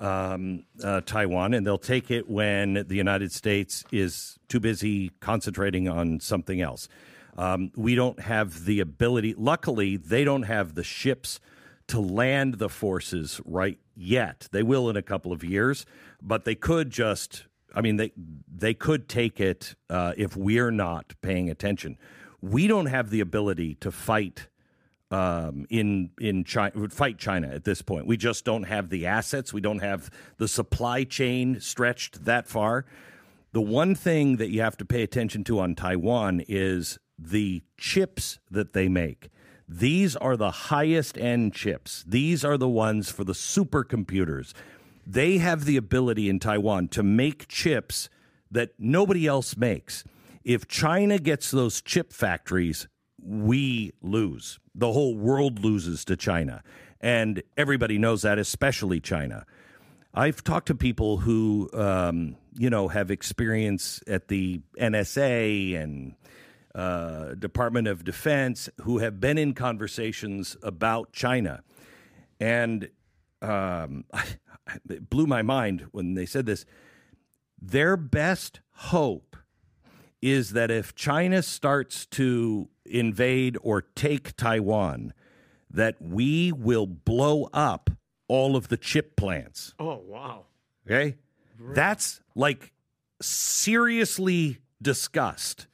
um, uh, Taiwan, and they'll take it when the United States is too busy concentrating on something else. Um, we don't have the ability. Luckily, they don't have the ships to land the forces right yet. They will in a couple of years, but they could just. I mean, they they could take it uh, if we're not paying attention. We don't have the ability to fight um, in in China fight China at this point. We just don't have the assets. We don't have the supply chain stretched that far. The one thing that you have to pay attention to on Taiwan is the chips that they make. These are the highest end chips. These are the ones for the supercomputers. They have the ability in Taiwan to make chips that nobody else makes. If China gets those chip factories, we lose. The whole world loses to China. And everybody knows that, especially China. I've talked to people who, um, you know, have experience at the NSA and uh, Department of Defense who have been in conversations about China. And um, (laughs) it blew my mind when they said this. Their best hope is that if China starts to invade or take Taiwan, that we will blow up all of the chip plants. oh wow. Okay? That's like seriously discussed.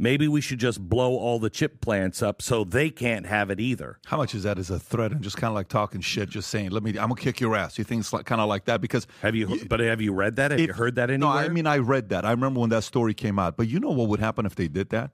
Maybe we should just blow all the chip plants up so they can't have it either. How much is that as a threat and just kind of like talking shit, just saying, "Let me, I'm gonna kick your ass." You think it's like, kind of like that because Have you? But have you read that? Have you heard that anywhere? No? I mean I read that. I remember when that story came out. But you know what would happen if they did that?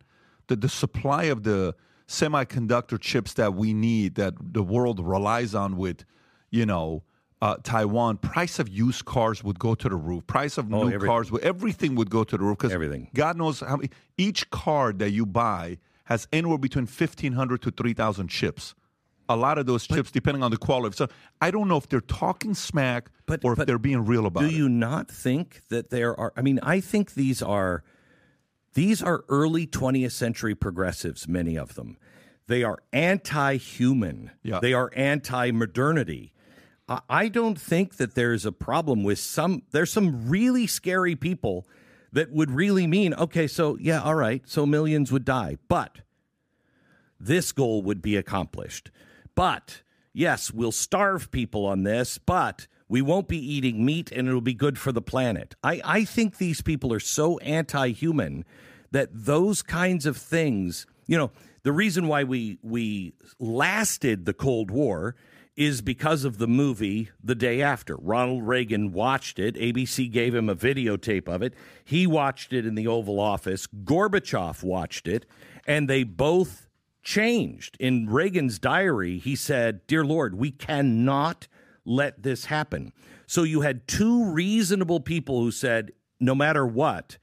The the supply of the semiconductor chips that we need, that the world relies on, with you know uh, Taiwan, price of used cars would go to the roof. Price of Oh, new every- cars, everything would go to the roof because Everything. God knows how many. Each car that you buy has anywhere between fifteen hundred to three thousand chips. A lot of those chips, depending on the quality. So I don't know if they're talking smack But- or if but they're being real about Do it. you not think that there are? I mean, I think these are these are early 20th century progressives. Many of them, they are anti-human. Yeah. They are anti-modernity. I- don't think that there's a problem with some. There's some really scary people that would really mean okay. So yeah, all right. So millions would die, but this goal would be accomplished. But yes, we'll starve people on this, but we won't be eating meat and it'll be good for the planet. I, I think these people are so anti human that those kinds of things, you know, the reason why we, we lasted the Cold War is because of the movie The Day After. Ronald Reagan watched it. ABC gave him a videotape of it. He watched it in the Oval Office. Gorbachev watched it, and they both changed. In Reagan's diary, he said, Dear Lord, we cannot let this happen. So you had two reasonable people who said, No matter what,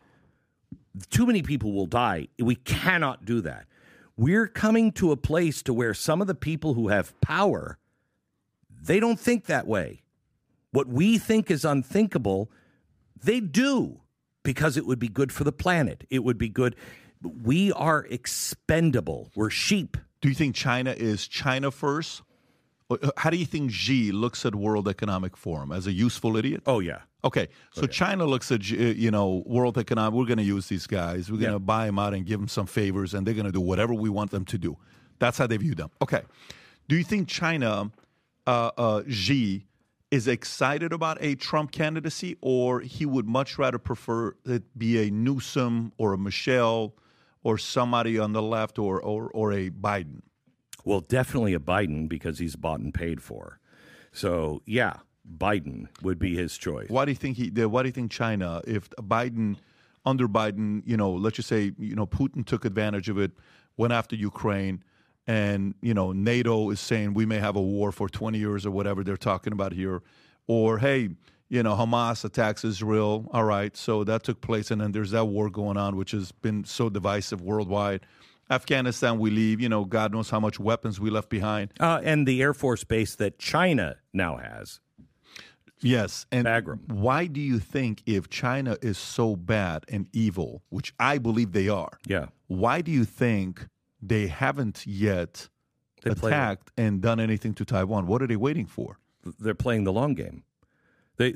too many people will die. We cannot do that. We're coming to a place to where some of the people who have power they don't think that way. What we think is unthinkable, they do because it would be good for the planet. It would be good. We are expendable. We're sheep. Do you think China is China first? Uh, How do you think Xi looks at World Economic Forum as a useful idiot? Oh yeah. Okay, so China looks at uh, you know World Economic. We're going to use these guys. We're going to buy them out and give them some favors, and they're going to do whatever we want them to do. That's how they view them. Okay, do you think China, uh, uh, Xi, is excited about a Trump candidacy, or he would much rather prefer it be a Newsom or a Michelle or somebody on the left, or or, or a Biden? Well, definitely a Biden because he's bought and paid for. So yeah, Biden would be his choice. Why do you think he? Why do you think China, if Biden, under Biden, you know, let's just say, you know, Putin took advantage of it, went after Ukraine, and you know, NATO is saying we may have a war for 20 years or whatever they're talking about here, or hey, you know, Hamas attacks Israel. All right, so that took place, and then there's that war going on, which has been so divisive worldwide. Afghanistan, we leave. You know, God knows how much weapons we left behind. Uh, and the Air Force base that China now has. Yes, and why do you think if China is so bad and evil, which I believe they are, Yeah. why do you think they haven't yet They play- attacked and done anything to Taiwan? What are they waiting for? They're playing the long game. They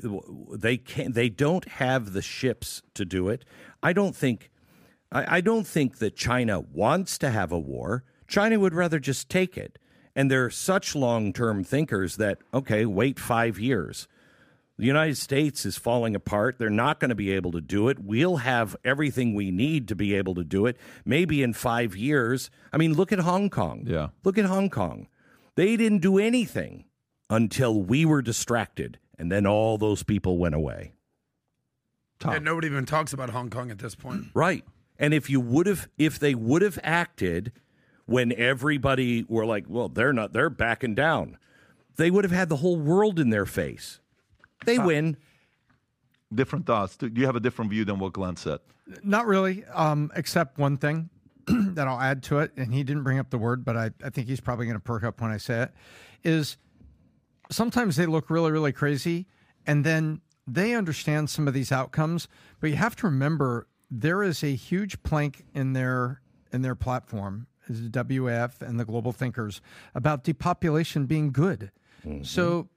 they can they don't have the ships to do it. I don't think I, I don't think that China wants to have a war. China would rather just take it. And they're such long term thinkers that okay, wait five years. The United States is falling apart. They're not going to be able to do it. We'll have everything we need to be able to do it. Maybe in five years. I mean, look at Hong Kong. Yeah. Look at Hong Kong. They didn't do anything until we were distracted, and then all those people went away. Yeah, nobody even talks about Hong Kong at this point. (clears throat) Right. And if you would have, if they would have acted when everybody were like, well, they're not, they're backing down, they would have had the whole world in their face. They win. Different thoughts. Do you have a different view than what Glenn said? Not really, um, except one thing (clears throat) that I'll add to it, and he didn't bring up the word, but I, I think he's probably going to perk up when I say it, is sometimes they look really, really crazy, and then they understand some of these outcomes, but you have to remember there is a huge plank in their in their platform, is the WEF and the global thinkers, about depopulation being good. So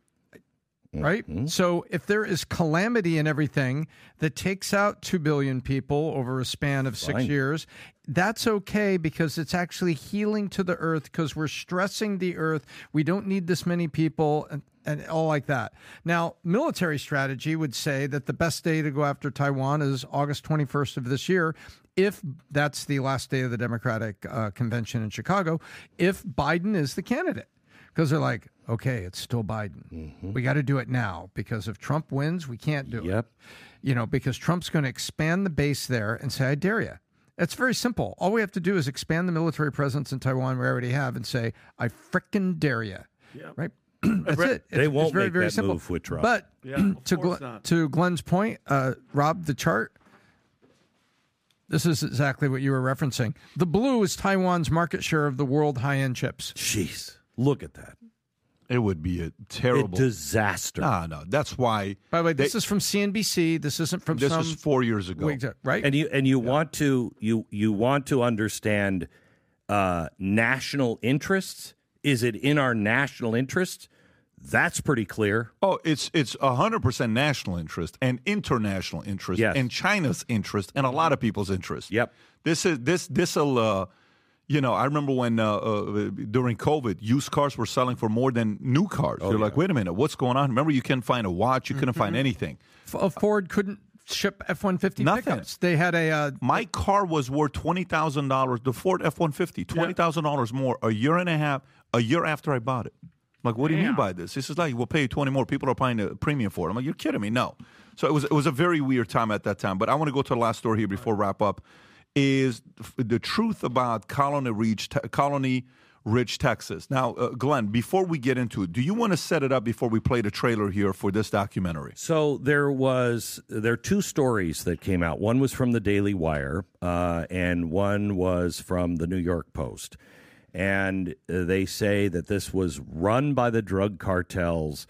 right? So if there is calamity and everything that takes out 2 billion people over a span of six Fine. years, that's okay because it's actually healing to the earth because we're stressing the earth. We don't need this many people and, and all like that. Now, military strategy would say that the best day to go after Taiwan is August 21st of this year. If that's the last day of the Democratic uh, convention in Chicago, if Biden is the candidate because they're like, okay, it's still Biden. We got to do it now because if Trump wins, we can't do it. Yep. it. You know, because Trump's going to expand the base there and say, I dare you. It's very simple. All we have to do is expand the military presence in Taiwan we already have and say, I frickin' dare you. Right? (clears throat) That's it. They It's- won't it's very, make very that simple. move with Trump. But (clears throat) Yeah, to, course Glenn, to Glenn's point, uh, Rob, the chart, this is exactly what you were referencing. The blue is Taiwan's market share of the world high end chips. Jeez, look at that. It would be a A terrible disaster. No, no. That's why. By the way, this they- is from CNBC. This isn't from this some was four years ago. Wait, right? and you and you want to you you want to understand uh, national interests. Is it in our national interests? That's pretty clear. Oh, it's it's hundred percent national interest and international interest Yes. and China's interest and a lot of people's interest. Yep. This is this this'll uh, you know I remember when uh, uh, during COVID used cars were selling for more than new cars. You're like, wait a minute, what's going on? Remember, you couldn't find a watch, you couldn't find anything. F- uh, Ford couldn't ship F one fifty Nothing. pickups. They had a uh, My car was worth twenty thousand dollars. The Ford F one fifty, twenty thousand dollars more a year and a half, a year after I bought it. I'm like, what do you mean by this? He says, like, we'll pay you 20 more. People are paying a premium for it. I'm like, you're kidding me? No. So it was it was a very weird time at that time. But I want to go to the last story here before wrap up. Is the truth about Colony Ridge, Colony Ridge, Texas? Now, uh, Glenn, before we get into it, do you want to set it up before we play the trailer here for this documentary? So there was there are two stories that came out. One was from the Daily Wire, uh, and one was from the New York Post. And uh, they say that this was run by the drug cartels.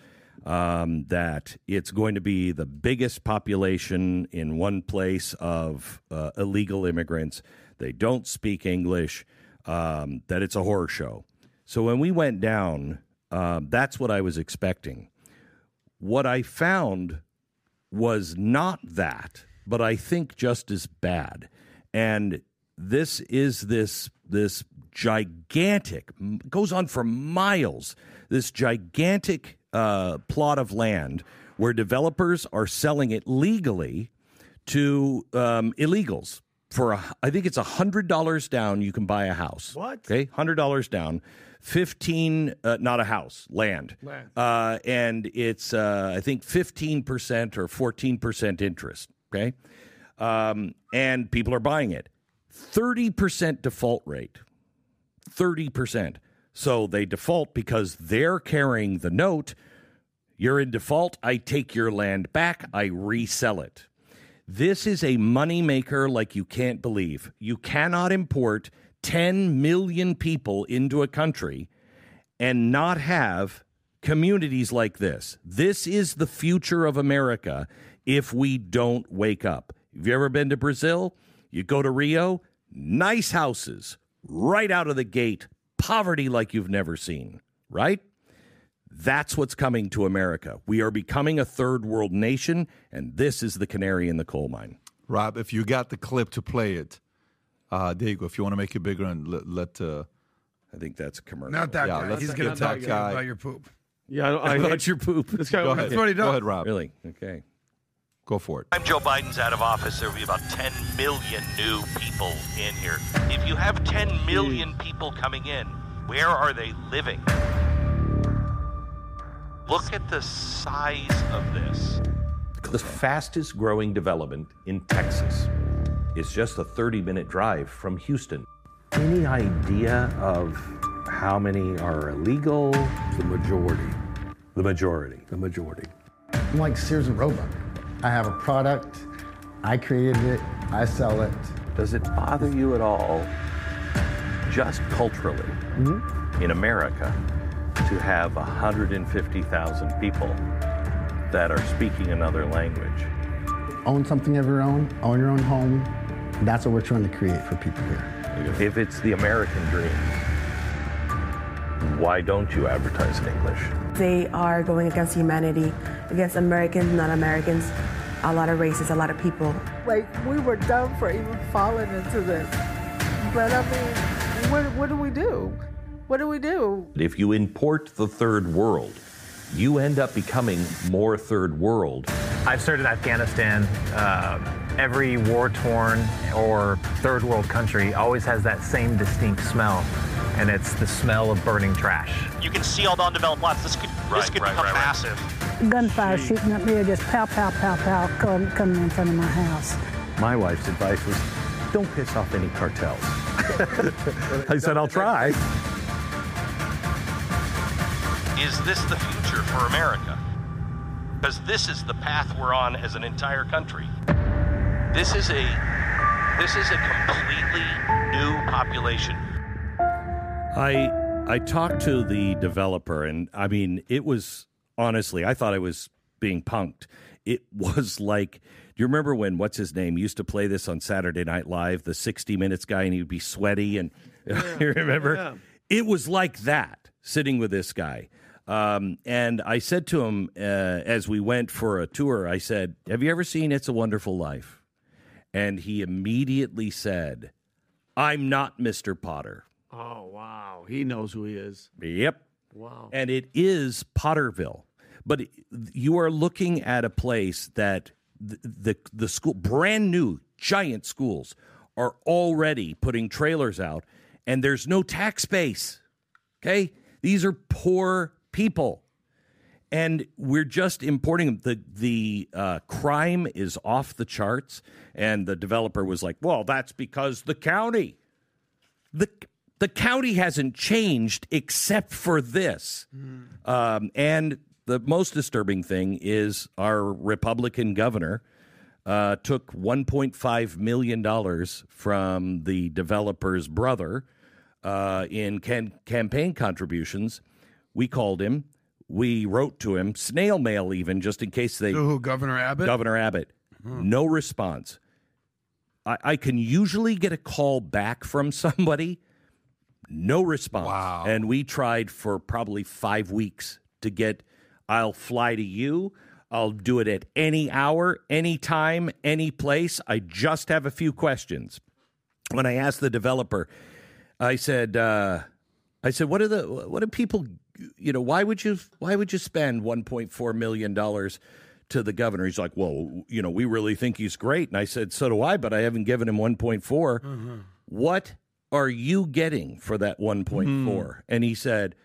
Um, that it's going to be the biggest population in one place of uh, illegal immigrants. They don't speak English. Um, that it's a horror show. So when we went down, um, that's what I was expecting. What I found was not that, but I think just as bad. And this is this this gigantic goes on for miles. This gigantic uh, plot of land where developers are selling it legally to um, illegals for a, I think it's a hundred dollars down. You can buy a house. What? Okay, hundred dollars down. Fifteen, uh, not a house, land. Land. Uh, and it's uh, I think fifteen percent or fourteen percent interest. Okay, um, and people are buying it. Thirty percent default rate. Thirty percent. So they default because they're carrying the note. You're in default. I take your land back. I resell it. This is a moneymaker like you can't believe. You cannot import 10 million people into a country and not have communities like this. This is the future of America if we don't wake up. Have you ever been to Brazil? You go to Rio, nice houses right out of the gate, poverty like you've never seen, right? That's what's coming to America. We are becoming a third world nation, and this is the canary in the coal mine. Rob, if you got the clip to play it, uh, there you go. If you want to make it bigger and let, let uh, I think that's a commercial. Not that Yeah, guy. let's He's going to talk guy. about your poop. Yeah, I, I About your poop. This guy. go ahead. That's what he does. Go ahead, Rob. Really? Okay. Go for it. time Joe Biden's out of office, there will be about 10 million new people in here. If you have 10 million people coming in, where are they living? Look at the size of this. The fastest growing development in Texas is just a 30 minute drive from Houston. Any idea of how many are illegal? The majority. The majority. The majority. I'm like Sears and Roebuck. I have a product, I created it, I sell it. Does it bother you at all, just culturally, mm-hmm. in America, to have 150,000 people that are speaking another language? Own something of your own, own your own home. That's what we're trying to create for people here. If it's the American dream, why don't you advertise in English? They are going against humanity, against Americans, non Americans, a lot of races, a lot of people. Like, we were dumb for even falling into this. But I mean, what, what do we do? What do we do? If you import the third world, you end up becoming more third world. I've served in Afghanistan. Um, every war torn or third world country always has that same distinct smell, and it's the smell of burning trash. You can see all the undeveloped lots. This could, this Right, could right, become right, right. massive. Gunfire shooting up there, just pow, pow, pow, pow, come, coming in front of my house. My wife's advice was don't piss off any cartels. (laughs) I said, I'll try. Is this the future for America? Because this is the path we're on as an entire country. This is a this is a completely new population. I I talked to the developer, and I mean, it was honestly, I thought I was being punked. It (laughs) was like, do you remember when what's his name used to play this on Saturday Night Live, the sixty minutes guy, and he'd be sweaty, and (laughs) you remember? Yeah. It was like that sitting with this guy. Um, and I said to him uh, as we went for a tour, I said, "Have you ever seen It's a Wonderful Life?" And he immediately said, "I'm not Mr. Potter." Oh wow, he knows who he is. Yep. Wow. And it is Potterville. But you are looking at a place that the, the, the school, brand new, giant schools, are already putting trailers out, and there's no tax base. Okay? These are poor people. And we're just importing. The the uh, crime is off the charts, and the developer was like, "Well, that's because the county, the the county hasn't changed except for this." Um, and the most disturbing thing is our Republican governor uh, took 1.5 million dollars from the developer's brother uh, in can- campaign contributions. We called him. We wrote to him, snail mail even, just in case they. To who, Governor Abbott? Governor Abbott. No response. I, I can usually get a call back from (laughs) somebody. No response. Wow. And we tried for probably five weeks to get. I'll fly to you. I'll do it at any hour, any time, any place. I just have a few questions. When I asked the developer, I said, uh, I said, what are the what do people you know, why would you why would you spend 1.4 million dollars to the governor? He's like, "Well, you know, we really think he's great." And I said, "So do I, but I haven't given him 1.4. Mm-hmm. What are you getting for that 1.4?" Mm-hmm. And he said,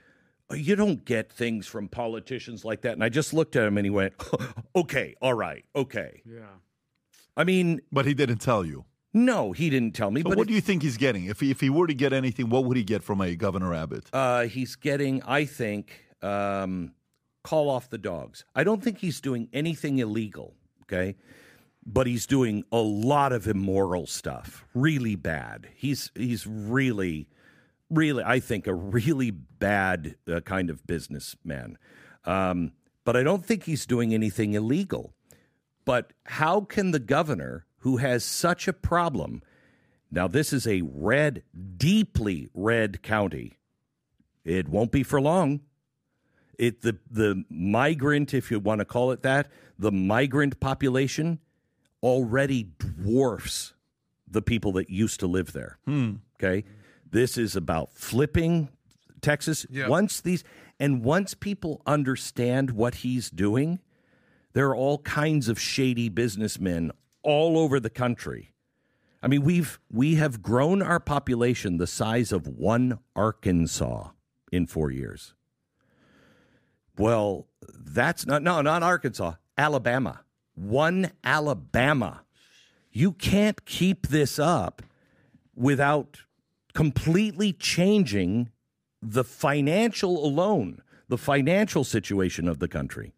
"You don't get things from politicians like that." And I just looked at him and he went, (laughs) "Okay, all right. Okay." Yeah. I mean, but he didn't tell you. No, he didn't tell me. So but what it- do you think he's getting? If he, if he were to get anything, what would he get from a Governor Abbott? Uh, he's getting, I think, um, call off the dogs. I don't think he's doing anything illegal, okay? But he's doing a lot of immoral stuff, really bad. He's he's really, really, I think, a really bad uh, kind of businessman. Um, but I don't think he's doing anything illegal. But how can the governor, who has such a problem, now this is a red, deeply red county. It won't be for long. It the the migrant, if you want to call it that, the migrant population already dwarfs the people that used to live there. Hmm. Okay, this is about flipping Texas. Yeah. Once these and once people understand what he's doing, there are all kinds of shady businessmen all over the country. I mean, we've we have grown our population the size of one Arkansas in four years. Well, that's not no, not Arkansas, Alabama. One Alabama. You can't keep this up without completely changing the financial alone, the financial situation of the country.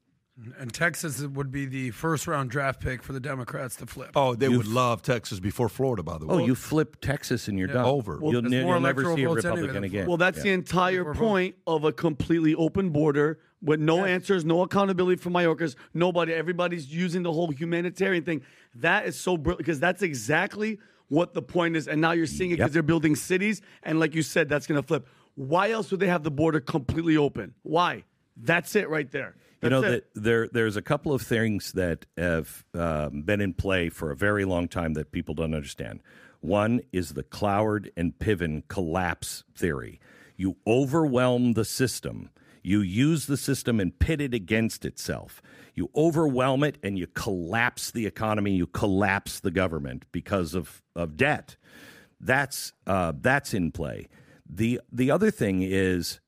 And Texas would be the first round draft pick for the Democrats to flip. Oh, they would love Texas before Florida, by the oh, way. Oh, you flip Texas and you're Yeah. done. Over. you'll, there's ne- you'll never see a votes anyway Republican again. Well, that's Yeah. the entire Before point of a completely open border with no answers, no accountability for Mayorkas, nobody. Everybody's using the whole humanitarian thing. That is so brilliant because that's exactly what the point is. And now you're seeing it because Yep. they're building cities. And like you said, that's going to flip. Why else would they have the border completely open? Why? That's it right there. You know that there there's a couple of things that have um, been in play for a very long time that people don't understand. One is the Cloward and Piven collapse theory. You overwhelm the system. You use the system and pit it against itself. You overwhelm it and you collapse the economy. You collapse the government because of, of debt. That's uh, that's in play. the The other thing is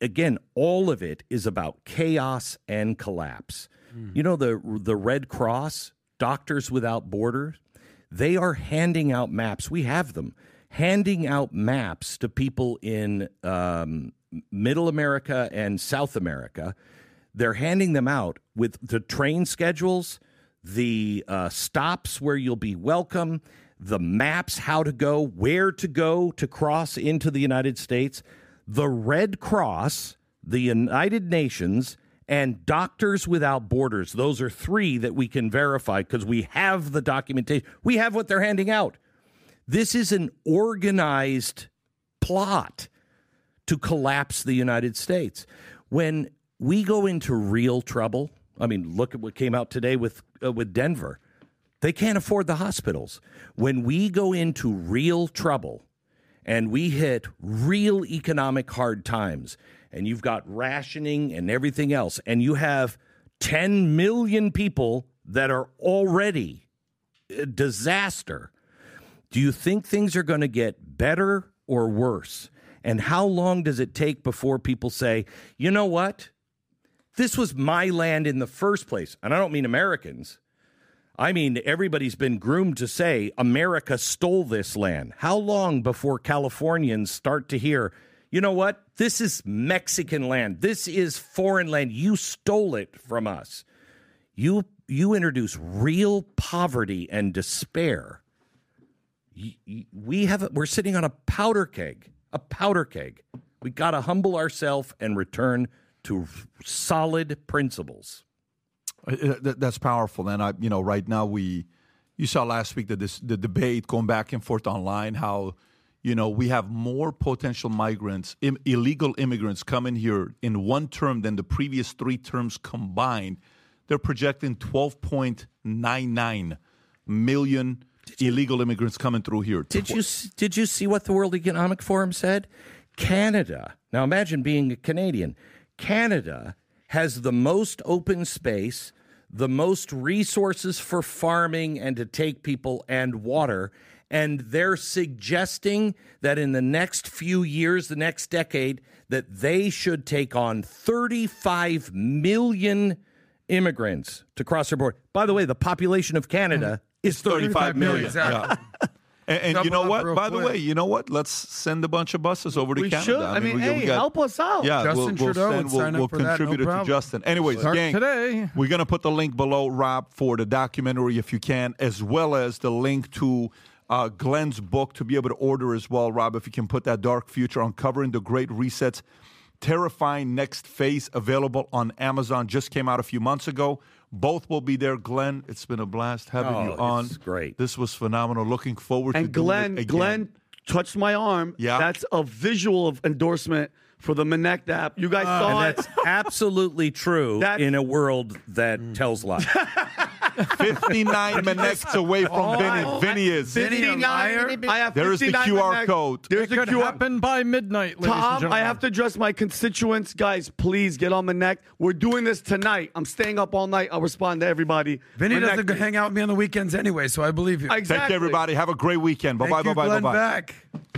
again, all of it is about chaos and collapse. You know the the Red Cross, Doctors Without Borders, they are handing out maps. We have them handing out maps to people in um, Middle America and South America. They're handing them out with the train schedules, the uh, stops where you'll be welcome, the maps how to go, where to go to cross into the United States. The Red Cross, the United Nations, and Doctors Without Borders. Those are three that we can verify because we have the documentation. We have what they're handing out. This is an organized plot to collapse the United States. When we go into real trouble, I mean, look at what came out today with uh, with Denver. They can't afford the hospitals. When we go into real trouble and we hit real economic hard times and you've got rationing and everything else and you have 10 million people that are already a disaster do you think things are going to get better or worse? And how long does it take before people say, you know what? This was my land in the first place. And I don't mean Americans. I mean, everybody's been groomed to say America stole this land. How long before Californians start to hear, you know what? This is Mexican land. This is foreign land. You stole it from us. You you introduce real poverty and despair. We have we're sitting on a powder keg, a powder keg. We got to humble ourselves and return to solid principles. Uh, uh, that- That's powerful. And I, you know, right now we, you saw last week that this the debate going back and forth online how, you know, we have more potential migrants, Im- illegal immigrants coming here in one term than the previous three terms combined. They're projecting 12.99 million illegal immigrants coming through here. Did you did you see what the World Economic Forum said? Canada. Now imagine being a Canadian. Canada has the most open space, the most resources for farming and to take people and water, and they're suggesting that in the next few years, the next decade, that they should take on 35 million immigrants to cross their border. By the way, the population of Canada is 35 million. Yeah. (laughs) And, and you know what? real By the way, you know what? Let's send a bunch of buses over to We Canada. should. I mean, we- hey, we got- help us out. Yeah, Justin we'll, we'll Trudeau send, we'll, up we'll for that, no contribute it to. Justin. Anyways, Start gang, today. we're gonna put the link below, Rob, for the documentary if you can, as well as the link to uh, Glenn's book to be able to order as well, Rob. If you can put that Dark Future uncovering the Great Resets. Terrifying Next Phase available on Amazon. Just came out a few months ago. Both will be there. Glenn, it's been a blast having Oh, you on. it's great. This was phenomenal. Looking forward to And doing Glenn, it again. Glenn touched my arm. Yeah. That's a visual of endorsement for the Minnect app. You guys uh, saw And it. that's absolutely true (laughs) That's- in a world that hmm. tells lies. (laughs) 59 (laughs) minutes away from oh, Vinny. Vinny is. Vinny, a liar. I have There is the QR Minnect. code. There's It the could QR happen by midnight, ladies and Tom, gentlemen. I have to address my constituents. Guys, please get on Minnect. We're doing this tonight. I'm staying up all night. I'll respond to everybody. Vinny Minnect- doesn't hang out with me on the weekends anyway, so I believe you. Exactly. Thank you, everybody. Have a great weekend. Bye-bye, bye, you,